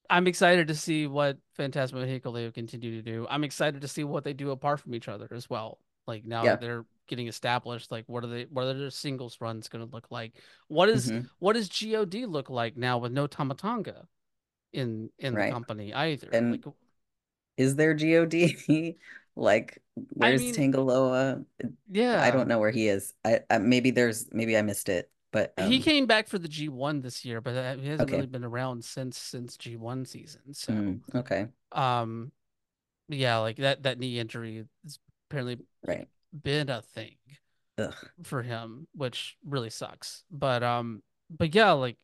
[SPEAKER 1] I'm excited to see what Fantasmo and Hikuleo continue to do. I'm excited to see what they do apart from each other as well. Like now
[SPEAKER 2] Yeah.
[SPEAKER 1] they're getting established, like what are they what are their singles runs gonna look like? What is
[SPEAKER 2] Mhm.
[SPEAKER 1] what does God look like now with no Tama Tonga in in the company either?
[SPEAKER 2] And
[SPEAKER 1] like
[SPEAKER 2] Is there God? Like, where's
[SPEAKER 1] mean,
[SPEAKER 2] Tanga Loa?
[SPEAKER 1] I
[SPEAKER 2] don't know where he is. I, I maybe there's maybe I missed it, but
[SPEAKER 1] He
[SPEAKER 2] um,
[SPEAKER 1] came back for the G1 this year, but he hasn't
[SPEAKER 2] Okay.
[SPEAKER 1] really been around since since G1 season. So,
[SPEAKER 2] mm, okay,
[SPEAKER 1] um, yeah, like that that knee injury is apparently
[SPEAKER 2] right.
[SPEAKER 1] Been a thing
[SPEAKER 2] Ugh.
[SPEAKER 1] for him, which really sucks. But um, but yeah, like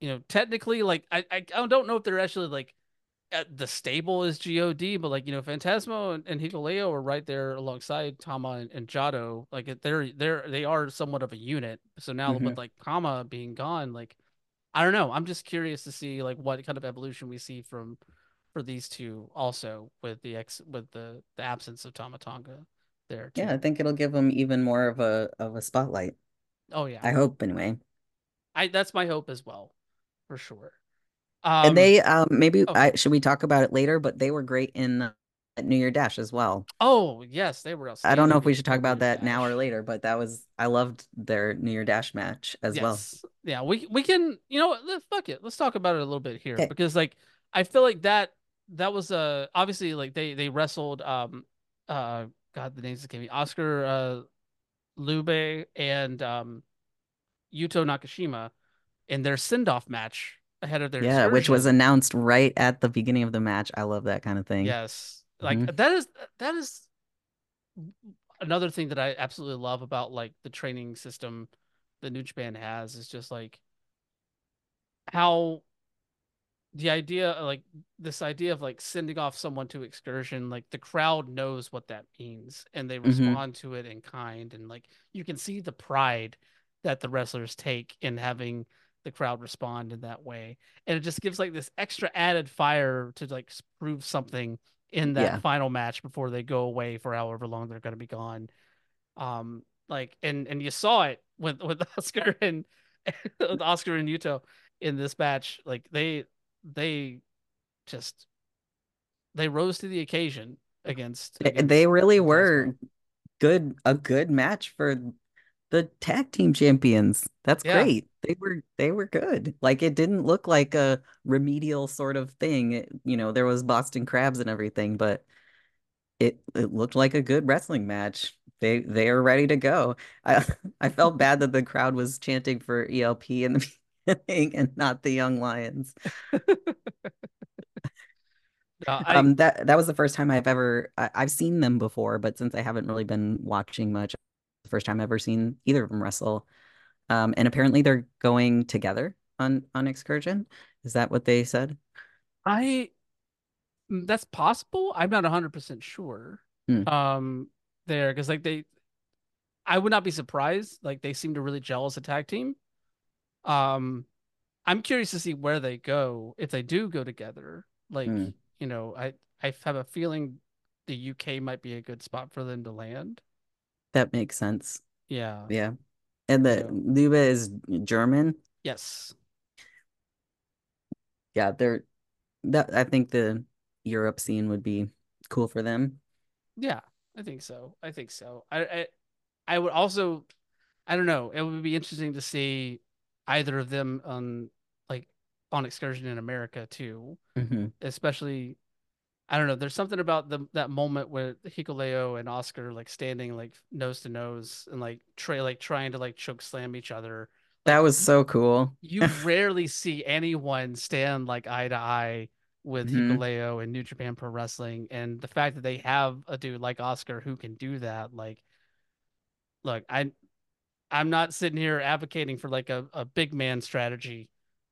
[SPEAKER 1] you know, technically, like I I, I don't know if they're actually like at the stable is God, but like you know, Fantasmo and, and Hikuleo are right there alongside Tama and, and Jado. Like they're they're they are somewhat of a unit. So now
[SPEAKER 2] Mhm.
[SPEAKER 1] with like Tama being gone, like I don't know. I'm just curious to see like what kind of evolution we see from for these two also with the ex with the the absence of Tama Tonga there too.
[SPEAKER 2] Yeah, I think it'll give them even more of a of a spotlight.
[SPEAKER 1] Oh yeah.
[SPEAKER 2] I hope anyway.
[SPEAKER 1] I that's my hope as well, for sure. Um,
[SPEAKER 2] And they um maybe
[SPEAKER 1] oh.
[SPEAKER 2] I should we talk about it later, but they were great in uh, New Year Dash as well.
[SPEAKER 1] oh yes, they were.
[SPEAKER 2] I don't know if we should talk about that now or later, but that was I loved their New Year Dash match as well.
[SPEAKER 1] Yes. Yeah, we we can. You know, fuck it. Let's talk about it a little bit here
[SPEAKER 2] Okay.
[SPEAKER 1] because like I feel like that that was uh obviously like they they wrestled um uh God the names escape me Oscar uh Lube and um Yuto Nakashima in their send off match ahead of their
[SPEAKER 2] Yeah, which was announced right at the beginning of the match. I love that kind of thing.
[SPEAKER 1] Yes. Like
[SPEAKER 2] Mhm.
[SPEAKER 1] that is that is another thing that I absolutely love about like the training system that New Japan has is just like how the idea like this idea of like sending off someone to excursion like the crowd knows what that means and they
[SPEAKER 2] Mhm.
[SPEAKER 1] respond to it in kind and like you can see the pride that the wrestlers take in having the crowd respond in that way and it just gives like this extra added fire to like prove something in that
[SPEAKER 2] Yeah.
[SPEAKER 1] final match before they go away for however long they're going to be gone um like and and you saw it with with Oskar and with Oskar and Yuto in this match like they they just they rose to the occasion against,
[SPEAKER 2] They-
[SPEAKER 1] against
[SPEAKER 2] They really
[SPEAKER 1] Fantasmo.
[SPEAKER 2] were good, a good match for the tag team champions. That's
[SPEAKER 1] Yeah.
[SPEAKER 2] great. They were they were good. Like it didn't look like a remedial sort of thing. It, you know, there was Boston Crabs and everything, but it it looked like a good wrestling match. They they are ready to go. I I felt bad that the crowd was chanting for ELP in the beginning and not the Young Lions.
[SPEAKER 1] I
[SPEAKER 2] Um, that that was the first time I've ever I, I've seen them before, but since I haven't really been watching much, the first time I've ever seen either of them wrestle. Um, and apparently they're going together on on Excursion. Is that what they said?
[SPEAKER 1] I mm, that's possible. I'm not 100% sure.
[SPEAKER 2] Hmm.
[SPEAKER 1] Um there because like they I would not be surprised. Like they seem to really gel as a tag team. Um I'm curious to see where they go if they do go together. Like,
[SPEAKER 2] Hmm.
[SPEAKER 1] you know, I I have a feeling the UK might be a good spot for them to land.
[SPEAKER 2] That makes sense.
[SPEAKER 1] Yeah.
[SPEAKER 2] Yeah. And the
[SPEAKER 1] So,
[SPEAKER 2] Leube is German.
[SPEAKER 1] yes.
[SPEAKER 2] Yeah, they're that I think the Europe scene would be cool for them.
[SPEAKER 1] Yeah, I think so. I think so. I I, I would also I don't know. It would be interesting to see either of them on like on excursion in America too,
[SPEAKER 2] hmm
[SPEAKER 1] especially I don't know. There's something about the that moment where Hikuleo and Oskar like standing like nose to nose and like try like trying to like choke slam each other.
[SPEAKER 2] That was so cool.
[SPEAKER 1] you rarely see anyone stand like eye to eye with
[SPEAKER 2] hmm
[SPEAKER 1] Hikuleo and New Japan Pro Wrestling, and the fact that they have a dude like Oskar who can do that, like, look, I I'm not sitting here advocating for like a, a big man strategy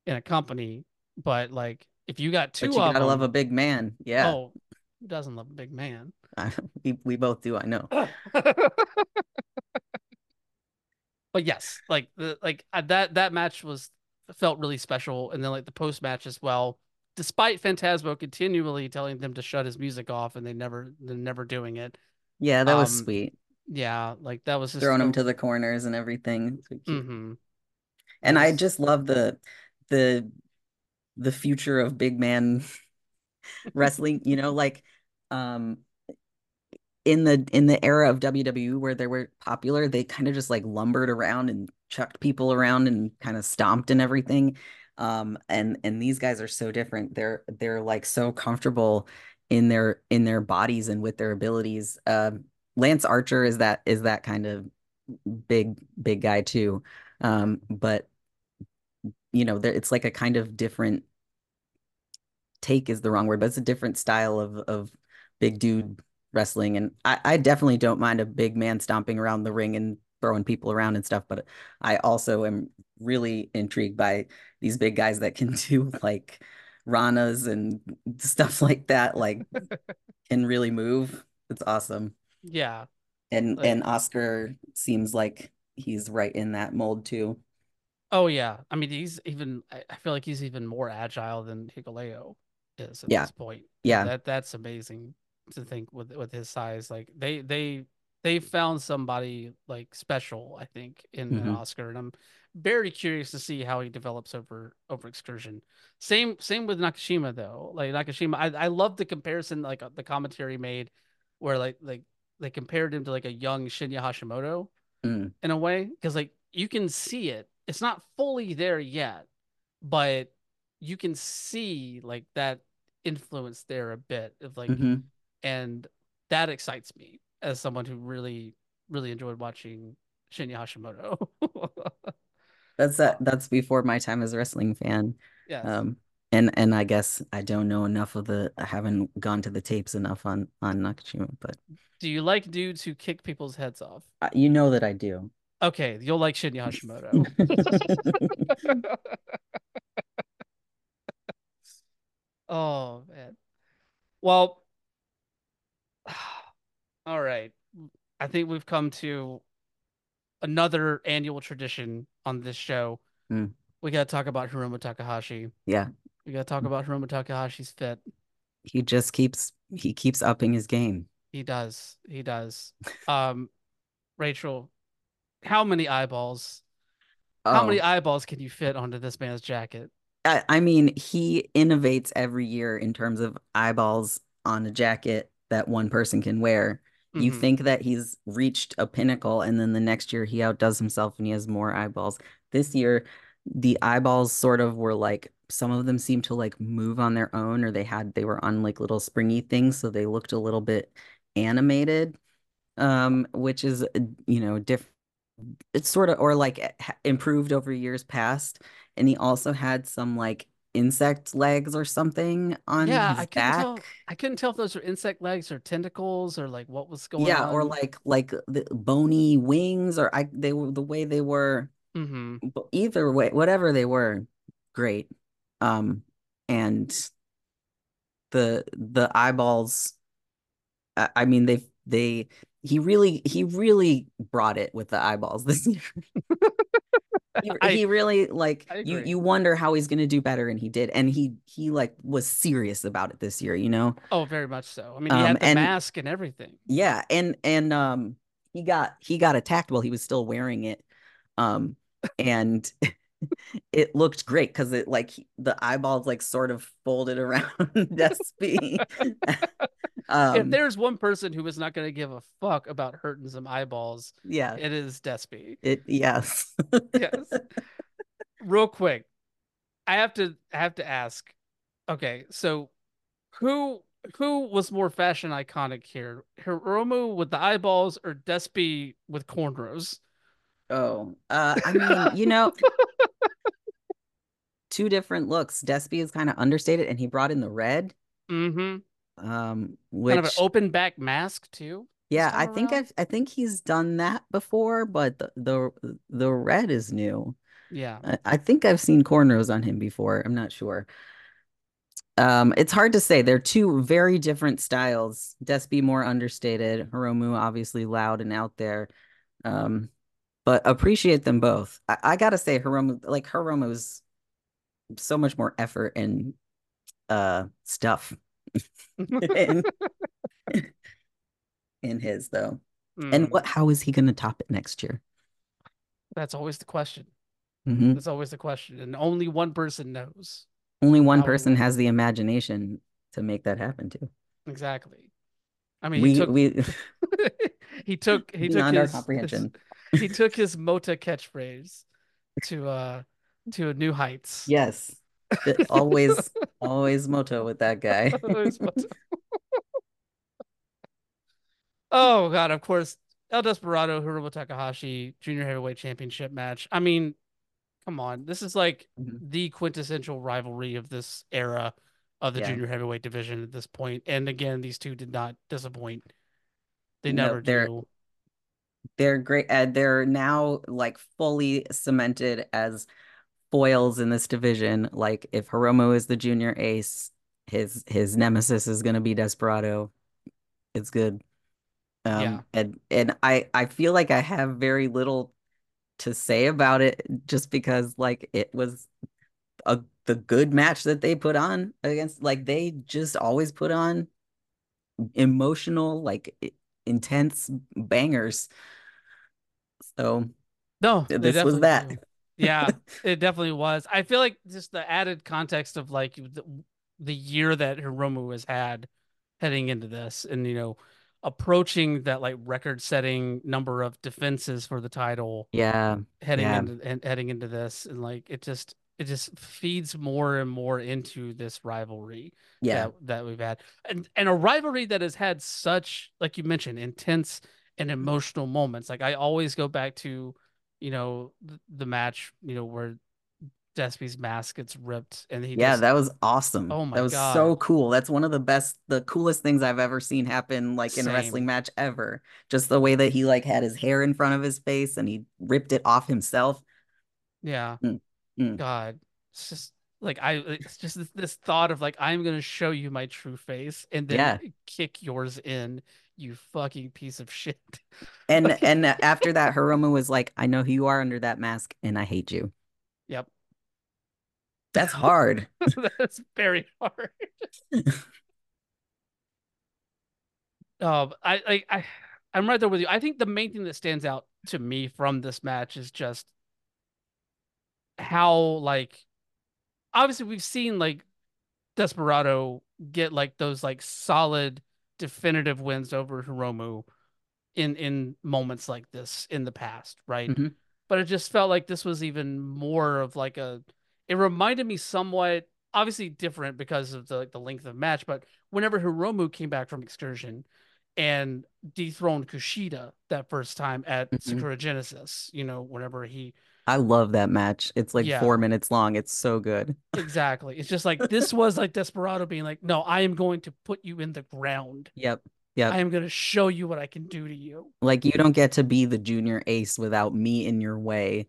[SPEAKER 1] in a company, but like if you got
[SPEAKER 2] But
[SPEAKER 1] two
[SPEAKER 2] you
[SPEAKER 1] of
[SPEAKER 2] gotta love a big man. Yeah.
[SPEAKER 1] oh, who doesn't love a big man?
[SPEAKER 2] We we both do, I know.
[SPEAKER 1] But yes, like the like that that match was felt really special, and then like the post match as well. Despite Fantasmo continually telling them to shut his music off, and they never they're never doing it.
[SPEAKER 2] Yeah, that was
[SPEAKER 1] Um,
[SPEAKER 2] sweet.
[SPEAKER 1] Yeah, like that was just
[SPEAKER 2] Throwing him to the corners and everything.
[SPEAKER 1] Mm-hmm.
[SPEAKER 2] And I just love the the the future of big man wrestling, you know, like um in the in the era of WWE where they were popular, they kind of just like lumbered around and chucked people around and kind of stomped and everything. Um and and these guys are so different. They're they're like so comfortable in their in their bodies and with their abilities. Um Lance Archer is that is that kind of big big guy too. Um but you know, there, it's like a kind of different take is the wrong word, but it's a different style of of big dude wrestling. And I, I definitely don't mind a big man stomping around the ring and throwing people around and stuff, but I also am really intrigued by these big guys that can do like ranas and stuff like that, like can really move. It's awesome.
[SPEAKER 1] Yeah,
[SPEAKER 2] And
[SPEAKER 1] like
[SPEAKER 2] and Oskar seems like he's right in that mold too.
[SPEAKER 1] oh yeah. I mean, he's even I feel like he's even more agile than Hikuleo is at
[SPEAKER 2] Yeah.
[SPEAKER 1] this point.
[SPEAKER 2] Yeah.
[SPEAKER 1] that that's amazing to think with with his size. Like they they they found somebody like special, I think, in an
[SPEAKER 2] hmm
[SPEAKER 1] Oscar, and I'm very curious to see how he develops over over Excursion. Same same with Nakashima though. Like Nakashima, I I love the comparison like uh, the commentary made where like like they compared him to like a young Shinya Hashimoto
[SPEAKER 2] Mm.
[SPEAKER 1] in a way because like you can see it. It's not fully there yet, but you can see like that influence there a bit of like
[SPEAKER 2] hmm
[SPEAKER 1] and that excites me as someone who really really enjoyed watching Shinya Hashimoto.
[SPEAKER 2] That's
[SPEAKER 1] Uh,
[SPEAKER 2] that that's before my time as a wrestling fan.
[SPEAKER 1] yes.
[SPEAKER 2] Um and and I guess I don't know enough of the I haven't gone to the tapes enough on on Nakashima, but
[SPEAKER 1] Do you like dudes who kick people's heads off?
[SPEAKER 2] uh, you know that I do.
[SPEAKER 1] Okay, you'll like Shinya Hashimoto. Oh man. Well, all right. I think we've come to another annual tradition on this show.
[SPEAKER 2] Mm,
[SPEAKER 1] We got to talk about Hiromu Takahashi.
[SPEAKER 2] yeah.
[SPEAKER 1] We got to talk about Hiromu Takahashi's fit.
[SPEAKER 2] He just keeps he keeps upping his game.
[SPEAKER 1] He does. He does. Um, Rachel, how many eyeballs? How many
[SPEAKER 2] Oh,
[SPEAKER 1] eyeballs can you fit onto this man's jacket?
[SPEAKER 2] I, I mean, he innovates every year in terms of eyeballs on a jacket that one person can wear. You
[SPEAKER 1] Mhm.
[SPEAKER 2] think that he's reached a pinnacle, and then the next year he outdoes himself and he has more eyeballs. This year, the eyeballs sort of were like some of them seemed to like move on their own, or they had they were on like little springy things, so they looked a little bit animated, um, which is uh, you know different. It's sort of or like eh, improved over years past. And he also had some like insect legs or something on
[SPEAKER 1] Yeah, I
[SPEAKER 2] his
[SPEAKER 1] couldn't
[SPEAKER 2] back.
[SPEAKER 1] tell. I couldn't tell if those were insect legs or tentacles or like what was going on.
[SPEAKER 2] Yeah, or like like the bony wings, or I they were the way they were.
[SPEAKER 1] hmm
[SPEAKER 2] either way, whatever they were, great. Um, and the the eyeballs. I, I mean, they they he really he really brought it with the eyeballs this year. He,
[SPEAKER 1] I
[SPEAKER 2] he really like you you wonder how he's gonna do better, and he did, and he he like was serious about it this year, you know.
[SPEAKER 1] Oh, very much so. I mean, he
[SPEAKER 2] Um,
[SPEAKER 1] had the
[SPEAKER 2] and
[SPEAKER 1] mask and everything.
[SPEAKER 2] Yeah, and and um he got he got attacked while he was still wearing it. Um and it looked great because it like the eyeballs like sort of folded around Despy.
[SPEAKER 1] If
[SPEAKER 2] um
[SPEAKER 1] there's one person who is not going to give a fuck about hurting some eyeballs,
[SPEAKER 2] yeah,
[SPEAKER 1] it is Despy.
[SPEAKER 2] it yes.
[SPEAKER 1] Yes. Real quick, I have to I have to ask. Okay, so who who was more fashion iconic here? Hiromu with the eyeballs or Despy with cornrows?
[SPEAKER 2] Oh, uh I mean, you know, two different looks. Despy is kind of understated and he brought in the red
[SPEAKER 1] Mm-hmm.
[SPEAKER 2] um
[SPEAKER 1] Kind of an open back mask too.
[SPEAKER 2] yeah, I think
[SPEAKER 1] around?
[SPEAKER 2] I've, I think he's done that before, but the the, the red is new.
[SPEAKER 1] Yeah.
[SPEAKER 2] I, I think I've seen cornrows on him before. I'm not sure. Um, it's hard to say. They're two very different styles. Despy more understated, Hiromu obviously loud and out there. Um, but appreciate them both. I, I gotta say, Hiromu, like Hiromu's so much more effort and uh stuff in, in his though. And
[SPEAKER 1] Mm,
[SPEAKER 2] what how is he gonna top it next year?
[SPEAKER 1] that's always the question.
[SPEAKER 2] Mhm.
[SPEAKER 1] That's always the question, and only one person knows.
[SPEAKER 2] Only one
[SPEAKER 1] How
[SPEAKER 2] person has the imagination to make that happen too.
[SPEAKER 1] Exactly. I mean, he
[SPEAKER 2] We
[SPEAKER 1] took
[SPEAKER 2] we
[SPEAKER 1] he took he took
[SPEAKER 2] beyond our
[SPEAKER 1] his, his
[SPEAKER 2] comprehension.
[SPEAKER 1] he took his Mota catchphrase to uh to new heights.
[SPEAKER 2] Yes. Always always moto with that guy.
[SPEAKER 1] Oh God, of course, El Desperado, Hiromu Takahashi, Junior Heavyweight Championship match. I mean, come on, this is like
[SPEAKER 2] Mhm.
[SPEAKER 1] the quintessential rivalry of this era of the
[SPEAKER 2] Yeah.
[SPEAKER 1] junior heavyweight division at this point. And again, these two did not disappoint. They
[SPEAKER 2] No,
[SPEAKER 1] never
[SPEAKER 2] they're
[SPEAKER 1] do.
[SPEAKER 2] they're great. Uh, they're now like fully cemented as foils in this division. Like if Hiromu is the junior ace, his his nemesis is gonna be Desperado. It's good. Um
[SPEAKER 1] Yeah.
[SPEAKER 2] and and I I feel like I have very little to say about it just because like it was a the good match that they put on against like they just always put on emotional like intense bangers. So
[SPEAKER 1] No,
[SPEAKER 2] this was that.
[SPEAKER 1] do. Yeah, it definitely was. I feel like just the added context of like the, the year that Hiromu has had heading into this and you know approaching that like record-setting number of defenses for the title
[SPEAKER 2] Yeah.
[SPEAKER 1] heading
[SPEAKER 2] Yeah.
[SPEAKER 1] into and heading into this and like it just it just feeds more and more into this rivalry
[SPEAKER 2] Yeah.
[SPEAKER 1] that that we've had and and a rivalry that has had such like you mentioned intense and emotional moments like i always go back to you know the, the match you know where Despy's mask gets ripped and he
[SPEAKER 2] Yeah,
[SPEAKER 1] just
[SPEAKER 2] that was awesome.
[SPEAKER 1] Oh my
[SPEAKER 2] That was so cool. That's one of the best, the coolest things I've ever seen happen like in a wrestling match ever. Just the way that he like had his hair in front of his face and he ripped it off himself.
[SPEAKER 1] yeah
[SPEAKER 2] Mm, mm.
[SPEAKER 1] god it's just like i it's just this, this thought of like i'm gonna show you my true face and then
[SPEAKER 2] Yeah.
[SPEAKER 1] kick yours in you fucking piece of shit
[SPEAKER 2] And and after that, Hiromu was like, I know who you are under that mask and I hate you.
[SPEAKER 1] yep
[SPEAKER 2] That's hard.
[SPEAKER 1] That's very hard. Um, I, I, I, I'm right there with you. I think the main thing that stands out to me from this match is just how, like, obviously we've seen like Desperado get like those like solid definitive wins over Hiromu in in moments like this in the past, right?
[SPEAKER 2] hmm
[SPEAKER 1] But it just felt like this was even more of like a it reminded me somewhat obviously different because of the the length of the match, but whenever Hiromu came back from excursion and dethroned Kushida that first time at
[SPEAKER 2] hmm
[SPEAKER 1] Sakura Genesis, you know, whenever he
[SPEAKER 2] I love that match. It's like four minutes long. It's so good.
[SPEAKER 1] exactly. It's just like this was like Desperado being like, "No, I am going to put you in the ground.
[SPEAKER 2] Yep. Yep.
[SPEAKER 1] I am going to show you what I can do to you."
[SPEAKER 2] Like you don't get to be the junior ace without me in your way.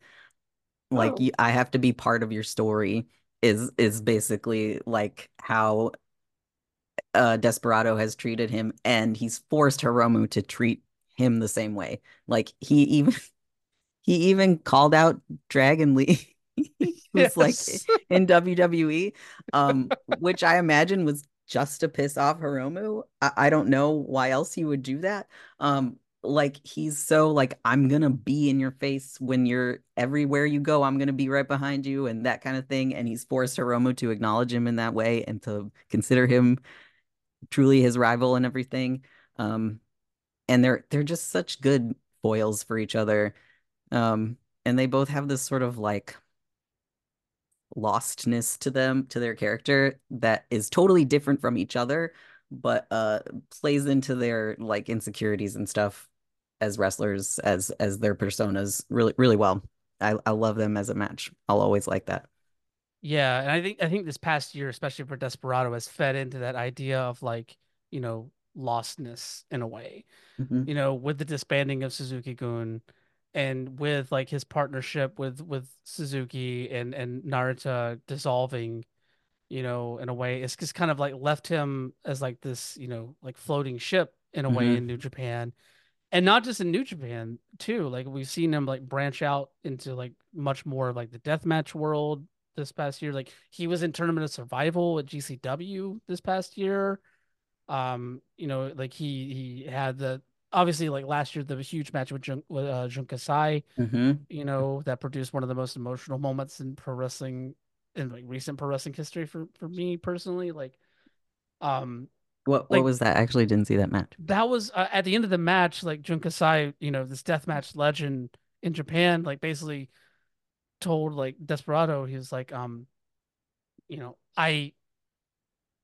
[SPEAKER 2] Like
[SPEAKER 1] Oh.
[SPEAKER 2] you, I have to be part of your story is is basically like how uh Desperado has treated him and he's forced Hiromu to treat him the same way. Like he even he even called out Dragon Lee who's like
[SPEAKER 1] Yes.
[SPEAKER 2] in WWE um which I imagine was just to piss off Hiromu. I, I don't know why else he would do that. Um like he's so like I'm gonna be in your face when you're everywhere you go, I'm gonna be right behind you and that kind of thing. And he's forced Hiromu to acknowledge him in that way and to consider him truly his rival and everything. Um, and they're they're just such good foils for each other. Um, and they both have this sort of like lostness to them, to their character that is totally different from each other, but uh plays into their like insecurities and stuff as wrestlers, as as their personas really really well. I, I love them as a match. I'll always like that.
[SPEAKER 1] Yeah, and I think I think this past year, especially for Desperado, has fed into that idea of like, you know, lostness in a way.
[SPEAKER 2] hmm
[SPEAKER 1] You know, with the disbanding of Suzuki-gun and with like his partnership with with Suzuki and and Narita dissolving, you know, in a way, it's just kind of like left him as like this, you know, like floating ship in a way in New Japan. And not just in New Japan too. Like we've seen him like branch out into like much more like the deathmatch world this past year. Like he was in Tournament of Survival at GCW this past year. Um, you know, like he he had the obviously like last year the huge match with Jun with uh, Jun Kasai,
[SPEAKER 2] hmm
[SPEAKER 1] you know, that produced one of the most emotional moments in pro wrestling in like recent pro wrestling history for for me personally. Like um
[SPEAKER 2] What what
[SPEAKER 1] like
[SPEAKER 2] was that? I actually didn't see that match.
[SPEAKER 1] that was uh, at the end of the match, like Jun Kasai, you know, this death match legend in Japan, like basically told like Desperado, he was like, um, you know, I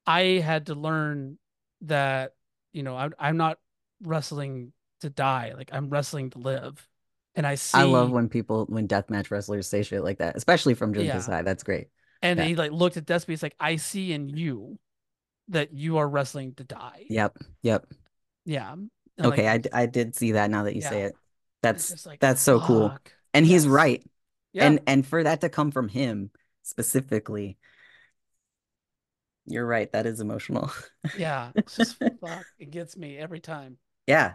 [SPEAKER 1] I had to learn that, you know, I'm I'm not wrestling to die, like I'm wrestling to live. And I see
[SPEAKER 2] I love when people when deathmatch wrestlers say shit like that, especially from Jun
[SPEAKER 1] yeah.
[SPEAKER 2] Kasai. That's great.
[SPEAKER 1] And
[SPEAKER 2] Yeah.
[SPEAKER 1] he like looked at Despy, he's like, I see in you that you are wrestling to die.
[SPEAKER 2] Yep. Yep.
[SPEAKER 1] Yeah. And like,
[SPEAKER 2] Okay, I, d- I did see that now that you say it. That's
[SPEAKER 1] like,
[SPEAKER 2] that's so cool.
[SPEAKER 1] fuck.
[SPEAKER 2] And he's right.
[SPEAKER 1] Yeah.
[SPEAKER 2] And and for that to come from him specifically, you're right. That is emotional.
[SPEAKER 1] Yeah, just fuck. It gets me every time.
[SPEAKER 2] Yeah.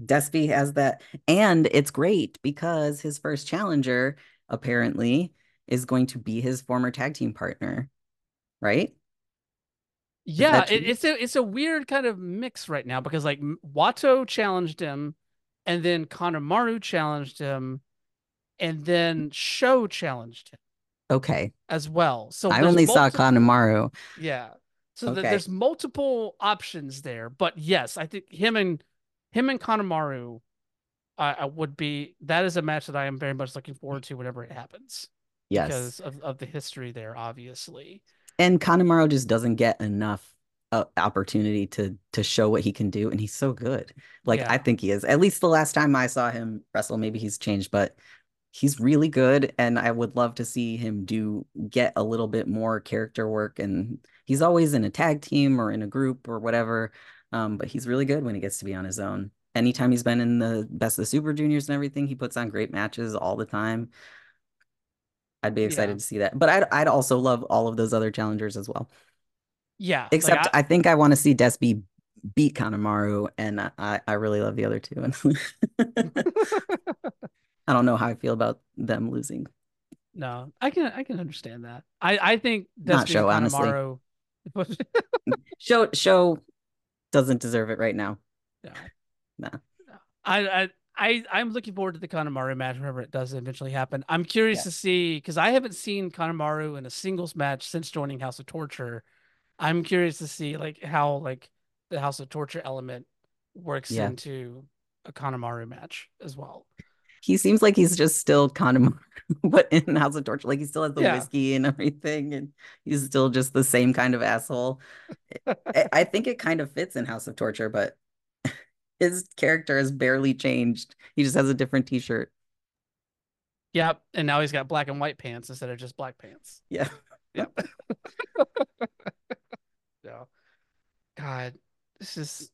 [SPEAKER 2] Despy has that. And it's great because his first challenger apparently is going to be his former tag team partner, right?
[SPEAKER 1] Yeah, it, it's a it's a weird kind of mix right now because like Wato challenged him, and then Kanemaru challenged him, and then SHO challenged him
[SPEAKER 2] Okay.
[SPEAKER 1] as well. So
[SPEAKER 2] I only saw
[SPEAKER 1] multiple.
[SPEAKER 2] Kanemaru.
[SPEAKER 1] Yeah. So
[SPEAKER 2] Okay.
[SPEAKER 1] there's multiple options there, but yes, I think him and him and Kanemaru uh, would be that is a match that I am very much looking forward to whenever it happens
[SPEAKER 2] Yes.
[SPEAKER 1] because of of the history there, obviously.
[SPEAKER 2] And Kanemaru just doesn't get enough uh, opportunity to to show what he can do, and he's so good. Like I think he is. At least the last time I saw him wrestle, maybe he's changed, but he's really good, and I would love to see him do get a little bit more character work. And he's always in a tag team or in a group or whatever. Um, but he's really good when he gets to be on his own. Anytime he's been in the best of the Super Juniors and everything, he puts on great matches all the time. I'd be
[SPEAKER 1] Yeah.
[SPEAKER 2] excited to see that. But I'd I'd also love all of those other challengers as well.
[SPEAKER 1] Yeah. Like
[SPEAKER 2] Except
[SPEAKER 1] I
[SPEAKER 2] I think I want to see Despy beat Kanemaru, and I I really love the other two. And I don't know how I feel about them losing.
[SPEAKER 1] No, I can I can understand that. I I think
[SPEAKER 2] Not
[SPEAKER 1] Despy and
[SPEAKER 2] SHO, honestly. SHO SHO doesn't deserve it right now.
[SPEAKER 1] no, no. I I I I'm looking forward to the Kanemaru match whenever it does eventually happen. I'm curious
[SPEAKER 2] Yeah.
[SPEAKER 1] to see because I haven't seen Kanemaru in a singles match since joining House of Torture. I'm curious to see like how like the House of Torture element works
[SPEAKER 2] Yeah.
[SPEAKER 1] into a Kanemaru match as well.
[SPEAKER 2] He seems like he's just still kind of but in House of Torture, like he still has the
[SPEAKER 1] Yeah.
[SPEAKER 2] whiskey and everything, and he's still just the same kind of asshole. I, I think it kind of fits in House of Torture, but his character has barely changed. He just has a different t-shirt.
[SPEAKER 1] Yep, and now he's got black and white pants instead of just black pants.
[SPEAKER 2] Yeah.
[SPEAKER 1] Yep. yeah. God, this is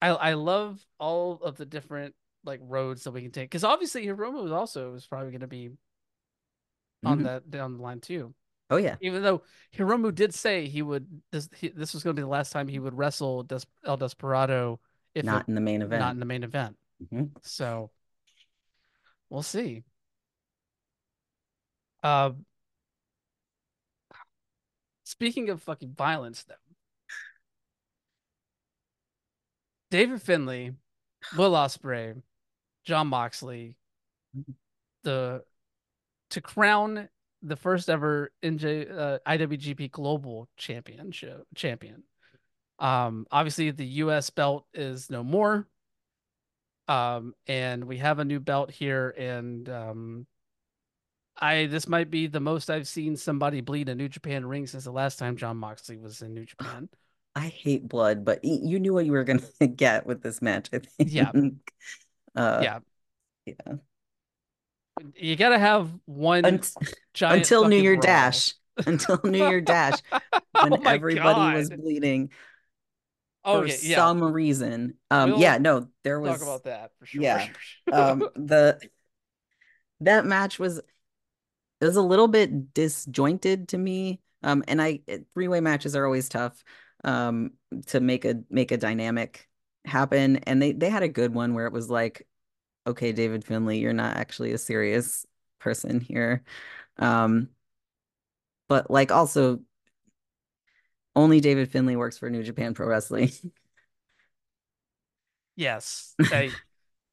[SPEAKER 1] I I love all of the different like roads that we can take because obviously Hiromu was also was probably going to be on
[SPEAKER 2] Mhm.
[SPEAKER 1] that down the line too.
[SPEAKER 2] Oh yeah.
[SPEAKER 1] Even though Hiromu did say he would this he, this was going to be the last time he would wrestle Des, El Desperado if
[SPEAKER 2] Not
[SPEAKER 1] it,
[SPEAKER 2] in the main event.
[SPEAKER 1] not in the main event.
[SPEAKER 2] Mhm.
[SPEAKER 1] So we'll see. Uh, speaking of fucking violence, though, David Finley, Will Ospreay, Jon Moxley, the to crown the first ever NJ uh, IWGP Global Championship champion. Um, obviously the U.S. belt is no more. Um, and we have a new belt here, and um, I this might be the most I've seen somebody bleed a New Japan ring since the last time Jon Moxley was in New Japan.
[SPEAKER 2] I hate blood, but you knew what you were gonna get with this match, I think.
[SPEAKER 1] Yeah.
[SPEAKER 2] Uh,
[SPEAKER 1] yeah,
[SPEAKER 2] yeah.
[SPEAKER 1] you gotta have one
[SPEAKER 2] Unt- until New Year. Dash. Until New Year Dash, when
[SPEAKER 1] oh
[SPEAKER 2] everybody was
[SPEAKER 1] God.
[SPEAKER 2] bleeding for
[SPEAKER 1] okay, yeah,
[SPEAKER 2] some reason. Um,
[SPEAKER 1] We'll
[SPEAKER 2] yeah, no, there was
[SPEAKER 1] talk about that for sure.
[SPEAKER 2] yeah, um the that match was it was a little bit disjointed to me um and i three-way matches are always tough um to make a make a dynamic happen and they they had a good one where it was like okay david finlay you're not actually a serious person here um but like also only david finlay works for new japan pro wrestling
[SPEAKER 1] yes, I,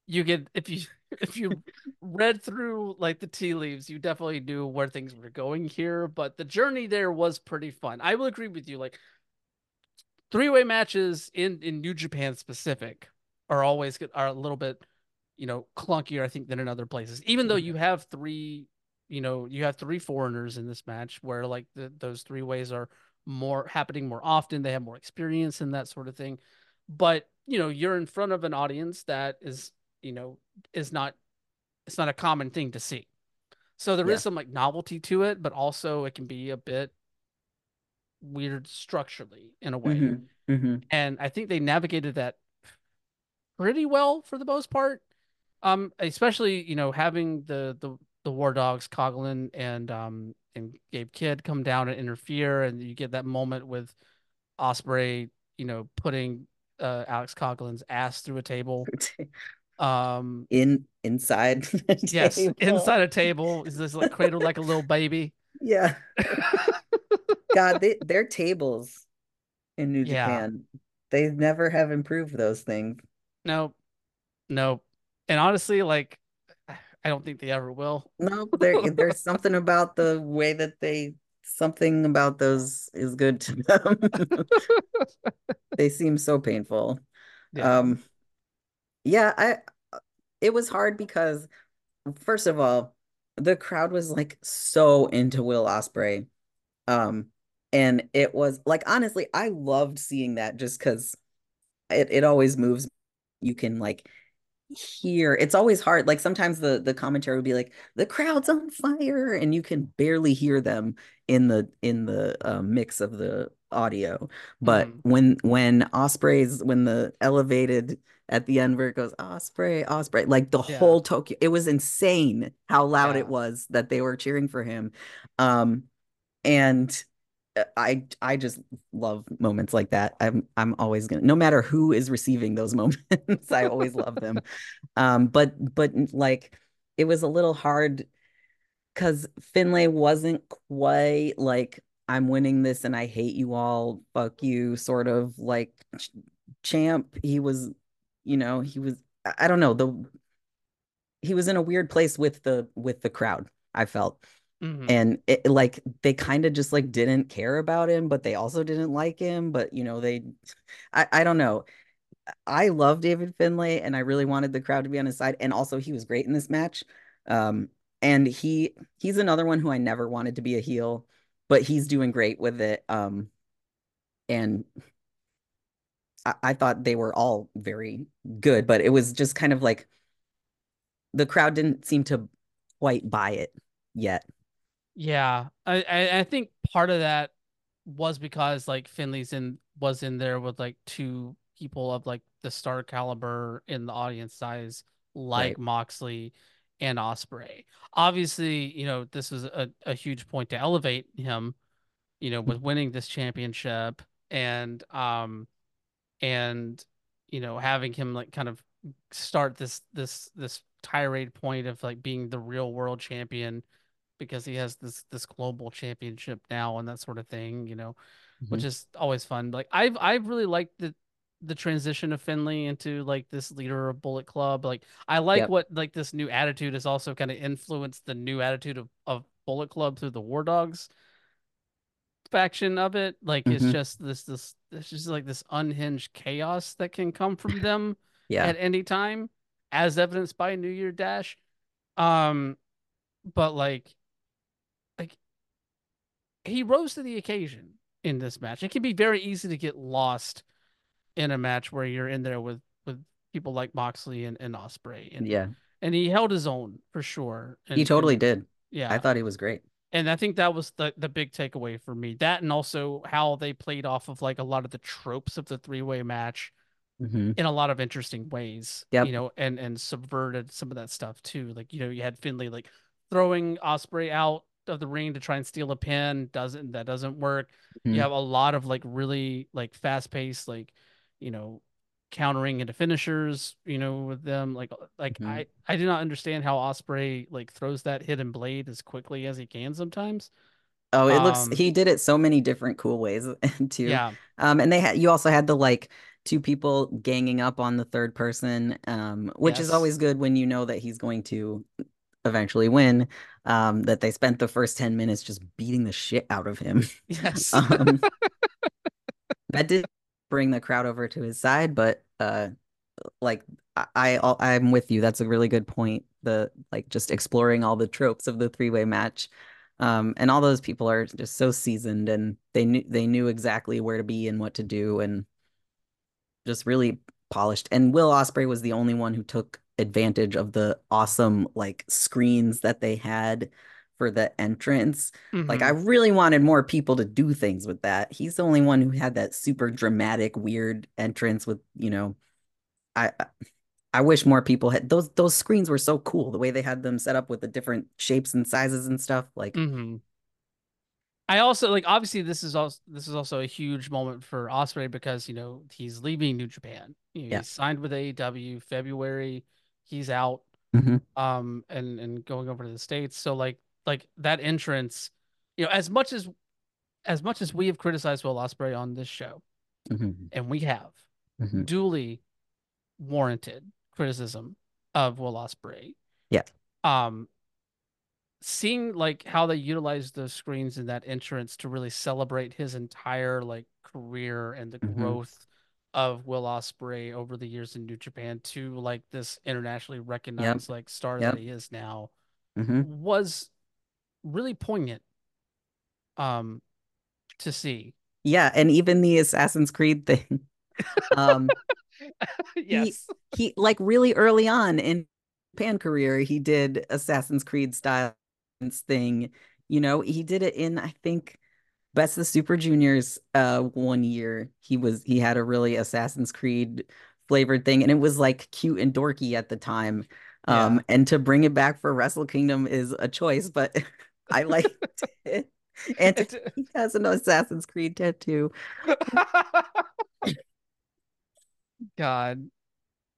[SPEAKER 1] you get if you if you read through like the tea leaves, you definitely knew where things were going here. But the journey there was pretty fun. I will agree with you. Like three way matches in in New Japan specific are always are a little bit you know clunkier I think than in other places. Even though you mm-hmm. have three, you know, you have three foreigners in this match where like the, those three ways are more happening more often. They have more experience and that sort of thing. But you know, you're in front of an audience that is you know is not it's not a common thing to see. So there is
[SPEAKER 2] Yeah.
[SPEAKER 1] some like novelty to it, but also it can be a bit weird structurally in a way.
[SPEAKER 2] Mhm, mhm.
[SPEAKER 1] And I think they navigated that pretty well for the most part. Um, especially, you know, having the the the War Dogs, Coughlin and um and Gabe Kidd come down and interfere, and you get that moment with Ospreay, you know, putting uh Alex Coughlin's ass through a table. Um,
[SPEAKER 2] in inside
[SPEAKER 1] yes,
[SPEAKER 2] table.
[SPEAKER 1] inside a table is this like cradled like a little baby.
[SPEAKER 2] yeah God, they, their tables in New
[SPEAKER 1] Yeah.
[SPEAKER 2] Japan, they never have improved those things.
[SPEAKER 1] Nope, nope. And honestly, like, I don't think they ever will.
[SPEAKER 2] No, there there's something about the way that they something about those is good to them. They seem so painful.
[SPEAKER 1] Yeah.
[SPEAKER 2] Um yeah, I it was hard because first of all, the crowd was like so into Will Ospreay. Um and it was like honestly, I loved seeing that just because it, it always moves. You can like hear it's always hard. Like sometimes the the commentary would be like, the crowd's on fire, and you can barely hear them in the in the uh, mix of the audio. But
[SPEAKER 1] Mhm.
[SPEAKER 2] when when Ospreay's when the elevated at the end where it goes Ospreay, Ospreay, like the
[SPEAKER 1] Yeah.
[SPEAKER 2] whole Tokyo, it was insane how loud
[SPEAKER 1] Yeah.
[SPEAKER 2] it was that they were cheering for him. Um, and I I just love moments like that. I'm I'm always gonna no matter who is receiving those moments, I always love them. Um, but but like it was a little hard because Finlay wasn't quite like I'm winning this and I hate you all, fuck you, sort of like ch- champ. He was, you know, he was I I don't know, the he was in a weird place with the with the crowd, I felt
[SPEAKER 1] Mhm.
[SPEAKER 2] and it like they kind of just like didn't care about him but they also didn't like him but you know they I, I don't know I love David Finlay and I really wanted the crowd to be on his side. And also he was great in this match. Um, and he he's another one who I never wanted to be a heel, but he's doing great with it. Um, and I, I thought they were all very good, but it was just kind of like the crowd didn't seem to quite buy it yet.
[SPEAKER 1] Yeah, I, I I think part of that was because like Finlay's in was in there with like two people of like the star caliber in the audience size, like
[SPEAKER 2] Right.
[SPEAKER 1] Moxley and Ospreay. Obviously, you know, this was a, a huge point to elevate him, you know, with winning this championship and um and you know, having him like kind of start this this this tirade point of like being the real world champion because he has this this global championship now and that sort of thing, you know, which
[SPEAKER 2] Mhm.
[SPEAKER 1] is always fun. Like I've I've really liked the the transition of Finlay into like this leader of Bullet Club. Like I like
[SPEAKER 2] Yep.
[SPEAKER 1] what like this new attitude has also kind of influenced the new attitude of, of Bullet Club through the War Dogs faction of it. Like it's
[SPEAKER 2] hmm
[SPEAKER 1] just this this it's just like this unhinged chaos that can come from them
[SPEAKER 2] Yeah.
[SPEAKER 1] at any time, as evidenced by New Year Dash. Um, but like he rose to the occasion in this match. It can be very easy to get lost in a match where you're in there with with people like Moxley and, and Ospreay and
[SPEAKER 2] Yeah.
[SPEAKER 1] and he held his own for sure.
[SPEAKER 2] He totally
[SPEAKER 1] and
[SPEAKER 2] did.
[SPEAKER 1] Yeah.
[SPEAKER 2] I thought he was great.
[SPEAKER 1] And I think that was the the big takeaway for me. That and also how they played off of like a lot of the tropes of the three-way match
[SPEAKER 2] hmm
[SPEAKER 1] in a lot of interesting ways, Yeah.
[SPEAKER 2] you
[SPEAKER 1] know, and and subverted some of that stuff too. Like, you know, you had Finlay like throwing Ospreay out of the ring to try and steal a pin, doesn't that doesn't work. You
[SPEAKER 2] hmm
[SPEAKER 1] have a lot of like really like fast-paced like, you know, countering into finishers, you know, with them like like
[SPEAKER 2] hmm
[SPEAKER 1] I I do not understand how Ospreay like throws that hidden blade as quickly as he can sometimes.
[SPEAKER 2] Oh, it looks
[SPEAKER 1] Um
[SPEAKER 2] he did it so many different cool ways too.
[SPEAKER 1] yeah.
[SPEAKER 2] Um, and they had you also had the like two people ganging up on the third person, um, which is always good when you know that he's going to eventually win. Um, that they spent the first 10 minutes just beating the shit out of him.
[SPEAKER 1] Yes.
[SPEAKER 2] Um, that did bring the crowd over to his side, but uh like I, I I'm with you. That's a really good point. The like just exploring all the tropes of the three-way match. Um, and all those people are just so seasoned and they knew they knew exactly where to be and what to do and just really polished. And Will Ospreay was the only one who took advantage of the awesome like screens that they had for the entrance. Like I
[SPEAKER 1] hmm
[SPEAKER 2] really wanted more people to do things with that. He's the only one who had that super dramatic, weird entrance with, you know, I I wish more people had those those screens were so cool the way they had them set up with the different shapes and sizes and stuff like
[SPEAKER 1] mm-hmm. I also like obviously this is also this is also a huge moment for Ospreay because you know he's leaving New Japan. You know,
[SPEAKER 2] yeah
[SPEAKER 1] he's signed with AEW February. He's out
[SPEAKER 2] hmm
[SPEAKER 1] um and and going over to the States. So like like that entrance, you know, as much as as much as we have criticized Will Ospreay on this show,
[SPEAKER 2] hmm
[SPEAKER 1] and we have
[SPEAKER 2] hmm
[SPEAKER 1] duly warranted criticism of Will Ospreay.
[SPEAKER 2] yeah.
[SPEAKER 1] Um seeing like how they utilize those screens in that entrance to really celebrate his entire like career and the
[SPEAKER 2] hmm
[SPEAKER 1] growth of Will Ospreay over the years in New Japan to like this internationally
[SPEAKER 2] yep.
[SPEAKER 1] recognized like star that he is now
[SPEAKER 2] hmm
[SPEAKER 1] was really poignant um to see.
[SPEAKER 2] yeah and even the Assassin's Creed thing. Um he
[SPEAKER 1] Yes.
[SPEAKER 2] he like really early on in Pan career he did Assassin's Creed style thing you know? He did it in I think Best of the Super Juniors uh one year he was he had a really Assassin's Creed flavored thing and it was like cute and dorky at the time um
[SPEAKER 1] Yeah.
[SPEAKER 2] and to bring it back for Wrestle Kingdom is a choice but I liked it and he has an Assassin's Creed tattoo
[SPEAKER 1] God.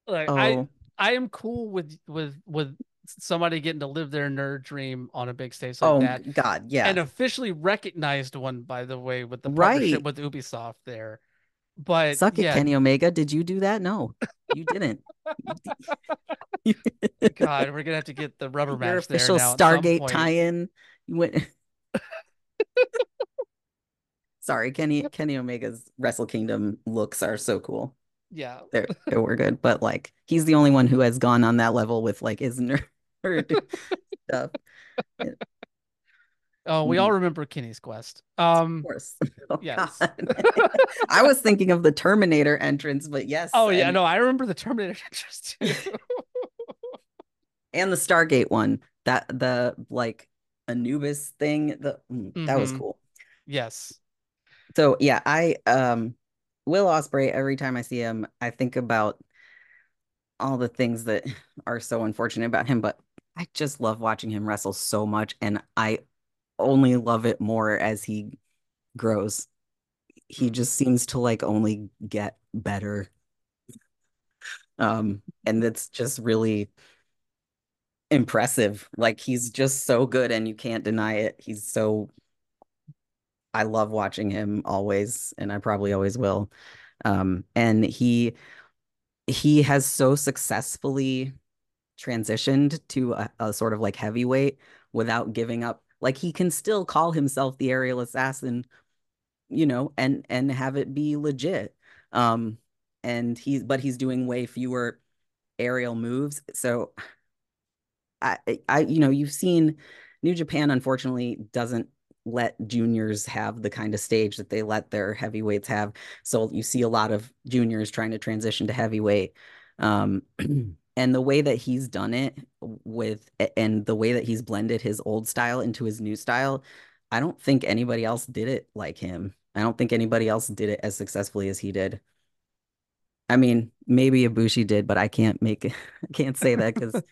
[SPEAKER 1] Like I
[SPEAKER 2] oh
[SPEAKER 1] I am cool with with with somebody getting to live their nerd dream on a big stage like
[SPEAKER 2] oh
[SPEAKER 1] that.
[SPEAKER 2] God yeah
[SPEAKER 1] An officially recognized one, by the way, with the partnership
[SPEAKER 2] right
[SPEAKER 1] with Ubisoft there. But
[SPEAKER 2] suck it Kenny Omega did you do that no you didn't
[SPEAKER 1] God, we're gonna have to get the rubber
[SPEAKER 2] your
[SPEAKER 1] match there
[SPEAKER 2] official
[SPEAKER 1] now
[SPEAKER 2] Stargate tie-in you went Sorry, Kenny Kenny Omega's Wrestle Kingdom looks are so cool.
[SPEAKER 1] Yeah.
[SPEAKER 2] They they were good, but like he's the only one who has gone on that level with like his nerd stuff.
[SPEAKER 1] Oh, we
[SPEAKER 2] Mhm.
[SPEAKER 1] all remember Kenny's Quest.
[SPEAKER 2] Of
[SPEAKER 1] Um,
[SPEAKER 2] course. Oh
[SPEAKER 1] yes.
[SPEAKER 2] I was thinking of the Terminator entrance, but yes,
[SPEAKER 1] oh yeah,
[SPEAKER 2] and,
[SPEAKER 1] no, I remember the Terminator entrance too.
[SPEAKER 2] and the Stargate one. That the like Anubis thing, the mm, that was
[SPEAKER 1] Mhm.
[SPEAKER 2] cool.
[SPEAKER 1] yes.
[SPEAKER 2] So yeah, I um Will Ospreay, every time I see him, I think about all the things that are so unfortunate about him, but I just love watching him wrestle so much, and I only love it more as he grows. He
[SPEAKER 1] Mm.
[SPEAKER 2] just seems to like only get better. Um, and it's just really impressive. Like he's just so good and you can't deny it. He's so I love watching him always, and I probably always will. Um, and he he has so successfully transitioned to a, a sort of like heavyweight without giving up. Like he can still call himself the aerial assassin, you know, and and have it be legit. Um, and he's but he's doing way fewer aerial moves. So I I you know, you've seen New Japan unfortunately doesn't let juniors have the kind of stage that they let their heavyweights have. So you see a lot of juniors trying to transition to heavyweight. Um, and the way that he's done it with and the way that he's blended his old style into his new style, I don't think anybody else did it like him. I don't think anybody else did it as successfully as he did. I mean, maybe Ibushi did, but I can't make. I can't say that because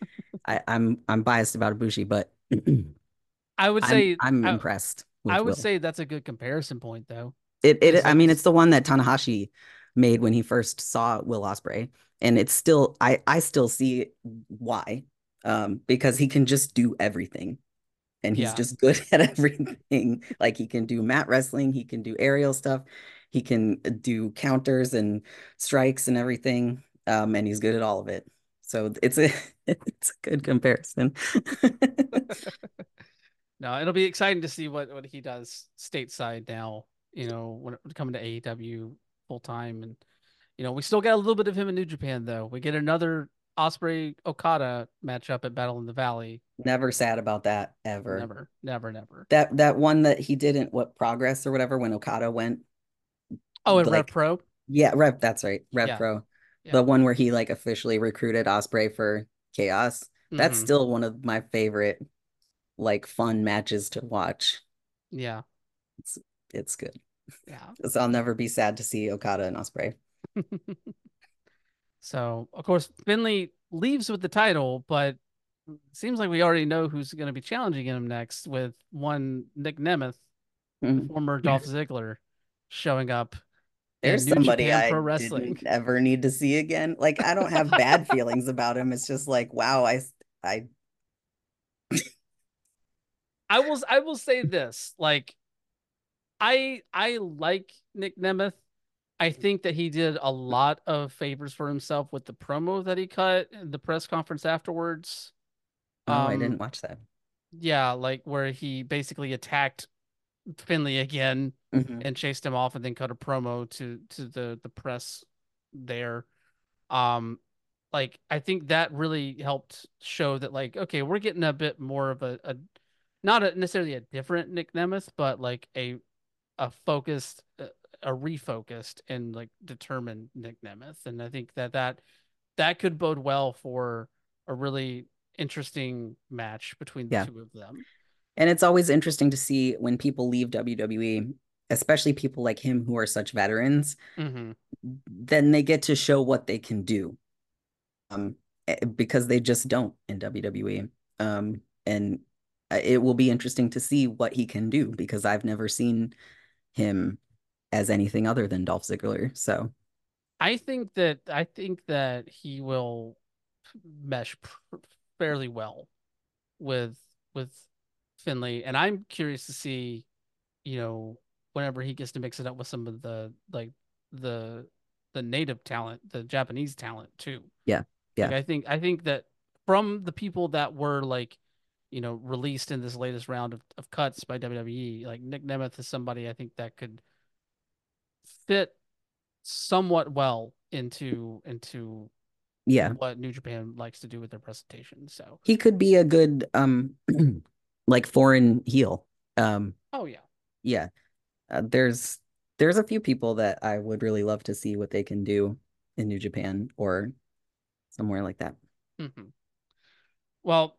[SPEAKER 2] I'm I'm biased about Ibushi, but
[SPEAKER 1] I would
[SPEAKER 2] I'm
[SPEAKER 1] say
[SPEAKER 2] I'm
[SPEAKER 1] I,
[SPEAKER 2] impressed
[SPEAKER 1] I would
[SPEAKER 2] Will.
[SPEAKER 1] say that's a good comparison point though.
[SPEAKER 2] It it I mean it's the one that Tanahashi made when he first saw Will Ospreay, and it's still I I still see why, um, because he can just do everything, and he's
[SPEAKER 1] Yeah.
[SPEAKER 2] just good at everything. Like he can do mat wrestling, he can do aerial stuff, he can do counters and strikes and everything, um, and he's good at all of it. So it's a it's a good comparison.
[SPEAKER 1] No, it'll be exciting to see what what he does stateside now. You know, when it coming to AEW full time, and you know, we still got a little bit of him in New Japan though. We get another Ospreay Okada matchup at Battle in the Valley.
[SPEAKER 2] Never sad about that ever.
[SPEAKER 1] Never, never, never.
[SPEAKER 2] That that one that he didn't what progress or whatever when Okada went.
[SPEAKER 1] Oh, and Rev Pro.
[SPEAKER 2] Yeah, Rev, that's right. Rev
[SPEAKER 1] Yeah.
[SPEAKER 2] Pro.
[SPEAKER 1] Yeah.
[SPEAKER 2] The one where he like officially recruited Ospreay for Chaos. That's
[SPEAKER 1] Mhm.
[SPEAKER 2] still one of my favorite like fun matches to watch.
[SPEAKER 1] yeah,
[SPEAKER 2] It's good.
[SPEAKER 1] yeah.
[SPEAKER 2] So I'll never be sad to see Okada and Ospreay.
[SPEAKER 1] So of course Finlay leaves with the title, but seems like we already know who's going to be challenging him next with one Nick Nemeth,
[SPEAKER 2] Mhm.
[SPEAKER 1] former Dolph Ziggler, showing up.
[SPEAKER 2] There's somebody
[SPEAKER 1] Japan
[SPEAKER 2] I
[SPEAKER 1] Pro Wrestling.
[SPEAKER 2] didn't ever need to see again. Like I don't have bad feelings about him. It's just like, wow, I I
[SPEAKER 1] I will I will say this, like I I like Nick Nemeth. I think that he did a lot of favors for himself with the promo that he cut in the press conference afterwards.
[SPEAKER 2] oh, I
[SPEAKER 1] Um,
[SPEAKER 2] didn't watch that.
[SPEAKER 1] Yeah, like where he basically attacked Finlay again
[SPEAKER 2] Mhm.
[SPEAKER 1] and chased him off and then cut a promo to to the the press there. Um like I think that really helped show that like okay, we're getting a bit more of a, a not a, necessarily a different Nick Nemeth, but like a a focused a, refocused and like determined Nick Nemeth and I think that that that could bode well for a really interesting match between the
[SPEAKER 2] Yeah.
[SPEAKER 1] two of them.
[SPEAKER 2] And it's always interesting to see when people leave WWE, especially people like him who are such veterans,
[SPEAKER 1] hmm
[SPEAKER 2] then they get to show what they can do. Um, eh, because they just don't in WWE. Um, and uh, it will be interesting to see what he can do because I've never seen him as anything other than Dolph Ziggler. So
[SPEAKER 1] I think that I think that he will mesh pr- fairly well with with Finlay, and I'm curious to see, you know, whenever he gets to mix it up with some of the like the the native talent, the Japanese talent too.
[SPEAKER 2] Yeah, yeah.
[SPEAKER 1] Like, I think I think that from the people that were like, you know, released in this latest round of, of cuts by WWE, like Nick Nemeth is somebody I think that could fit somewhat well into into
[SPEAKER 2] Yeah.
[SPEAKER 1] what New Japan likes to do with their presentation. So,
[SPEAKER 2] He could be a good um like foreign heel. Um
[SPEAKER 1] oh yeah.
[SPEAKER 2] yeah. Uh, there's there's a few people that I would really love to see what they can do in New Japan or somewhere like that.
[SPEAKER 1] Mm-hmm. Well,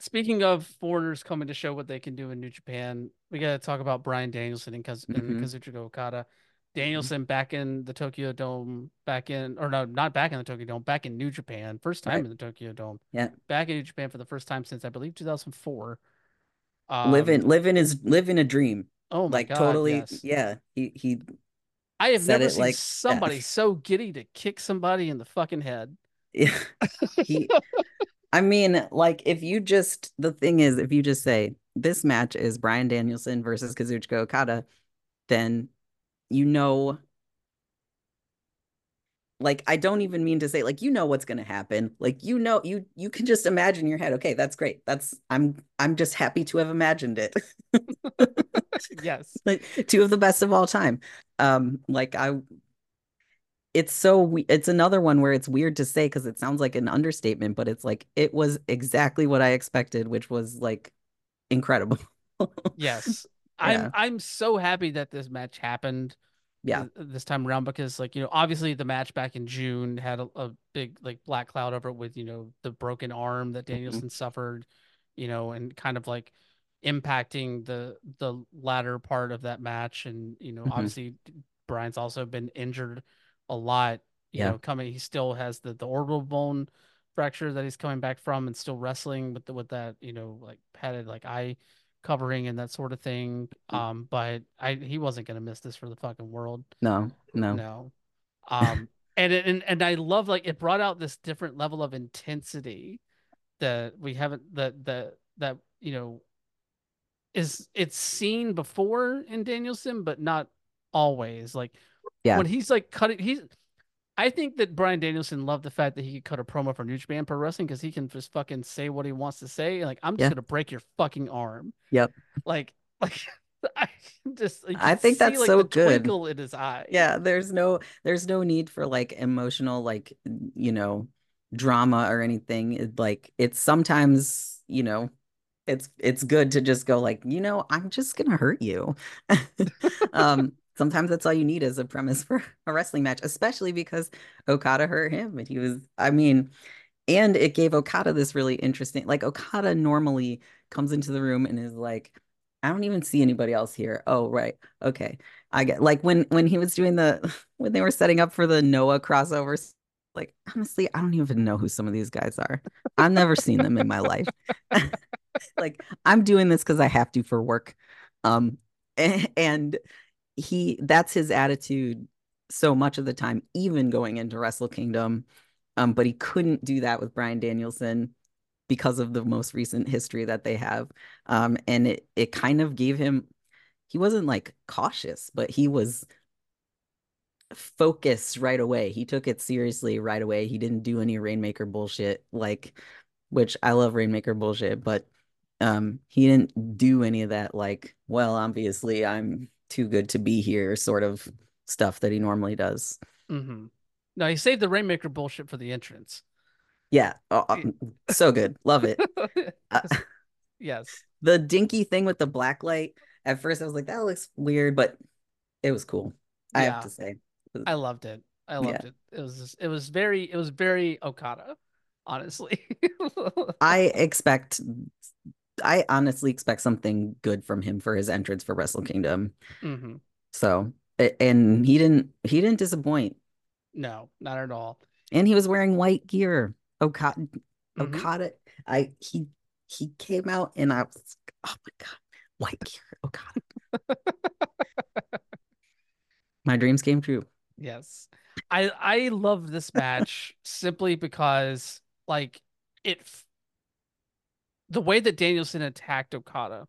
[SPEAKER 1] speaking of foreigners coming to show what they can do in New Japan, we got to talk about Bryan Danielson and, Kaz- and
[SPEAKER 2] Mhm.
[SPEAKER 1] Kazuchika Okada. Danielson back in the Tokyo Dome, back in, or no, not back in the Tokyo Dome, back in New Japan, first time
[SPEAKER 2] Right.
[SPEAKER 1] in the Tokyo Dome.
[SPEAKER 2] Yeah.
[SPEAKER 1] Back in New Japan for the first time since I believe 2004.
[SPEAKER 2] living
[SPEAKER 1] Um,
[SPEAKER 2] living is living a dream.
[SPEAKER 1] oh my
[SPEAKER 2] like
[SPEAKER 1] God,
[SPEAKER 2] totally
[SPEAKER 1] yes.
[SPEAKER 2] yeah. He he
[SPEAKER 1] I have
[SPEAKER 2] said
[SPEAKER 1] never
[SPEAKER 2] it
[SPEAKER 1] seen
[SPEAKER 2] like that.
[SPEAKER 1] somebody so giddy to kick somebody in the fucking head.
[SPEAKER 2] Yeah. He, I mean, like if you just the thing is, if you just say this match is Bryan Danielson versus Kazuchika Okada, then you know, like I don't even mean to say like you know what's gonna happen. Like you know, you you can just imagine in your head, okay, that's great. That's I'm I'm just happy to have imagined it.
[SPEAKER 1] Yes.
[SPEAKER 2] like two of the best of all time. Um, like I it's so we- it's another one where it's weird to say because it sounds like an understatement, but it's like it was exactly what I expected, which was like incredible.
[SPEAKER 1] Yes.
[SPEAKER 2] Yeah.
[SPEAKER 1] I'm I'm so happy that this match happened
[SPEAKER 2] Yeah.
[SPEAKER 1] th- this time around because like you know obviously the match back in June had a, a big like black cloud over it with you know the broken arm that Danielson suffered you know and kind of like impacting the the latter part of that match and you know
[SPEAKER 2] Mhm.
[SPEAKER 1] obviously Bryan's also been injured a lot you
[SPEAKER 2] Yeah.
[SPEAKER 1] know coming he still has the the orbital bone fracture that he's coming back from and still wrestling with the, with that you know like padded like eye covering and that sort of thing
[SPEAKER 2] Mm.
[SPEAKER 1] um but I he wasn't gonna miss this for the fucking world
[SPEAKER 2] No, no.
[SPEAKER 1] no. Um and it, and and I love like it brought out this different level of intensity that we haven't that that that you know is it's seen before in Danielson but not always like
[SPEAKER 2] Yeah.
[SPEAKER 1] when he's like cutting he's I think that Bryan Danielson loved the fact that he could cut a promo for New Japan Pro Wrestling because he can just fucking say what he wants to say. Like, I'm just
[SPEAKER 2] Yeah.
[SPEAKER 1] gonna break your fucking arm.
[SPEAKER 2] Yep.
[SPEAKER 1] Like, like I just
[SPEAKER 2] I think
[SPEAKER 1] see,
[SPEAKER 2] that's
[SPEAKER 1] like,
[SPEAKER 2] so
[SPEAKER 1] the
[SPEAKER 2] good.
[SPEAKER 1] Twinkle in his eye.
[SPEAKER 2] Yeah, there's no there's no need for like emotional like you know drama or anything. It, like it's sometimes, you know, it's it's good to just go like, you know, I'm just gonna hurt you. Um, sometimes that's all you need as a premise for a wrestling match, especially because Okada hurt him and he was, I mean, and it gave Okada this really interesting, like Okada normally comes into the room and is like, I don't even see anybody else here. Oh, right. Okay. I get like when when he was doing the when they were setting up for the Noah crossovers, like honestly, I don't even know who some of these guys are. I've never seen them in my life. like I'm doing this because I have to for work. Um a- and he that's his attitude so much of the time, even going into Wrestle Kingdom. Um, but he couldn't do that with Bryan Danielson because of the most recent history that they have. Um, and it it kind of gave him he wasn't like cautious, but he was focused right away. He took it seriously right away. He didn't do any Rainmaker bullshit, like which I love Rainmaker bullshit, but um he didn't do any of that like, well, obviously I'm too good to be here sort of stuff that he normally does.
[SPEAKER 1] hmm No, he saved the Rainmaker bullshit for the entrance.
[SPEAKER 2] Yeah, oh, so good. Love it. Uh,
[SPEAKER 1] yes.
[SPEAKER 2] the dinky thing with the black light. At first I was like that looks weird, but it was cool. I
[SPEAKER 1] Yeah.
[SPEAKER 2] have to say.
[SPEAKER 1] I loved it. I loved
[SPEAKER 2] Yeah.
[SPEAKER 1] it. It was just, it was very it was very Okada, honestly.
[SPEAKER 2] I expect I honestly expect something good from him for his entrance for Wrestle Kingdom.
[SPEAKER 1] hmm
[SPEAKER 2] So and he didn't he didn't disappoint.
[SPEAKER 1] No, not at all.
[SPEAKER 2] And he was wearing white gear. Okada
[SPEAKER 1] Mhm.
[SPEAKER 2] Okada I he he came out and I was oh my god, white gear, Okada. my dreams came true.
[SPEAKER 1] Yes. I I love this match simply because like it the way that Danielson attacked Okada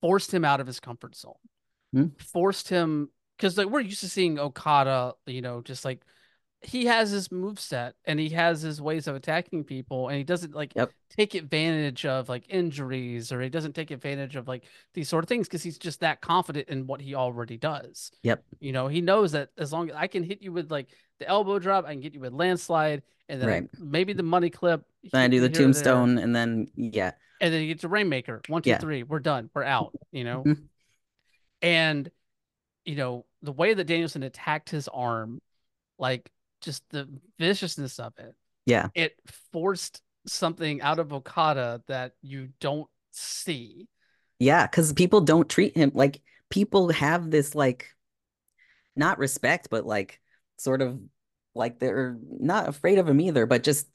[SPEAKER 1] forced him out of his comfort zone.
[SPEAKER 2] Hmm.
[SPEAKER 1] Forced him because like we're used to seeing Okada, you know, just like he has his move set and he has his ways of attacking people and he doesn't like
[SPEAKER 2] Yep.
[SPEAKER 1] take advantage of like injuries or he doesn't take advantage of like these sort of things because he's just that confident in what he already does.
[SPEAKER 2] Yep.
[SPEAKER 1] You know, he knows that as long as I can hit you with like the elbow drop, I can get you with landslide and then
[SPEAKER 2] Right.
[SPEAKER 1] maybe the money clip.
[SPEAKER 2] Then I do the
[SPEAKER 1] here or there,
[SPEAKER 2] tombstone, and then yeah,
[SPEAKER 1] and then you get to Rainmaker. One, two,
[SPEAKER 2] Yeah.
[SPEAKER 1] three. We're done. We're out. You know,
[SPEAKER 2] Mhm.
[SPEAKER 1] and you know the way that Danielson attacked his arm, like just the viciousness of it.
[SPEAKER 2] yeah,
[SPEAKER 1] It forced something out of Okada that you don't see.
[SPEAKER 2] yeah. Because people don't treat him like people have this like not respect, but like sort of like they're not afraid of him either, but just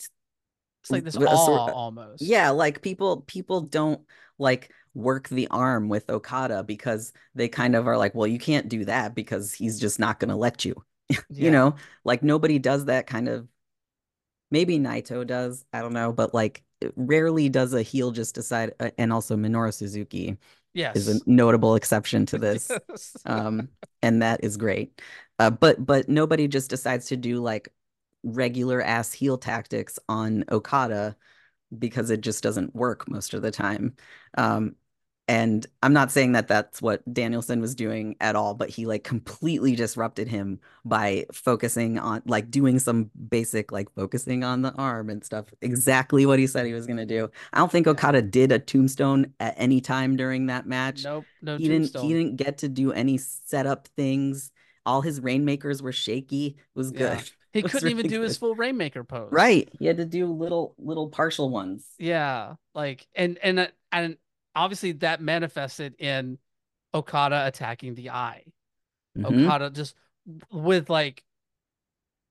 [SPEAKER 1] It's like this awe
[SPEAKER 2] sort-
[SPEAKER 1] almost.
[SPEAKER 2] Yeah, like people people don't like work the arm with Okada because they kind of are like, well, you can't do that because he's just not going to let you.
[SPEAKER 1] Yeah.
[SPEAKER 2] You know, like nobody does that kind of maybe Naito does, I don't know, but like rarely does a heel just decide uh, and also Minoru Suzuki
[SPEAKER 1] Yes.
[SPEAKER 2] is a notable exception to this.
[SPEAKER 1] Yes.
[SPEAKER 2] um and that is great. Uh but but nobody just decides to do like regular ass heel tactics on Okada because it just doesn't work most of the time. Um, and I'm not saying that that's what Danielson was doing at all, but he like completely disrupted him by focusing on like doing some basic like focusing on the arm and stuff. Exactly what he said he was going to do. I don't think Okada did a tombstone at any time during that match.
[SPEAKER 1] nope. No
[SPEAKER 2] he didn't
[SPEAKER 1] tombstone.
[SPEAKER 2] he didn't get to do any setup things. All his rainmakers were shaky. It was
[SPEAKER 1] Yeah.
[SPEAKER 2] good.
[SPEAKER 1] He
[SPEAKER 2] was
[SPEAKER 1] couldn't even
[SPEAKER 2] really
[SPEAKER 1] do his full Rainmaker pose.
[SPEAKER 2] Right. He had to do little little partial ones.
[SPEAKER 1] Yeah, like and and uh, and obviously that manifested in Okada attacking the eye.
[SPEAKER 2] Mhm.
[SPEAKER 1] Okada just with like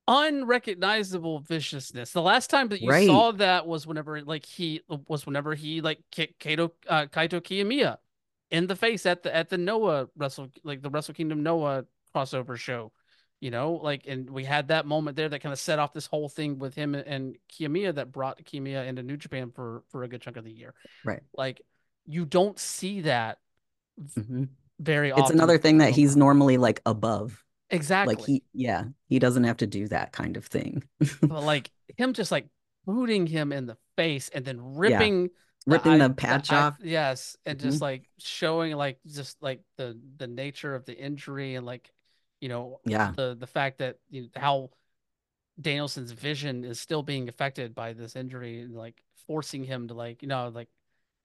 [SPEAKER 1] unrecognizable viciousness. The last time that you
[SPEAKER 2] Right.
[SPEAKER 1] saw that was whenever like he was whenever he like kicked Kato uh, Kaito Kiyomiya in the face at the at the Noah Wrestle like the Wrestle Kingdom Noah crossover show. You know, like and we had that moment there that kind of set off this whole thing with him and, and Kiyomiya that brought Kiyomiya into New Japan for for a good chunk of the year.
[SPEAKER 2] Right.
[SPEAKER 1] Like you don't see that
[SPEAKER 2] Mhm.
[SPEAKER 1] very often.
[SPEAKER 2] It's another thing that he's normally like above.
[SPEAKER 1] exactly
[SPEAKER 2] Like he yeah, he doesn't have to do that kind of thing.
[SPEAKER 1] but like him just like booting him in the face and then ripping
[SPEAKER 2] Ripping
[SPEAKER 1] eye-
[SPEAKER 2] the patch
[SPEAKER 1] eye-
[SPEAKER 2] off.
[SPEAKER 1] yes and just
[SPEAKER 2] Mhm.
[SPEAKER 1] like showing like just like the the nature of the injury and like you know
[SPEAKER 2] Yeah.
[SPEAKER 1] the the fact that you know, how Danielson's vision is still being affected by this injury and like forcing him to like you know like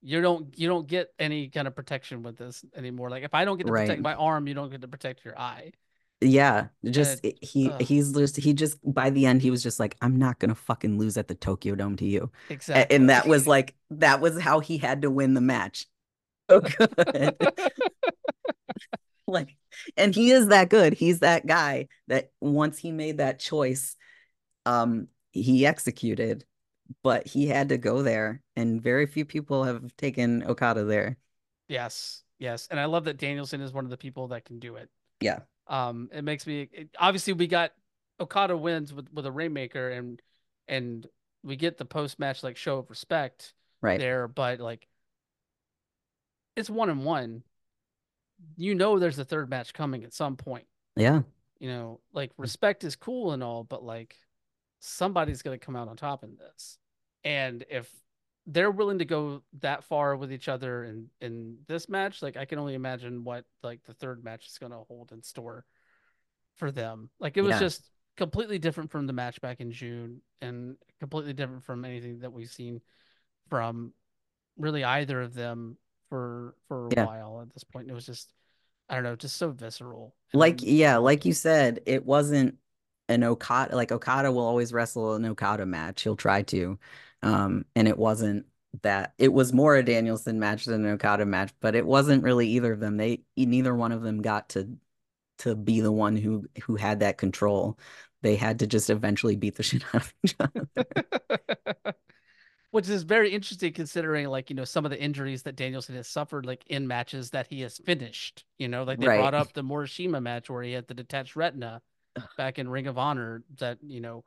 [SPEAKER 1] you don't you don't get any kind of protection with this anymore like if I don't get to protect my arm you don't get to protect your eye
[SPEAKER 2] Yeah. Just
[SPEAKER 1] it-
[SPEAKER 2] he
[SPEAKER 1] ugh.
[SPEAKER 2] he's just he just by the end he was just like, I'm not gonna fucking lose at the Tokyo Dome to you.
[SPEAKER 1] Exactly
[SPEAKER 2] And that was like that was how he had to win the match. So good. like and he is that good he's that guy that once he made that choice um he executed but he had to go there and very few people have taken okada there
[SPEAKER 1] Yes, yes, and I love that Danielson is one of the people that can do it.
[SPEAKER 2] yeah
[SPEAKER 1] Um, it makes me it, obviously we got Okada wins with with a Rainmaker and and we get the post match like show of respect
[SPEAKER 2] right
[SPEAKER 1] there, but like it's one and one. You know, there's a third match coming at some point.
[SPEAKER 2] yeah
[SPEAKER 1] You know, like respect is cool and all, but like somebody's gonna come out on top in this, and if they're willing to go that far with each other in in this match like i can only imagine what like the third match is going to hold in store for them like it was
[SPEAKER 2] Yeah.
[SPEAKER 1] just completely different from the match back in june and completely different from anything that we've seen from really either of them for for a
[SPEAKER 2] Yeah.
[SPEAKER 1] while at this point it was just i don't know just so visceral and
[SPEAKER 2] like yeah like you said it wasn't an okada like okada will always wrestle an okada match. He'll try to um and it wasn't that it was more a danielson match than an okada match but it wasn't really either of them. They neither one of them got to to be the one who who had that control. They had to just eventually beat the shit out of each other
[SPEAKER 1] which is very interesting considering like you know some of the injuries that Danielson has suffered like in matches that he has finished. You know, like they
[SPEAKER 2] Right.
[SPEAKER 1] brought up the Morishima match where he had the detached retina back in Ring of Honor. That you know,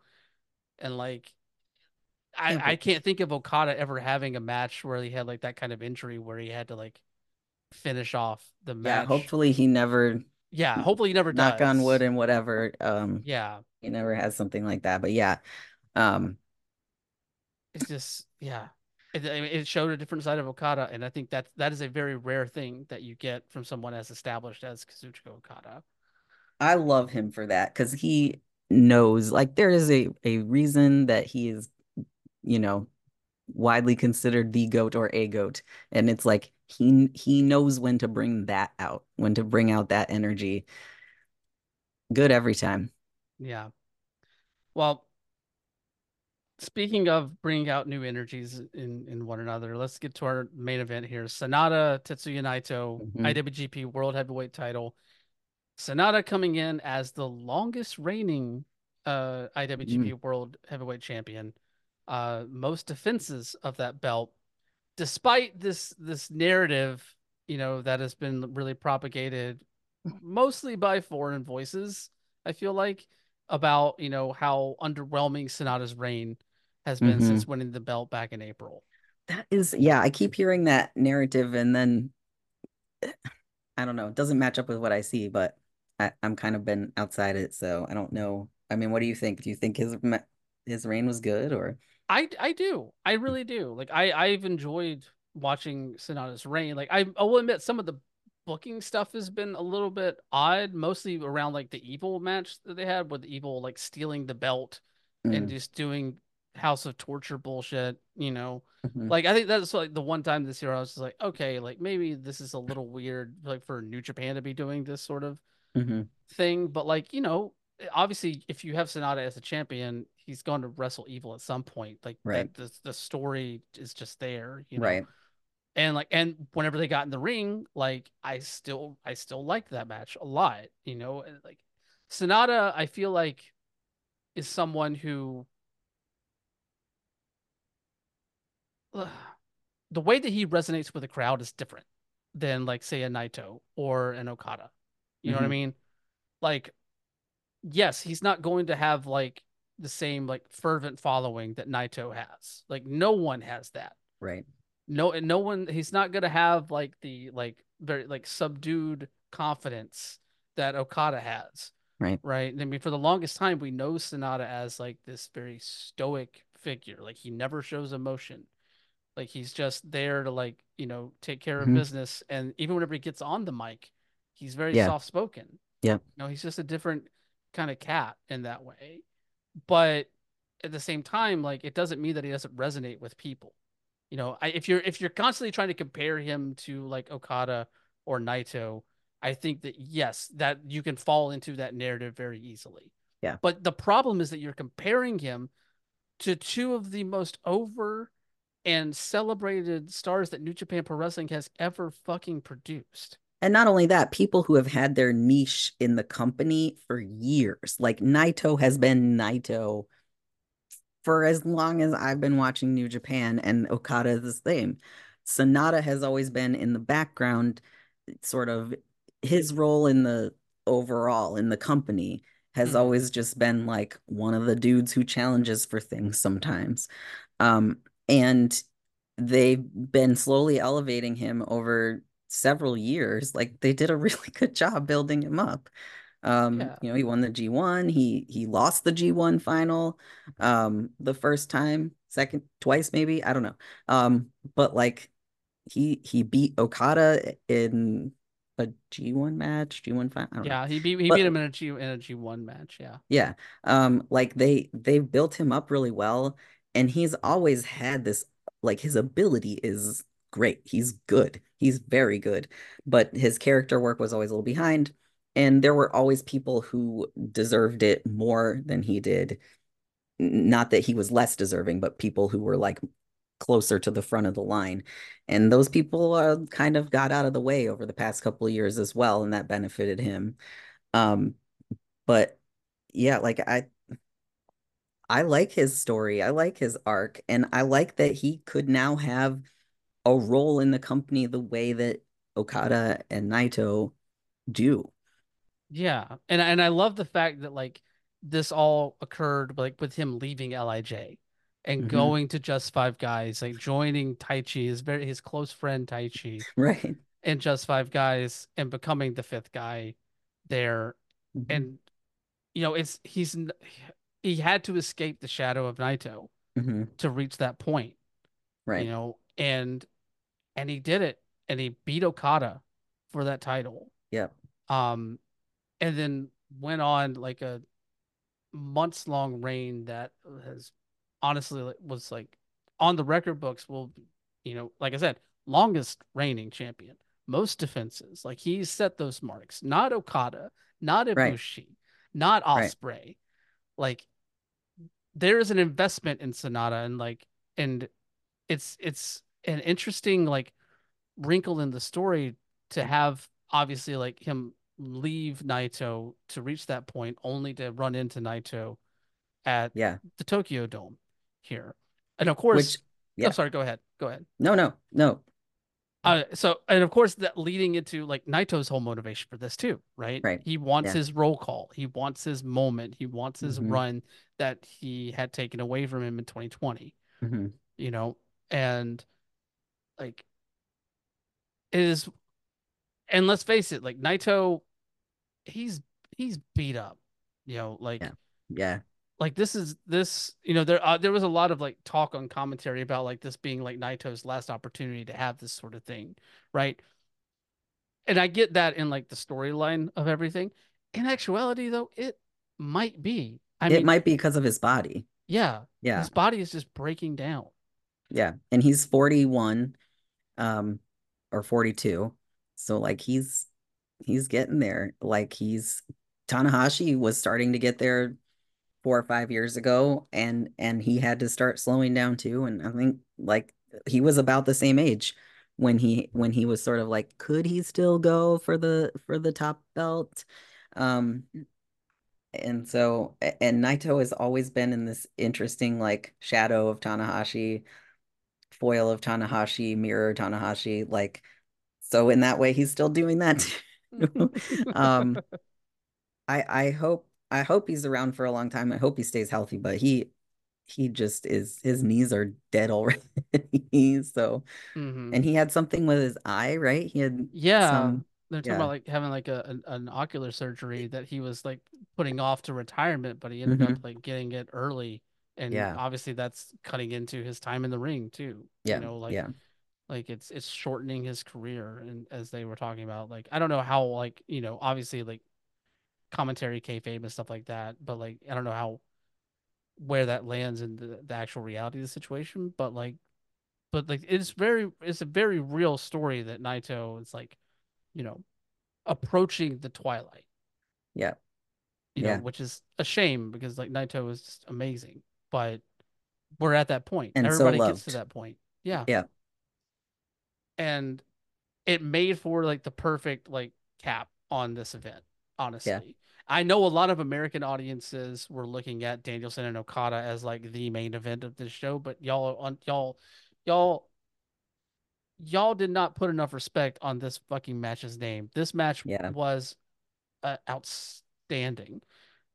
[SPEAKER 1] and like. I, I can't think of Okada ever having a match where he had like that kind of injury where he had to like finish off the match.
[SPEAKER 2] yeah hopefully he never
[SPEAKER 1] yeah, hopefully he never
[SPEAKER 2] knock on wood and whatever. Um,
[SPEAKER 1] Yeah,
[SPEAKER 2] he never has something like that. But yeah, um,
[SPEAKER 1] it's just yeah. It, it showed a different side of Okada, and I think that that is a very rare thing that you get from someone as established as Kazuchika Okada.
[SPEAKER 2] I love him for that because he knows like there is a a reason that he is, you know, widely considered the goat or a goat, and it's like he he knows when to bring that out, when to bring out that energy. Good every time.
[SPEAKER 1] Yeah. Well, speaking of bringing out new energies in in one another, let's get to our main event here. Sanada Tetsuya Naito,
[SPEAKER 2] Mhm.
[SPEAKER 1] IWGP World Heavyweight Title. Sanada coming in as the longest reigning uh, IWGP
[SPEAKER 2] Mm.
[SPEAKER 1] World Heavyweight Champion, uh, most defenses of that belt, despite this this narrative, you know, that has been really propagated mostly by foreign voices. I feel like about you know how underwhelming Sanada's reign has been
[SPEAKER 2] Mhm.
[SPEAKER 1] since winning the belt back in April.
[SPEAKER 2] That is, yeah, I keep hearing that narrative, and then I don't know, it doesn't match up with what I see, but I, I'm kind of been outside it, so I don't know. I mean, what do you think? Do you think his his reign was good or?
[SPEAKER 1] I I do. I really do. Like I I've enjoyed watching Sanada's reign. Like I I will admit some of the booking stuff has been a little bit odd, mostly around like the evil match that they had with evil like stealing the belt and
[SPEAKER 2] Mm,
[SPEAKER 1] just doing House of Torture bullshit, you know.
[SPEAKER 2] mhm,
[SPEAKER 1] Like I think that's like the one time this year I was just like, okay, like maybe this is a little weird like for New Japan to be doing this sort of
[SPEAKER 2] mhm,
[SPEAKER 1] thing, but like, you know, obviously if you have Sanada as a champion, he's going to wrestle evil at some point. Like
[SPEAKER 2] right,
[SPEAKER 1] the the story is just there, you know.
[SPEAKER 2] right.
[SPEAKER 1] And like and whenever they got in the ring, like I still I still liked that match a lot, you know. And like Sanada, I feel like is someone who the way that he resonates with the crowd is different than like say a Naito or an Okada. You know what I
[SPEAKER 2] hmm
[SPEAKER 1] mean? Like yes, he's not going to have like the same like fervent following that Naito has. Like no one has that.
[SPEAKER 2] right.
[SPEAKER 1] No, and no one. He's not going to have like the like very like subdued confidence that Okada has.
[SPEAKER 2] Right.
[SPEAKER 1] Right. I mean, for the longest time, we know Sanada as like this very stoic figure. Like he never shows emotion. Like he's just there to like you know take care of
[SPEAKER 2] hmm
[SPEAKER 1] business. And even whenever he gets on the mic, he's very
[SPEAKER 2] Yeah.
[SPEAKER 1] soft spoken.
[SPEAKER 2] Yeah.
[SPEAKER 1] You know, he's just a different kind of cat in that way. But at the same time, like it doesn't mean that he doesn't resonate with people. You know, I, if you're if you're constantly trying to compare him to like Okada or Naito, I think that yes, that you can fall into that narrative very easily.
[SPEAKER 2] Yeah.
[SPEAKER 1] But the problem is that you're comparing him to two of the most over and celebrated stars that New Japan Pro Wrestling has ever fucking produced.
[SPEAKER 2] And not only that, people who have had their niche in the company for years, like Naito has been Naito for as long as I've been watching New Japan, and Okada is the same. Sanada has always been in the background, sort of his role in the overall in the company has
[SPEAKER 1] Mhm.
[SPEAKER 2] always just been like one of the dudes who challenges for things sometimes. Um, and they've been slowly elevating him over several years. Like they did a really good job building him up. Um,
[SPEAKER 1] Yeah.
[SPEAKER 2] you know, he won the G1. He he lost the G1 final um the first time, second twice maybe, I don't know. Um, but like he he beat Okada in a G1 match, G1 final, don't know.
[SPEAKER 1] Yeah, he beat he beat him in a G in a G one match. Yeah.
[SPEAKER 2] yeah. Um, like they they've built him up really well, and he's always had this like his ability is great. He's good. He's very good. But his character work was always a little behind, and there were always people who deserved it more than he did. Not that he was less deserving, but people who were like closer to the front of the line. And those people uh, kind of got out of the way over the past couple of years as well, and that benefited him. Um, but yeah, like I I like his story. I like his arc, and I like that he could now have a role in the company the way that Okada and Naito do.
[SPEAKER 1] Yeah. And and I love the fact that like this all occurred like with him leaving LIJ and
[SPEAKER 2] hmm
[SPEAKER 1] going to Just Five Guys, like joining Taichi, his very his close friend Taichi
[SPEAKER 2] Right.
[SPEAKER 1] and Just Five Guys and becoming the fifth guy there
[SPEAKER 2] hmm
[SPEAKER 1] and you know it's he's he had to escape the shadow of Naito
[SPEAKER 2] hmm
[SPEAKER 1] to reach that point
[SPEAKER 2] Right.
[SPEAKER 1] you know and and he did it and he beat Okada for that title
[SPEAKER 2] Yeah.
[SPEAKER 1] um and then went on like a months long reign that has honestly like, was like on the record books will you know like I said longest reigning champion most defenses like he set those marks not Okada not
[SPEAKER 2] Right.
[SPEAKER 1] Ibushi not
[SPEAKER 2] Right.
[SPEAKER 1] Ospreay like there is an investment in Sanada and like and it's it's an interesting like wrinkle in the story to have obviously like him leave Naito to reach that point only to run into Naito at
[SPEAKER 2] Yeah.
[SPEAKER 1] the Tokyo Dome here. And of course,
[SPEAKER 2] Which,
[SPEAKER 1] oh
[SPEAKER 2] yeah.
[SPEAKER 1] sorry, go ahead. Go ahead.
[SPEAKER 2] No, no, no.
[SPEAKER 1] Uh, so and of course that leading into like Naito's whole motivation for this too, right?
[SPEAKER 2] Right.
[SPEAKER 1] He wants
[SPEAKER 2] Yeah.
[SPEAKER 1] his roll call. He wants his moment. He wants his
[SPEAKER 2] hmm
[SPEAKER 1] run that he had taken away from him in 2020,
[SPEAKER 2] hmm
[SPEAKER 1] you know? And like is and let's face it, like Naito he's he's beat up. You know, like
[SPEAKER 2] Yeah. Yeah.
[SPEAKER 1] Like this is this you know there uh, there was a lot of like talk on commentary about like this being like Naito's last opportunity to have this sort of thing, right? And I get that in like the storyline of everything. In actuality, though, it might be. I
[SPEAKER 2] It
[SPEAKER 1] mean,
[SPEAKER 2] might be because of his body.
[SPEAKER 1] yeah,
[SPEAKER 2] Yeah.
[SPEAKER 1] his body is just breaking down.
[SPEAKER 2] Yeah. And he's 41, um, or 42. So like he's he's getting there. Like he's Tanahashi was starting to get there four or five years ago, and and he had to start slowing down too. And I think like he was about the same age when he when he was sort of like, could he still go for the for the top belt? Um, and so and Naito has always been in this interesting like shadow of Tanahashi, foil of Tanahashi, mirror Tanahashi, like so in that way he's still doing that. Um, I I hope I hope he's around for a long time. I hope he stays healthy, but he he just is his knees are dead already. So
[SPEAKER 1] hmm
[SPEAKER 2] and he had something with his eye, right? He had
[SPEAKER 1] Yeah,
[SPEAKER 2] some
[SPEAKER 1] they're talking
[SPEAKER 2] yeah.
[SPEAKER 1] about like having like a an, an ocular surgery that he was like putting off to retirement, but he ended up
[SPEAKER 2] hmm
[SPEAKER 1] like getting it early, and
[SPEAKER 2] Yeah.
[SPEAKER 1] obviously that's cutting into his time in the ring too.
[SPEAKER 2] Yeah.
[SPEAKER 1] You know, like
[SPEAKER 2] Yeah.
[SPEAKER 1] like it's it's shortening his career, and as they were talking about, like I don't know how like you know obviously like commentary kayfabe and stuff like that, but like I don't know how where that lands in the, the actual reality of the situation, but like but like it's very it's a very real story that Naito is like you know approaching the twilight
[SPEAKER 2] Yeah.
[SPEAKER 1] you know
[SPEAKER 2] Yeah.
[SPEAKER 1] which is a shame because like Naito is just amazing but we're at that point.
[SPEAKER 2] And so
[SPEAKER 1] everybody gets to that point yeah
[SPEAKER 2] Yeah.
[SPEAKER 1] and it made for like the perfect like cap on this event
[SPEAKER 2] Yeah.
[SPEAKER 1] honestly I know a lot of American audiences were looking at Danielson and Okada as like the main event of this show but y'all on y'all y'all y'all did not put enough respect on this fucking match's name. This match
[SPEAKER 2] Yeah.
[SPEAKER 1] was uh, outstanding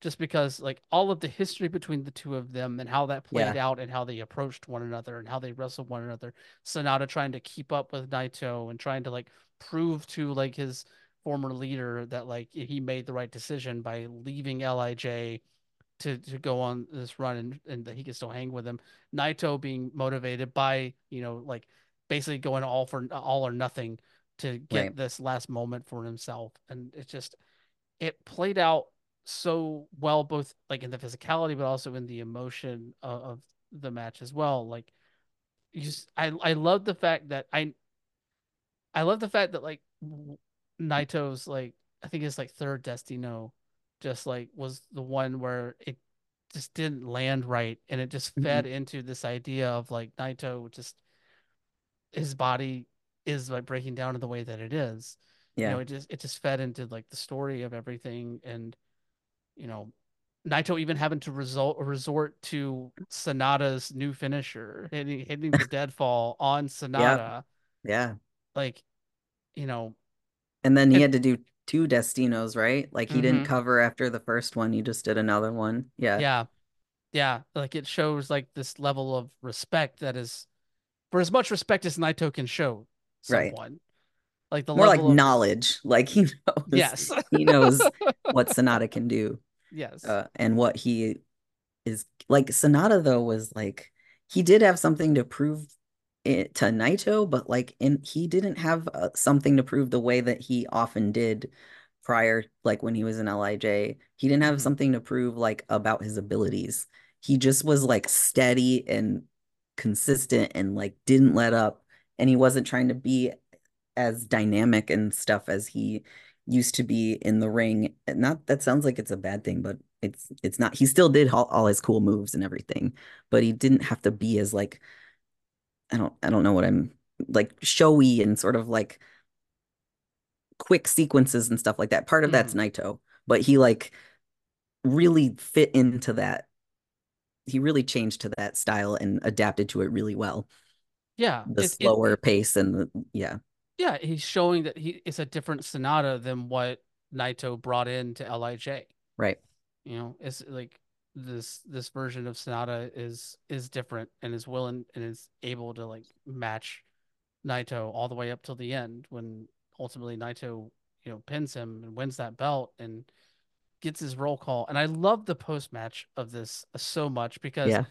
[SPEAKER 1] just because like all of the history between the two of them and how that played
[SPEAKER 2] Yeah.
[SPEAKER 1] out and how they approached one another and how they wrestled one another. Sanada trying to keep up with Naito and trying to like prove to like his former leader that like he made the right decision by leaving LIJ to to go on this run and, and that he can still hang with him. Naito being motivated by, you know, like basically going all for all or nothing to get
[SPEAKER 2] Right.
[SPEAKER 1] this last moment for himself. And it just it played out so well, both like in the physicality, but also in the emotion of, of the match as well. Like you just I I love the fact that I I love the fact that like Naito's like I think it's like third Destino just like was the one where it just didn't land right and it just fed
[SPEAKER 2] Mhm.
[SPEAKER 1] into this idea of like Naito just his body is like breaking down in the way that it is. You know,
[SPEAKER 2] Yeah.
[SPEAKER 1] it just it just fed into like the story of everything and you know Naito even having to resort resort to Sanada's new finisher, hitting hitting the deadfall on
[SPEAKER 2] Yeah.
[SPEAKER 1] Sanada,
[SPEAKER 2] Yeah.
[SPEAKER 1] like you know,
[SPEAKER 2] And then he had to do two Destinos, right? Like he didn't
[SPEAKER 1] hmm
[SPEAKER 2] cover after the first one. He just did another one. Yeah.
[SPEAKER 1] yeah, yeah, like it shows like this level of respect that is for as much respect as Naito can show
[SPEAKER 2] Right.
[SPEAKER 1] someone. Like the
[SPEAKER 2] More like
[SPEAKER 1] of
[SPEAKER 2] knowledge. Like he knows
[SPEAKER 1] yes,
[SPEAKER 2] he knows what Sanada can do.
[SPEAKER 1] yes,
[SPEAKER 2] Uh, and what he is like Sanada though was like he did have something to prove it to Naito, but like in he didn't have uh, something to prove the way that he often did prior, like when he was in LIJ. He didn't have
[SPEAKER 1] Mhm.
[SPEAKER 2] something to prove like about his abilities. He just was like steady and consistent and like didn't let up. And he wasn't trying to be as dynamic and stuff as he used to be in the ring. Not that sounds like it's a bad thing, but it's it's not. He still did all, all his cool moves and everything, but he didn't have to be as like I don't I don't know what I'm like showy and sort of like quick sequences and stuff like that. Part of that's
[SPEAKER 1] Mhm.
[SPEAKER 2] Naito, but he like really fit into that. He really changed to that style and adapted to it really well.
[SPEAKER 1] yeah.
[SPEAKER 2] The
[SPEAKER 1] It, it
[SPEAKER 2] slower pace and the yeah,
[SPEAKER 1] yeah. He's showing that he it's a different Sanada than what Naito brought into Lij.
[SPEAKER 2] right.
[SPEAKER 1] You know, it's like this this version of Sanada is is different and is willing and is able to like match Naito all the way up till the end when ultimately Naito, you know, pins him and wins that belt and gets his roll call. And I love the post match of this so much because
[SPEAKER 2] Yeah,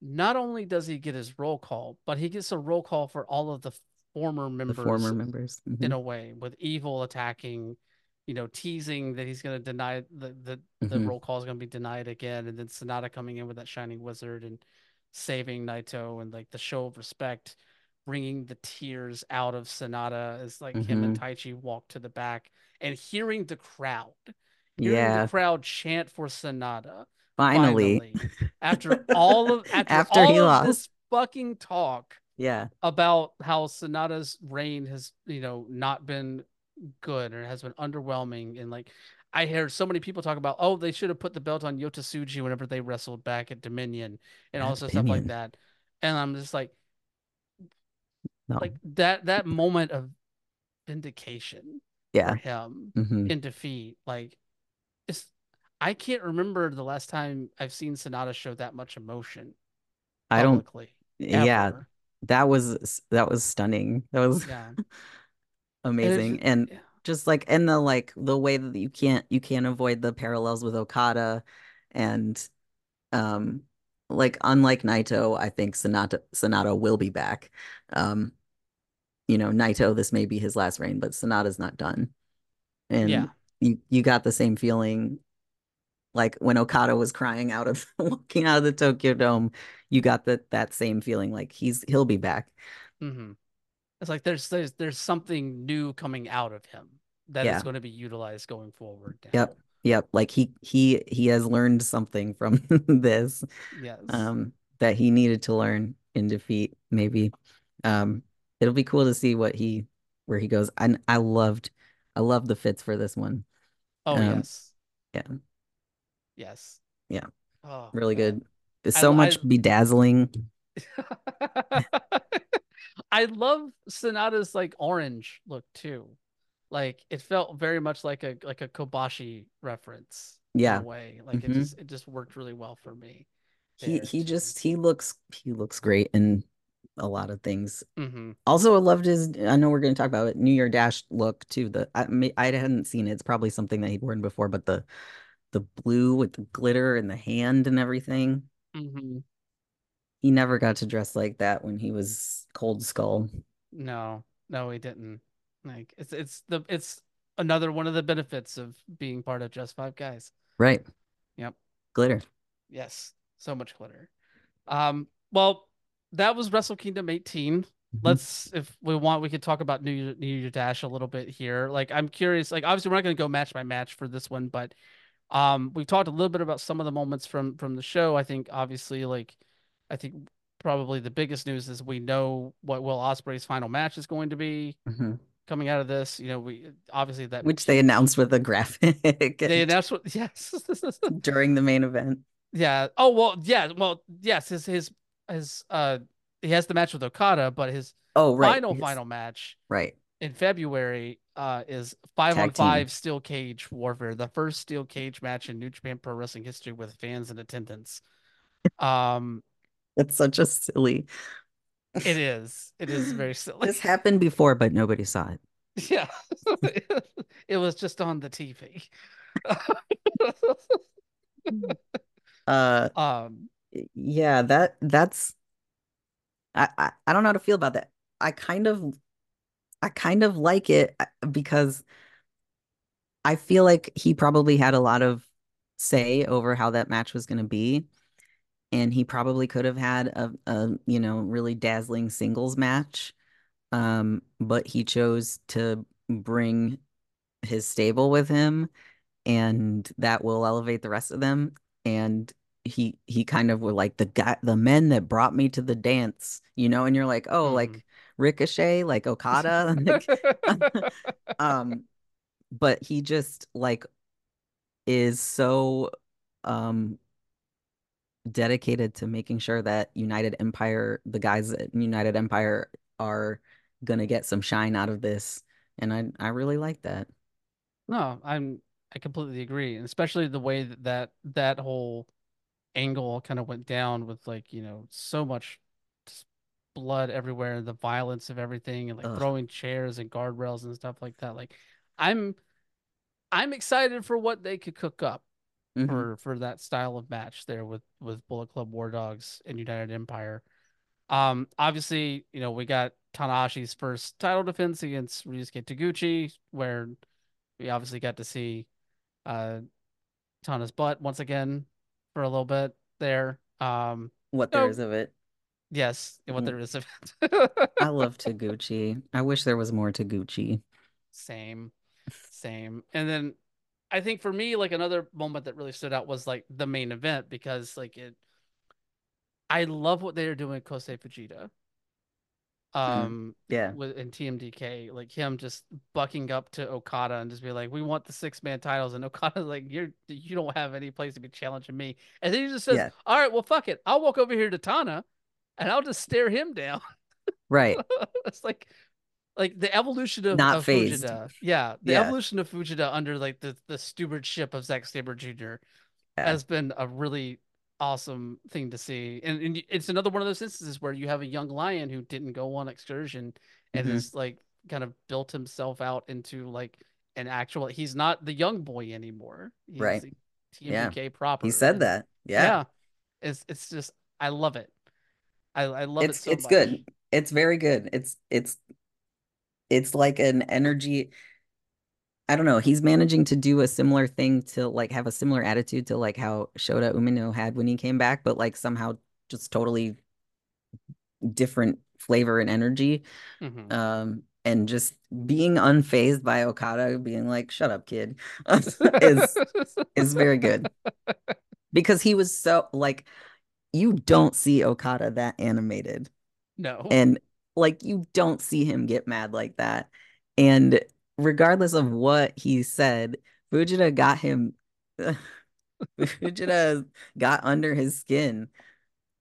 [SPEAKER 1] not only does he get his roll call, but he gets a roll call for all of the former
[SPEAKER 2] the
[SPEAKER 1] members
[SPEAKER 2] former members.
[SPEAKER 1] in
[SPEAKER 2] Mhm,
[SPEAKER 1] a way, with Evil attacking, you know, teasing that he's going to deny the the the
[SPEAKER 2] mhm.
[SPEAKER 1] roll call is going to be denied again, and then Sanada coming in with that shining wizard and saving Naito and like the show of respect, bringing the tears out of Sanada as like him and
[SPEAKER 2] hmm
[SPEAKER 1] Taichi walk to the back and hearing the crowd, hearing the
[SPEAKER 2] Yeah,
[SPEAKER 1] crowd chant for Sanada
[SPEAKER 2] finally.
[SPEAKER 1] finally after all of after
[SPEAKER 2] After
[SPEAKER 1] all
[SPEAKER 2] he
[SPEAKER 1] of
[SPEAKER 2] lost.
[SPEAKER 1] this fucking talk
[SPEAKER 2] Yeah.
[SPEAKER 1] about how Sanada's reign has, you know, not been good or has been underwhelming. And like, I hear so many people talk about, oh, they should have put the belt on Yota Tsuji whenever they wrestled back at Dominion and all this stuff like that. And I'm just like,
[SPEAKER 2] No.
[SPEAKER 1] like that that moment of vindication for
[SPEAKER 2] Yeah.
[SPEAKER 1] him
[SPEAKER 2] hmm
[SPEAKER 1] in defeat, like, it's I can't remember the last time I've seen Sanada show that much emotion
[SPEAKER 2] I don't
[SPEAKER 1] publicly
[SPEAKER 2] yeah, that was that was stunning. That was
[SPEAKER 1] Yeah,
[SPEAKER 2] amazing. And
[SPEAKER 1] yeah,
[SPEAKER 2] just like and the like the way that you can't you can't avoid the parallels with Okada and um like unlike Naito, I think Sanada Sanada will be back. Um, you know, Naito, this may be his last reign, but Sanada's not done.
[SPEAKER 1] yeah.
[SPEAKER 2] And you you got the same feeling like when Okada was crying out of walking out of the Tokyo Dome, you got that that same feeling like he's he'll be back.
[SPEAKER 1] hmm It's like there's there's there's something new coming out of him that is
[SPEAKER 2] Yeah.
[SPEAKER 1] going to be utilized going forward now.
[SPEAKER 2] Yep. Yep. Like he he he has learned something from this
[SPEAKER 1] Yes.
[SPEAKER 2] um that he needed to learn in defeat, maybe. Um it'll be cool to see what he where he goes. And I loved I loved the fits for this one.
[SPEAKER 1] Oh
[SPEAKER 2] Um
[SPEAKER 1] yes.
[SPEAKER 2] yeah,
[SPEAKER 1] Yes.
[SPEAKER 2] yeah,
[SPEAKER 1] Oh
[SPEAKER 2] really
[SPEAKER 1] man.
[SPEAKER 2] good. So
[SPEAKER 1] I
[SPEAKER 2] much bedazzling.
[SPEAKER 1] I love Sanada's like orange look too. Like it felt very much like a like a Kobashi reference
[SPEAKER 2] Yeah.
[SPEAKER 1] way. Like it
[SPEAKER 2] hmm
[SPEAKER 1] just it just worked really well for me
[SPEAKER 2] He he
[SPEAKER 1] too.
[SPEAKER 2] just he looks he looks great in a lot of things.
[SPEAKER 1] hmm
[SPEAKER 2] Also, I loved his. I know we're going to talk about it. New Year Dash look too. The I I hadn't seen it. It's probably something that he'd worn before, but the the blue with the glitter and the hand and everything.
[SPEAKER 1] hmm
[SPEAKER 2] He never got to dress like that when he was Cold Skull.
[SPEAKER 1] No, no, he didn't. Like it's it's the it's another one of the benefits of being part of Just Five Guys.
[SPEAKER 2] Right.
[SPEAKER 1] Yep.
[SPEAKER 2] Glitter.
[SPEAKER 1] Yes. So much glitter. Um, well, that was Wrestle Kingdom 18.
[SPEAKER 2] Mhm.
[SPEAKER 1] Let's, if we want, we could talk about New Year, New Dash a little bit here. Like, I'm curious. Like, obviously, we're not going to go match by match for this one, but um, we've talked a little bit about some of the moments from from the show. I think, obviously, like, I think probably the biggest news is we know what Will Ospreay's final match is going to be
[SPEAKER 2] Mhm.
[SPEAKER 1] coming out of this. You know, we obviously that
[SPEAKER 2] Which they announced with a graphic
[SPEAKER 1] They announced what? Yes.
[SPEAKER 2] during the main event.
[SPEAKER 1] Yeah. Oh well, yeah. Well, yes. His his his uh he has the match with Okada, but his
[SPEAKER 2] Oh, right.
[SPEAKER 1] final
[SPEAKER 2] Yes.
[SPEAKER 1] final match
[SPEAKER 2] Right.
[SPEAKER 1] in February uh is five on
[SPEAKER 2] Tag team.
[SPEAKER 1] five steel cage warfare, the first steel cage match in New Japan Pro Wrestling history with fans in attendance. Um,
[SPEAKER 2] It's such a silly.
[SPEAKER 1] it is. It is very silly.
[SPEAKER 2] This happened before, but nobody saw it.
[SPEAKER 1] Yeah. It was just on the TV.
[SPEAKER 2] Uh,
[SPEAKER 1] Um,
[SPEAKER 2] yeah, that that's I, I I don't know how to feel about that. I kind of I kind of like it uh, because I feel like he probably had a lot of say over how that match was going to be, and he probably could have had a, a you know really dazzling singles match, um, but he chose to bring his stable with him, and that will elevate the rest of them. And he he kind of were like the guy, the men that brought me to the dance, you know. And you're like, oh,
[SPEAKER 1] mhm.
[SPEAKER 2] like Ricochet, like Okada, like, um, but he just like is so um dedicated to making sure that United Empire, the guys at United Empire are gonna get some shine out of this. And I I really like that.
[SPEAKER 1] No, I'm I completely agree, and especially the way that that, that whole angle kind of went down with like, you know, so much blood everywhere, and the violence of everything, and like
[SPEAKER 2] Ugh.
[SPEAKER 1] throwing chairs and guardrails and stuff like that. Like, I'm I'm excited for what they could cook up
[SPEAKER 2] hmm
[SPEAKER 1] for for that style of match there with with Bullet Club War Dogs and United Empire. Um, obviously, you know, we got Tanahashi's first title defense against Ryusuke Taguchi, where we obviously got to see uh Tana's butt once again for a little bit there. Um,
[SPEAKER 2] What there is of it.
[SPEAKER 1] yes, what
[SPEAKER 2] Mm.
[SPEAKER 1] there is of it.
[SPEAKER 2] I love Taguchi. I wish there was more Taguchi.
[SPEAKER 1] Same, same. And then I think for me, like another moment that really stood out was like the main event because like it, I love what they are doing with Kosei Fujita.
[SPEAKER 2] Mm.
[SPEAKER 1] um
[SPEAKER 2] Yeah,
[SPEAKER 1] with in TMDK, like him just bucking up to Okada and just be like, "We want the six man titles," and Okada's like, "You're you don't have any place to be challenging me," and then he just says,
[SPEAKER 2] yeah,
[SPEAKER 1] "All right, well, fuck it, I'll walk over here to Tana, and I'll just stare him down."
[SPEAKER 2] right.
[SPEAKER 1] it's like like the evolution of
[SPEAKER 2] Not
[SPEAKER 1] of
[SPEAKER 2] phased.
[SPEAKER 1] Fujita, yeah, the
[SPEAKER 2] Yeah,
[SPEAKER 1] evolution of Fujita under like the the stewardship of Zack Sabre Jr.
[SPEAKER 2] yeah.
[SPEAKER 1] has been a really awesome thing to see. And, and it's another one of those instances where you have a young lion who didn't go on excursion and
[SPEAKER 2] hmm
[SPEAKER 1] is like kind of built himself out into like an actual he's not the young boy anymore. He's
[SPEAKER 2] Right.
[SPEAKER 1] a
[SPEAKER 2] Yeah.
[SPEAKER 1] TMDK
[SPEAKER 2] He said that. Yeah.
[SPEAKER 1] yeah, it's it's just I love it. I I love it
[SPEAKER 2] It's
[SPEAKER 1] so
[SPEAKER 2] it's good. It's very good. It's it's it's like an energy. I don't know. He's managing to do a similar thing to like have a similar attitude to like how Shota Umino had when he came back, but like somehow just totally different flavor and energy.
[SPEAKER 1] hmm
[SPEAKER 2] Um, and just being unfazed by Okada, being like, "Shut up, kid," is is very good because he was so like you don't see Okada that animated,
[SPEAKER 1] no.
[SPEAKER 2] and like you don't see him get mad like that, and regardless of what he said, Fujita got him. Fujita got under his skin.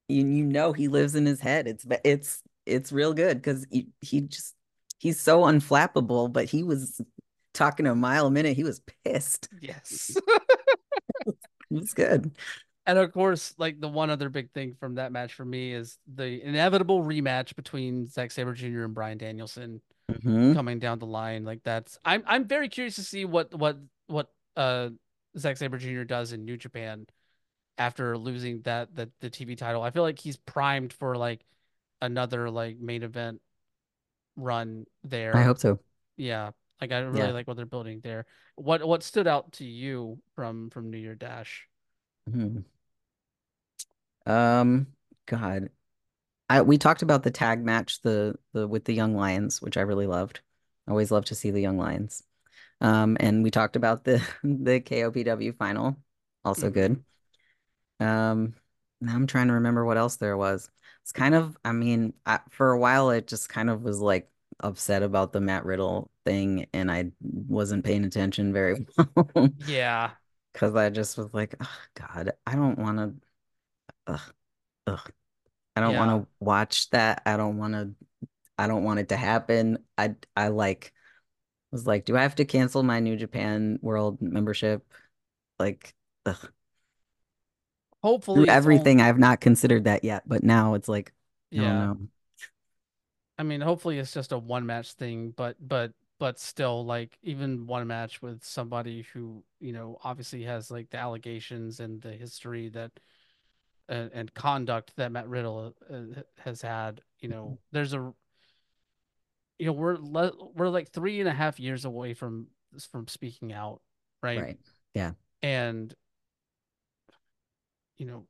[SPEAKER 2] You you know he lives in his head. It's it's it's real good because he, he just he's so unflappable, but he was talking a mile a minute. He was pissed.
[SPEAKER 1] Yes.
[SPEAKER 2] It was good.
[SPEAKER 1] And of course, like the one other big thing from that match for me is the inevitable rematch between Zack Sabre Jr. and Bryan Danielson
[SPEAKER 2] hmm
[SPEAKER 1] coming down the line. Like that's I'm I'm very curious to see what what what uh Zack Sabre Jr. does in New Japan after losing that the the TV title. I feel like he's primed for like another like main event run there.
[SPEAKER 2] I hope so.
[SPEAKER 1] Yeah. Like I really
[SPEAKER 2] Yeah.
[SPEAKER 1] like what they're building there. What what stood out to you from from New Year Dash?
[SPEAKER 2] Mhm. Um, God, I we talked about the tag match, the the with the Young Lions, which I really loved. I always love to see the Young Lions. Um, and we talked about the the KOPW final, also
[SPEAKER 1] hmm
[SPEAKER 2] good. Um, now I'm trying to remember what else there was. It's kind of, I mean, I, for a while it just kind of was like upset about the Matt Riddle thing, and I wasn't paying attention very well
[SPEAKER 1] Yeah.
[SPEAKER 2] because I just was like, oh, God, I don't want to, ugh, ugh, I don't want to watch that. I don't want to, I don't want it to happen. I, I like was like, do I have to cancel my New Japan World membership? Like, ugh.
[SPEAKER 1] Hopefully all
[SPEAKER 2] everything, I've not considered that yet, but now it's like,
[SPEAKER 1] yeah.
[SPEAKER 2] know.
[SPEAKER 1] I mean, hopefully it's just a one match thing, but but but still, like even one match with somebody who you know obviously has like the allegations and the history that and, and conduct that Matt Riddle uh, has had. You know, there's a you know we're le- we're like three and a half years away from from speaking out, right?
[SPEAKER 2] Right. Yeah.
[SPEAKER 1] And you know,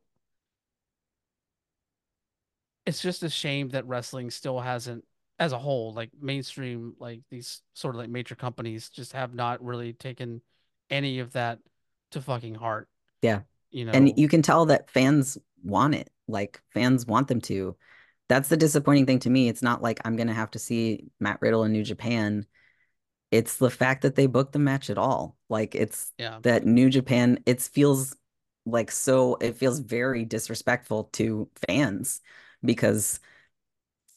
[SPEAKER 1] it's just a shame that wrestling still hasn't as a whole like mainstream like these sort of like major companies just have not really taken any of that to fucking heart
[SPEAKER 2] Yeah.
[SPEAKER 1] You know
[SPEAKER 2] And you can tell that fans want it. Like fans want them to. That's the disappointing thing to me. It's not like I'm gonna have to see Matt Riddle in New Japan. It's the fact that they booked the match at all. Like it's
[SPEAKER 1] yeah
[SPEAKER 2] that New Japan, it feels like so it feels very disrespectful to fans because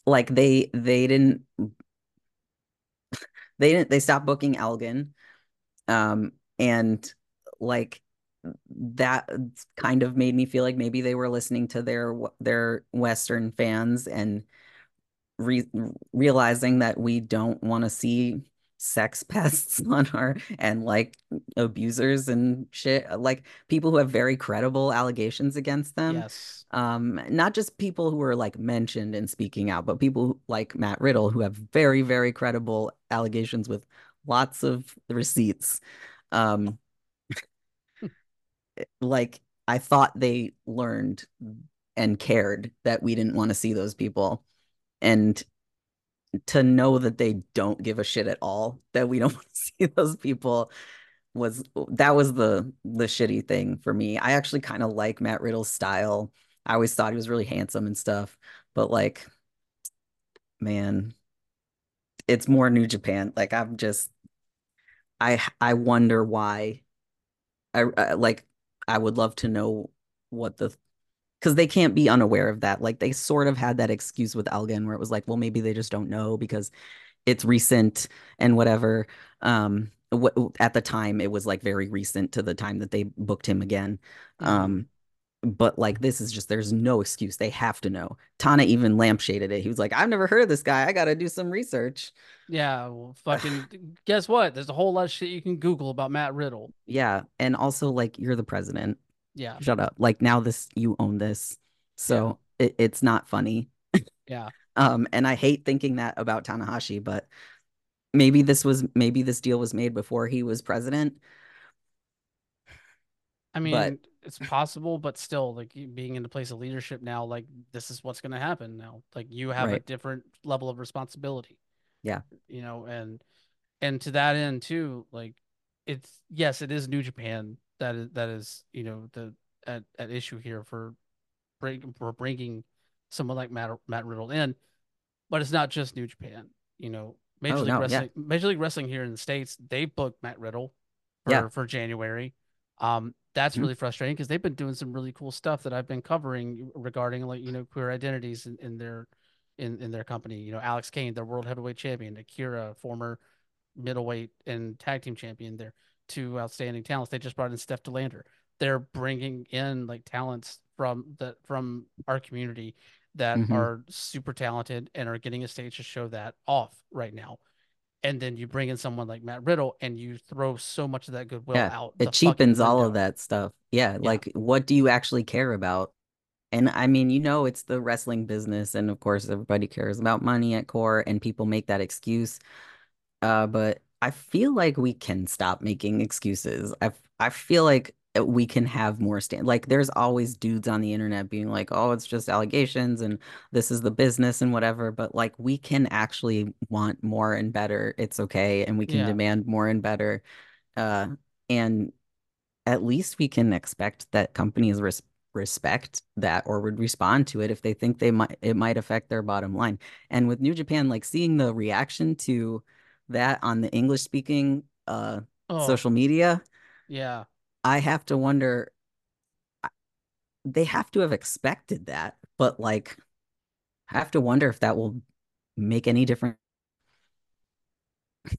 [SPEAKER 2] like they they didn't they didn't they stopped booking Elgin. Um and like that kind of made me feel like maybe they were listening to their their Western fans and re realizing that we don't want to see sex pests on our and like abusers and shit like people who have very credible allegations against them.
[SPEAKER 1] Yes.
[SPEAKER 2] Um not just people who are like mentioned and speaking out but people like Matt Riddle who have very very credible allegations with lots of receipts. Um like I thought they learned and cared that we didn't want to see those people. And to know that they don't give a shit at all, that we don't want to see those people was that was the the shitty thing for me. I actually kind of like Matt Riddle's style. I always thought he was really handsome and stuff, but like man, it's more New Japan. Like I'm just I I wonder why I, I like I would love to know what the because they can't be unaware of that. Like they sort of had that excuse with Elgin where it was like, well, maybe they just don't know because it's recent and whatever. Um, what at the time it was like very recent to the time that they booked him again.
[SPEAKER 1] Mhm.
[SPEAKER 2] Um, but like this is just there's no excuse. They have to know. Tana even lampshaded it. He was like, I've never heard of this guy. I gotta do some research.
[SPEAKER 1] yeah well fucking guess what there's a whole lot of shit you can google about matt riddle
[SPEAKER 2] Yeah. And also like you're the president.
[SPEAKER 1] yeah
[SPEAKER 2] shut up. Like now this you own this. So it, it's not funny.
[SPEAKER 1] yeah
[SPEAKER 2] Um, and I hate thinking that about Tanahashi, but maybe this was maybe this deal was made before he was president.
[SPEAKER 1] i mean
[SPEAKER 2] But-
[SPEAKER 1] it's possible but still like being in a place of leadership now like this is what's going to happen now like you have a different level of responsibility
[SPEAKER 2] Yeah.
[SPEAKER 1] you know and and to that end too like it's yes it is new japan that is that is you know the at, at issue here for bring for bringing someone like Matt Matt Riddle in but it's not just new japan you know major
[SPEAKER 2] Oh,
[SPEAKER 1] league
[SPEAKER 2] no, yeah.
[SPEAKER 1] wrestling major league wrestling here in the states they booked Matt Riddle for
[SPEAKER 2] Yeah.
[SPEAKER 1] for January um that's
[SPEAKER 2] Mhm.
[SPEAKER 1] really frustrating because they've been doing some really cool stuff that I've been covering regarding like you know queer identities in, in their in in their company. You know, Alex Kane, their world heavyweight champion, Akira, former middleweight and tag team champion. They're two outstanding talents. They just brought in Steph De Lander. They're bringing in like talents from the from our community that
[SPEAKER 2] Mhm.
[SPEAKER 1] are super talented and are getting a stage to show that off right now. And then you bring in someone like Matt Riddle and you throw so much of that goodwill
[SPEAKER 2] Yeah,
[SPEAKER 1] out.
[SPEAKER 2] it cheapens all of that stuff. Yeah, like what do you actually care about? And I mean, you know, it's the wrestling business, and of course, everybody cares about money at core, and people make that excuse. Uh, but I feel like we can stop making excuses. I I feel like we can have more stand. Like, there's always dudes on the internet being like, "Oh, it's just allegations, and this is the business and whatever." But like, we can actually want more and better. It's okay, and we can
[SPEAKER 1] Yeah.
[SPEAKER 2] demand more and better. Uh, and at least we can expect that companies res respect that or would respond to it if they think they might it might affect their bottom line. And with New Japan, like seeing the reaction to that on the English speaking uh
[SPEAKER 1] Oh,
[SPEAKER 2] social media,
[SPEAKER 1] yeah.
[SPEAKER 2] I have to wonder they have to have expected that, but like I have to wonder if that will make any difference.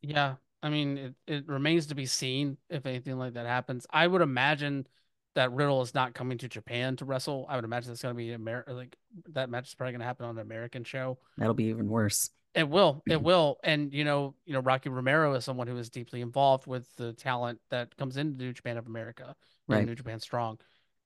[SPEAKER 1] Yeah, I mean, it, it remains to be seen if anything like that happens. I would imagine that Riddle is not coming to Japan to wrestle. I would imagine that's going to be America. Like that match is probably going to happen on an American show.
[SPEAKER 2] That'll be even worse.
[SPEAKER 1] It will. It will. And you know, you know, Rocky Romero is someone who is deeply involved with the talent that comes into New Japan of America
[SPEAKER 2] Right.
[SPEAKER 1] New Japan Strong.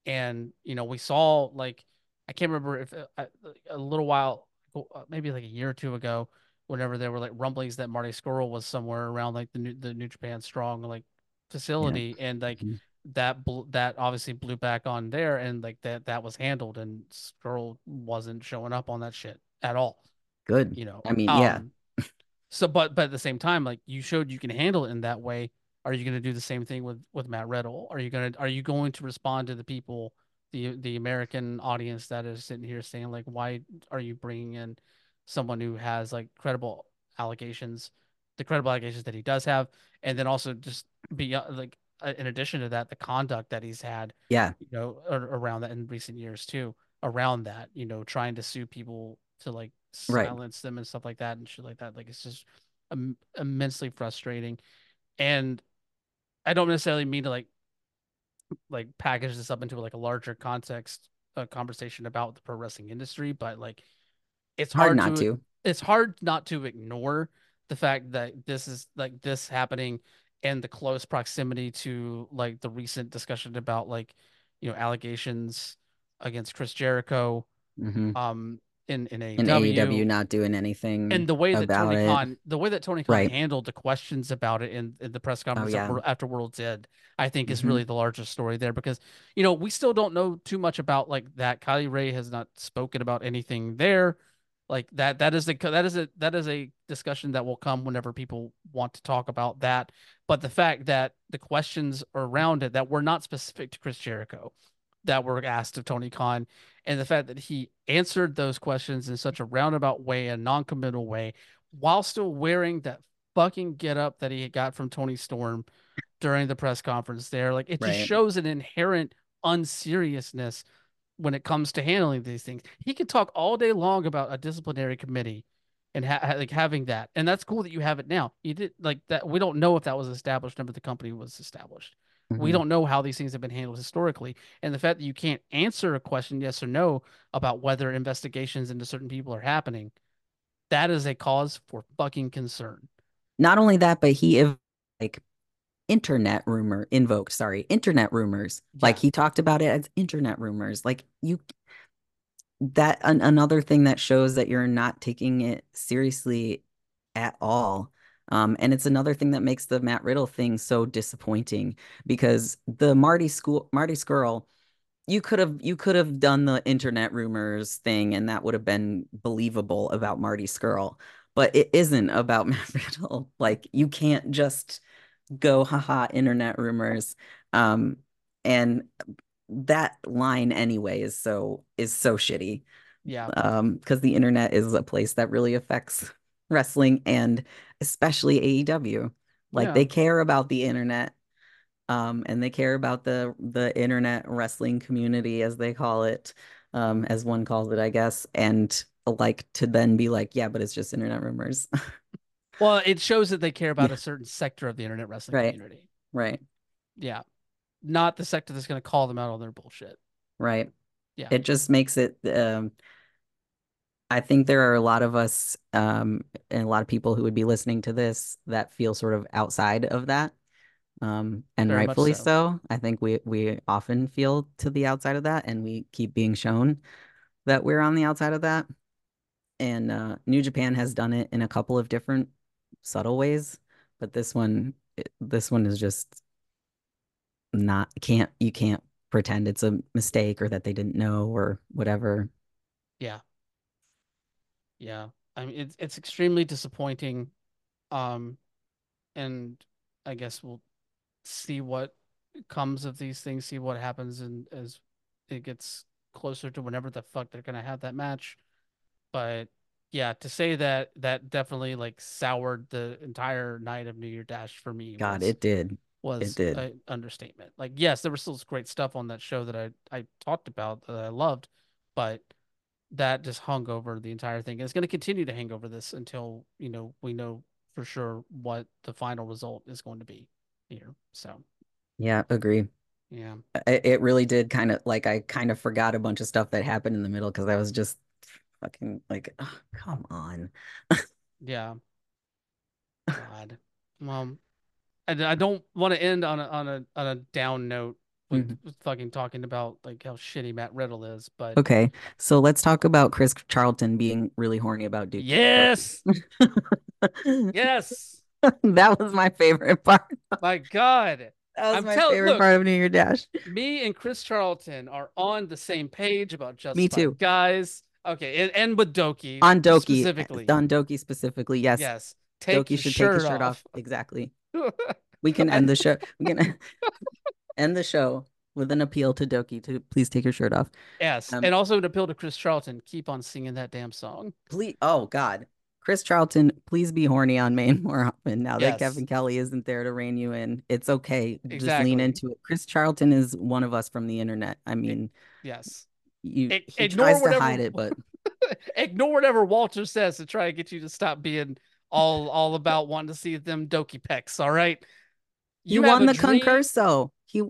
[SPEAKER 1] And you know, we saw like I can't remember if uh, a little while, uh, maybe like a year or two ago, whenever there were like rumblings that Marty Scurll was somewhere around like the new the New Japan Strong like facility, and like
[SPEAKER 2] Mhm.
[SPEAKER 1] That bl- that obviously blew back on there, and like that that was handled, and Scurll wasn't showing up on that shit at all
[SPEAKER 2] Good.
[SPEAKER 1] you know.
[SPEAKER 2] I mean, yeah.
[SPEAKER 1] Um, so, but but at the same time, like you showed you can handle it in that way. Are you going to do the same thing with with Matt Riddle? Are you going to are you going to respond to the people, the the American audience that is sitting here saying like, why are you bringing in someone who has like credible allegations, the credible allegations that he does have, and then also just be like uh, in addition to that, the conduct that he's had,
[SPEAKER 2] Yeah.
[SPEAKER 1] you know, around that in recent years too, around that, you know, trying to sue people to like
[SPEAKER 2] Right.
[SPEAKER 1] silence them and stuff like that and shit like that. Like it's just Im- immensely frustrating. And I don't necessarily mean to like like package this up into like a larger context uh, conversation about the pro wrestling industry, but like it's
[SPEAKER 2] Hard
[SPEAKER 1] hard
[SPEAKER 2] not
[SPEAKER 1] to
[SPEAKER 2] to.
[SPEAKER 1] it's hard not to ignore the fact that this is like this happening and the close proximity to like the recent discussion about like you know allegations against Chris Jericho
[SPEAKER 2] hmm
[SPEAKER 1] um in in
[SPEAKER 2] And AEW
[SPEAKER 1] AEW
[SPEAKER 2] not doing anything
[SPEAKER 1] and the way that Tony
[SPEAKER 2] it.
[SPEAKER 1] Khan the way that Tony Khan
[SPEAKER 2] Right.
[SPEAKER 1] handled the questions about it in, in the press conference
[SPEAKER 2] Oh, yeah.
[SPEAKER 1] After World's End I think is
[SPEAKER 2] Mhm.
[SPEAKER 1] really the largest story there because you know we still don't know too much about like that Kylie Rae has not spoken about anything there like that that is a that is a that is a discussion that will come whenever people want to talk about that. But the fact that the questions around it that were not specific to Chris Jericho that were asked of Tony Khan and the fact that he answered those questions in such a roundabout way and non-committal way while still wearing that fucking get up that he got from Toni Storm during the press conference there like it just shows an inherent unseriousness when it comes to handling these things. He could talk all day long about a disciplinary committee and ha- like having that. And that's cool that you have it now. You did like that we don't know if that was established number the company was established. We
[SPEAKER 2] Mhm.
[SPEAKER 1] don't know how these things have been handled historically. And the fact that you can't answer a question yes or no about whether investigations into certain people are happening that is a cause for fucking concern.
[SPEAKER 2] Not only that, but he like internet rumor invoked, sorry, internet rumors. Like he talked about it as internet rumors. Like you that an, another thing that shows that you're not taking it seriously at all. Um, and it's another thing that makes the Matt Riddle thing so disappointing because the Marty Scurll Marty Scurll, you could have you could have done the internet rumors thing and that would have been believable about Marty Scurll, but it isn't about Matt Riddle. Like you can't just go haha internet rumors. Um, and that line anyway is so is so shitty.
[SPEAKER 1] Yeah.
[SPEAKER 2] Um because the internet is a place that really affects wrestling and especially AEW like
[SPEAKER 1] Yeah.
[SPEAKER 2] they care about the internet um and they care about the the internet wrestling community as they call it um as one calls it I guess. And like to then be like yeah but it's just internet rumors
[SPEAKER 1] well it shows that they care about
[SPEAKER 2] Yeah.
[SPEAKER 1] a certain sector of the internet wrestling
[SPEAKER 2] Right.
[SPEAKER 1] community
[SPEAKER 2] right
[SPEAKER 1] yeah not the sector that's going to call them out on their bullshit
[SPEAKER 2] right
[SPEAKER 1] Yeah.
[SPEAKER 2] it just makes it um I think there are a lot of us um and a lot of people who would be listening to this that feel sort of outside of that um and
[SPEAKER 1] Very
[SPEAKER 2] rightfully
[SPEAKER 1] so.
[SPEAKER 2] so. I think we we often feel to the outside of that and we keep being shown that we're on the outside of that and uh New Japan has done it in a couple of different subtle ways but this one this one is just not can't you can't pretend it's a mistake or that they didn't know or whatever
[SPEAKER 1] Yeah. Yeah. I mean it's it's extremely disappointing. Um and I guess we'll see what comes of these things, see what happens and as it gets closer to whenever the fuck they're gonna have that match. But yeah, to say that that definitely like soured the entire night of New Year Dash for me
[SPEAKER 2] God
[SPEAKER 1] was
[SPEAKER 2] it did
[SPEAKER 1] was it
[SPEAKER 2] did.
[SPEAKER 1] an understatement. Like, yes, there was still great stuff on that show that I I talked about that I loved, but that just hung over the entire thing. And it's going to continue to hang over this until you know we know for sure what the final result is going to be here. So
[SPEAKER 2] Yeah, agree.
[SPEAKER 1] yeah,
[SPEAKER 2] It, it really did kind of like I kind of forgot a bunch of stuff that happened in the middle because I was just fucking like, "Ugh, come on.
[SPEAKER 1] Yeah. God. Well, I, I don't want to end on a on a on a down note with,
[SPEAKER 2] Mhm.
[SPEAKER 1] fucking talking about like how shitty Matt Riddle is, but
[SPEAKER 2] Okay, so let's talk about Chris Charlton being really horny about Duke.
[SPEAKER 1] yes, yes,
[SPEAKER 2] that was my favorite part.
[SPEAKER 1] my God,
[SPEAKER 2] That was
[SPEAKER 1] I'm
[SPEAKER 2] my
[SPEAKER 1] tell-
[SPEAKER 2] favorite
[SPEAKER 1] look,
[SPEAKER 2] part of New Year Dash.
[SPEAKER 1] me and Chris Charlton are on the same page about just
[SPEAKER 2] Me too.
[SPEAKER 1] guys. Okay, and, and with Doki
[SPEAKER 2] On Doki,
[SPEAKER 1] specifically.
[SPEAKER 2] on Doki specifically, yes.
[SPEAKER 1] Yes, take
[SPEAKER 2] Doki should
[SPEAKER 1] shirt
[SPEAKER 2] take his shirt off.
[SPEAKER 1] off.
[SPEAKER 2] Exactly. We can end the show. We can end the show with an appeal to Doki to please take your shirt off.
[SPEAKER 1] yes,
[SPEAKER 2] Um,
[SPEAKER 1] and also an appeal to Chris Charlton. Keep on singing that damn song.
[SPEAKER 2] Please, oh God, Chris Charlton, please be horny on Maine more often. Now that
[SPEAKER 1] Yes.
[SPEAKER 2] Kevin Kelly isn't there to rein you in, it's okay. Just lean into it. Chris Charlton is one of us from the internet. I mean,
[SPEAKER 1] Yes.
[SPEAKER 2] You
[SPEAKER 1] Ig-
[SPEAKER 2] he
[SPEAKER 1] ignore
[SPEAKER 2] tries to
[SPEAKER 1] whatever-
[SPEAKER 2] hide it, but
[SPEAKER 1] Ignore whatever Walker says to try and get you to stop being all all about wanting to see them Doki pecs. All right.
[SPEAKER 2] he
[SPEAKER 1] You
[SPEAKER 2] won the
[SPEAKER 1] dream-
[SPEAKER 2] concurso. He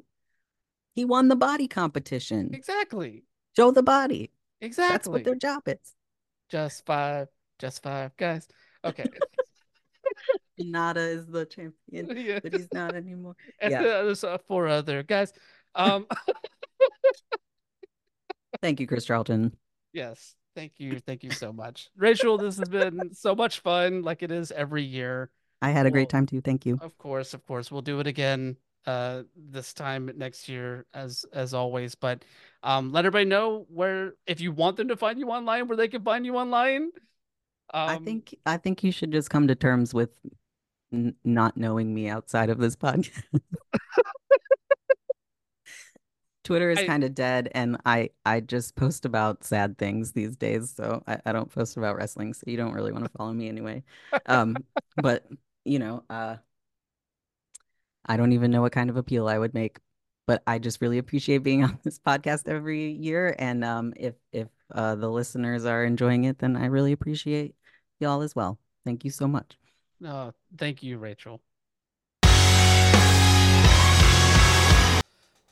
[SPEAKER 2] he won the body competition.
[SPEAKER 1] Exactly.
[SPEAKER 2] Show the body.
[SPEAKER 1] Exactly.
[SPEAKER 2] That's what their job is.
[SPEAKER 1] Just five. Just five guys. Okay.
[SPEAKER 2] Nada is the champion,
[SPEAKER 1] yeah.
[SPEAKER 2] but he's not anymore.
[SPEAKER 1] And
[SPEAKER 2] yeah.
[SPEAKER 1] there's uh, four other guys. Um.
[SPEAKER 2] Thank you, Chris Charlton.
[SPEAKER 1] yes. Thank you. Thank you so much, Rachel. This has been so much fun, like it is every year.
[SPEAKER 2] I had a great time too. Thank you.
[SPEAKER 1] Of course, of course. We'll do it again uh this time next year as as always. But um let everybody know where if you want them to find you online, where they can find you online. Um
[SPEAKER 2] I think I think you should just come to terms with n- not knowing me outside of this podcast. Twitter is kind of dead, and I I just post about sad things these days, so I, I don't post about wrestling, so you don't really want to follow me anyway. Um, but you know, uh, I don't even know what kind of appeal I would make, but I just really appreciate being on this podcast every year, and um, if if uh, the listeners are enjoying it, then I really appreciate y'all as well. Thank you so much.
[SPEAKER 1] no, thank you, Rachel.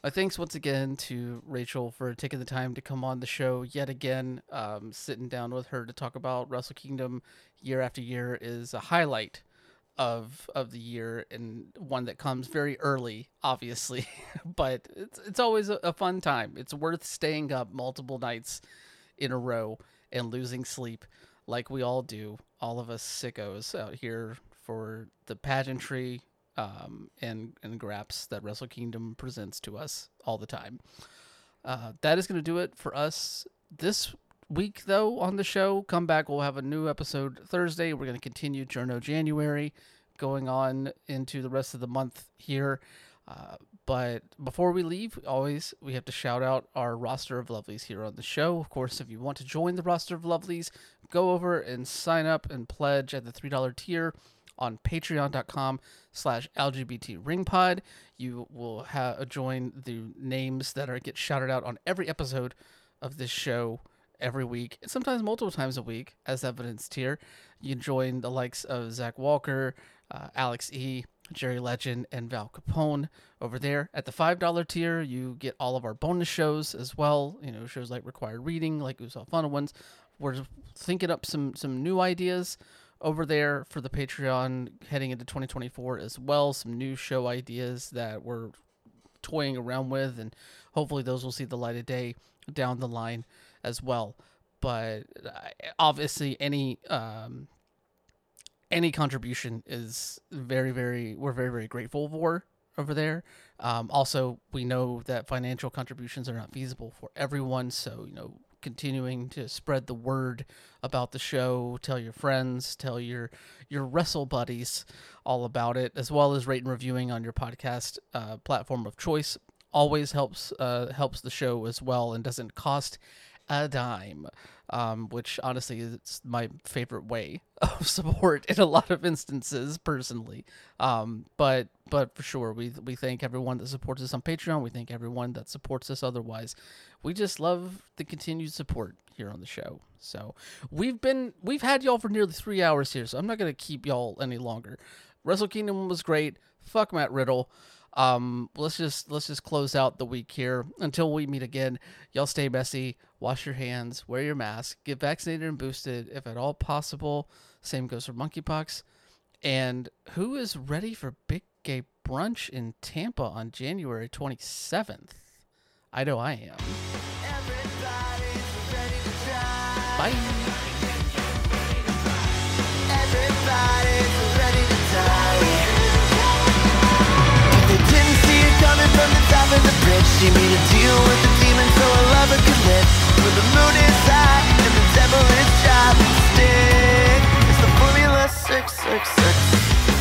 [SPEAKER 1] My thanks once again to Rachel for taking the time to come on the show yet again. Um, sitting down with her to talk about Wrestle Kingdom year after year is a highlight of of the year and one that comes very early, obviously, but it's it's always a, a fun time. It's worth staying up multiple nights in a row and losing sleep like we all do, all of us sickos out here for the pageantry um, and and graps that Wrestle Kingdom presents to us all the time. Uh, that is going to do it for us this week, though, on the show. Come back, we'll have a new episode Thursday. We're going to continue Journo January, going on into the rest of the month here. Uh, but before we leave, always we have to shout out our roster of lovelies here on the show. Of course, if you want to join the roster of lovelies, go over and sign up and pledge at the $3 tier on patreon.com slash lgbt ringpod you will join the names that are get shouted out on every episode of this show every week and sometimes multiple times a week as evidenced here. You join the likes of zach walker uh, alex e jerry legend and val capone over there. At the five dollar tier you get all of our bonus shows as well you know shows like required reading like we saw fun ones. We're thinking up some some new ideas over there for the Patreon heading into 2024 as well. Some new show ideas that we're toying around with, and hopefully those will see the light of day down the line as well. But uh, obviously, any um, any contribution is very, very we're very, very grateful for over there. Um, also, we know that financial contributions are not feasible for everyone, so you know continuing to spread the word about the show tell your friends tell your your wrestle buddies all about it as well as rate and reviewing on your podcast uh, platform of choice. Always helps uh, helps the show as well and doesn't cost a dime um, which honestly is my favorite way of support in a lot of instances personally um, but but for sure we we thank everyone that supports us on patreon we thank everyone that supports us otherwise we just love the continued support here on the show. So we've been we've had y'all for nearly three hours here, so I'm not gonna keep y'all any longer. Wrestle Kingdom was great. Fuck Matt Riddle. Um, let's just let's just close out the week here until we meet again. Y'all stay messy, wash your hands, wear your mask, get vaccinated and boosted if at all possible. Same goes for monkeypox. And who is ready for Big Gay Brunch in Tampa on January 27th? I know I am. Bye.
[SPEAKER 3] Need me to deal with the demon so a lover can live. When the moon is high and the devil is driving stick It's the formula 666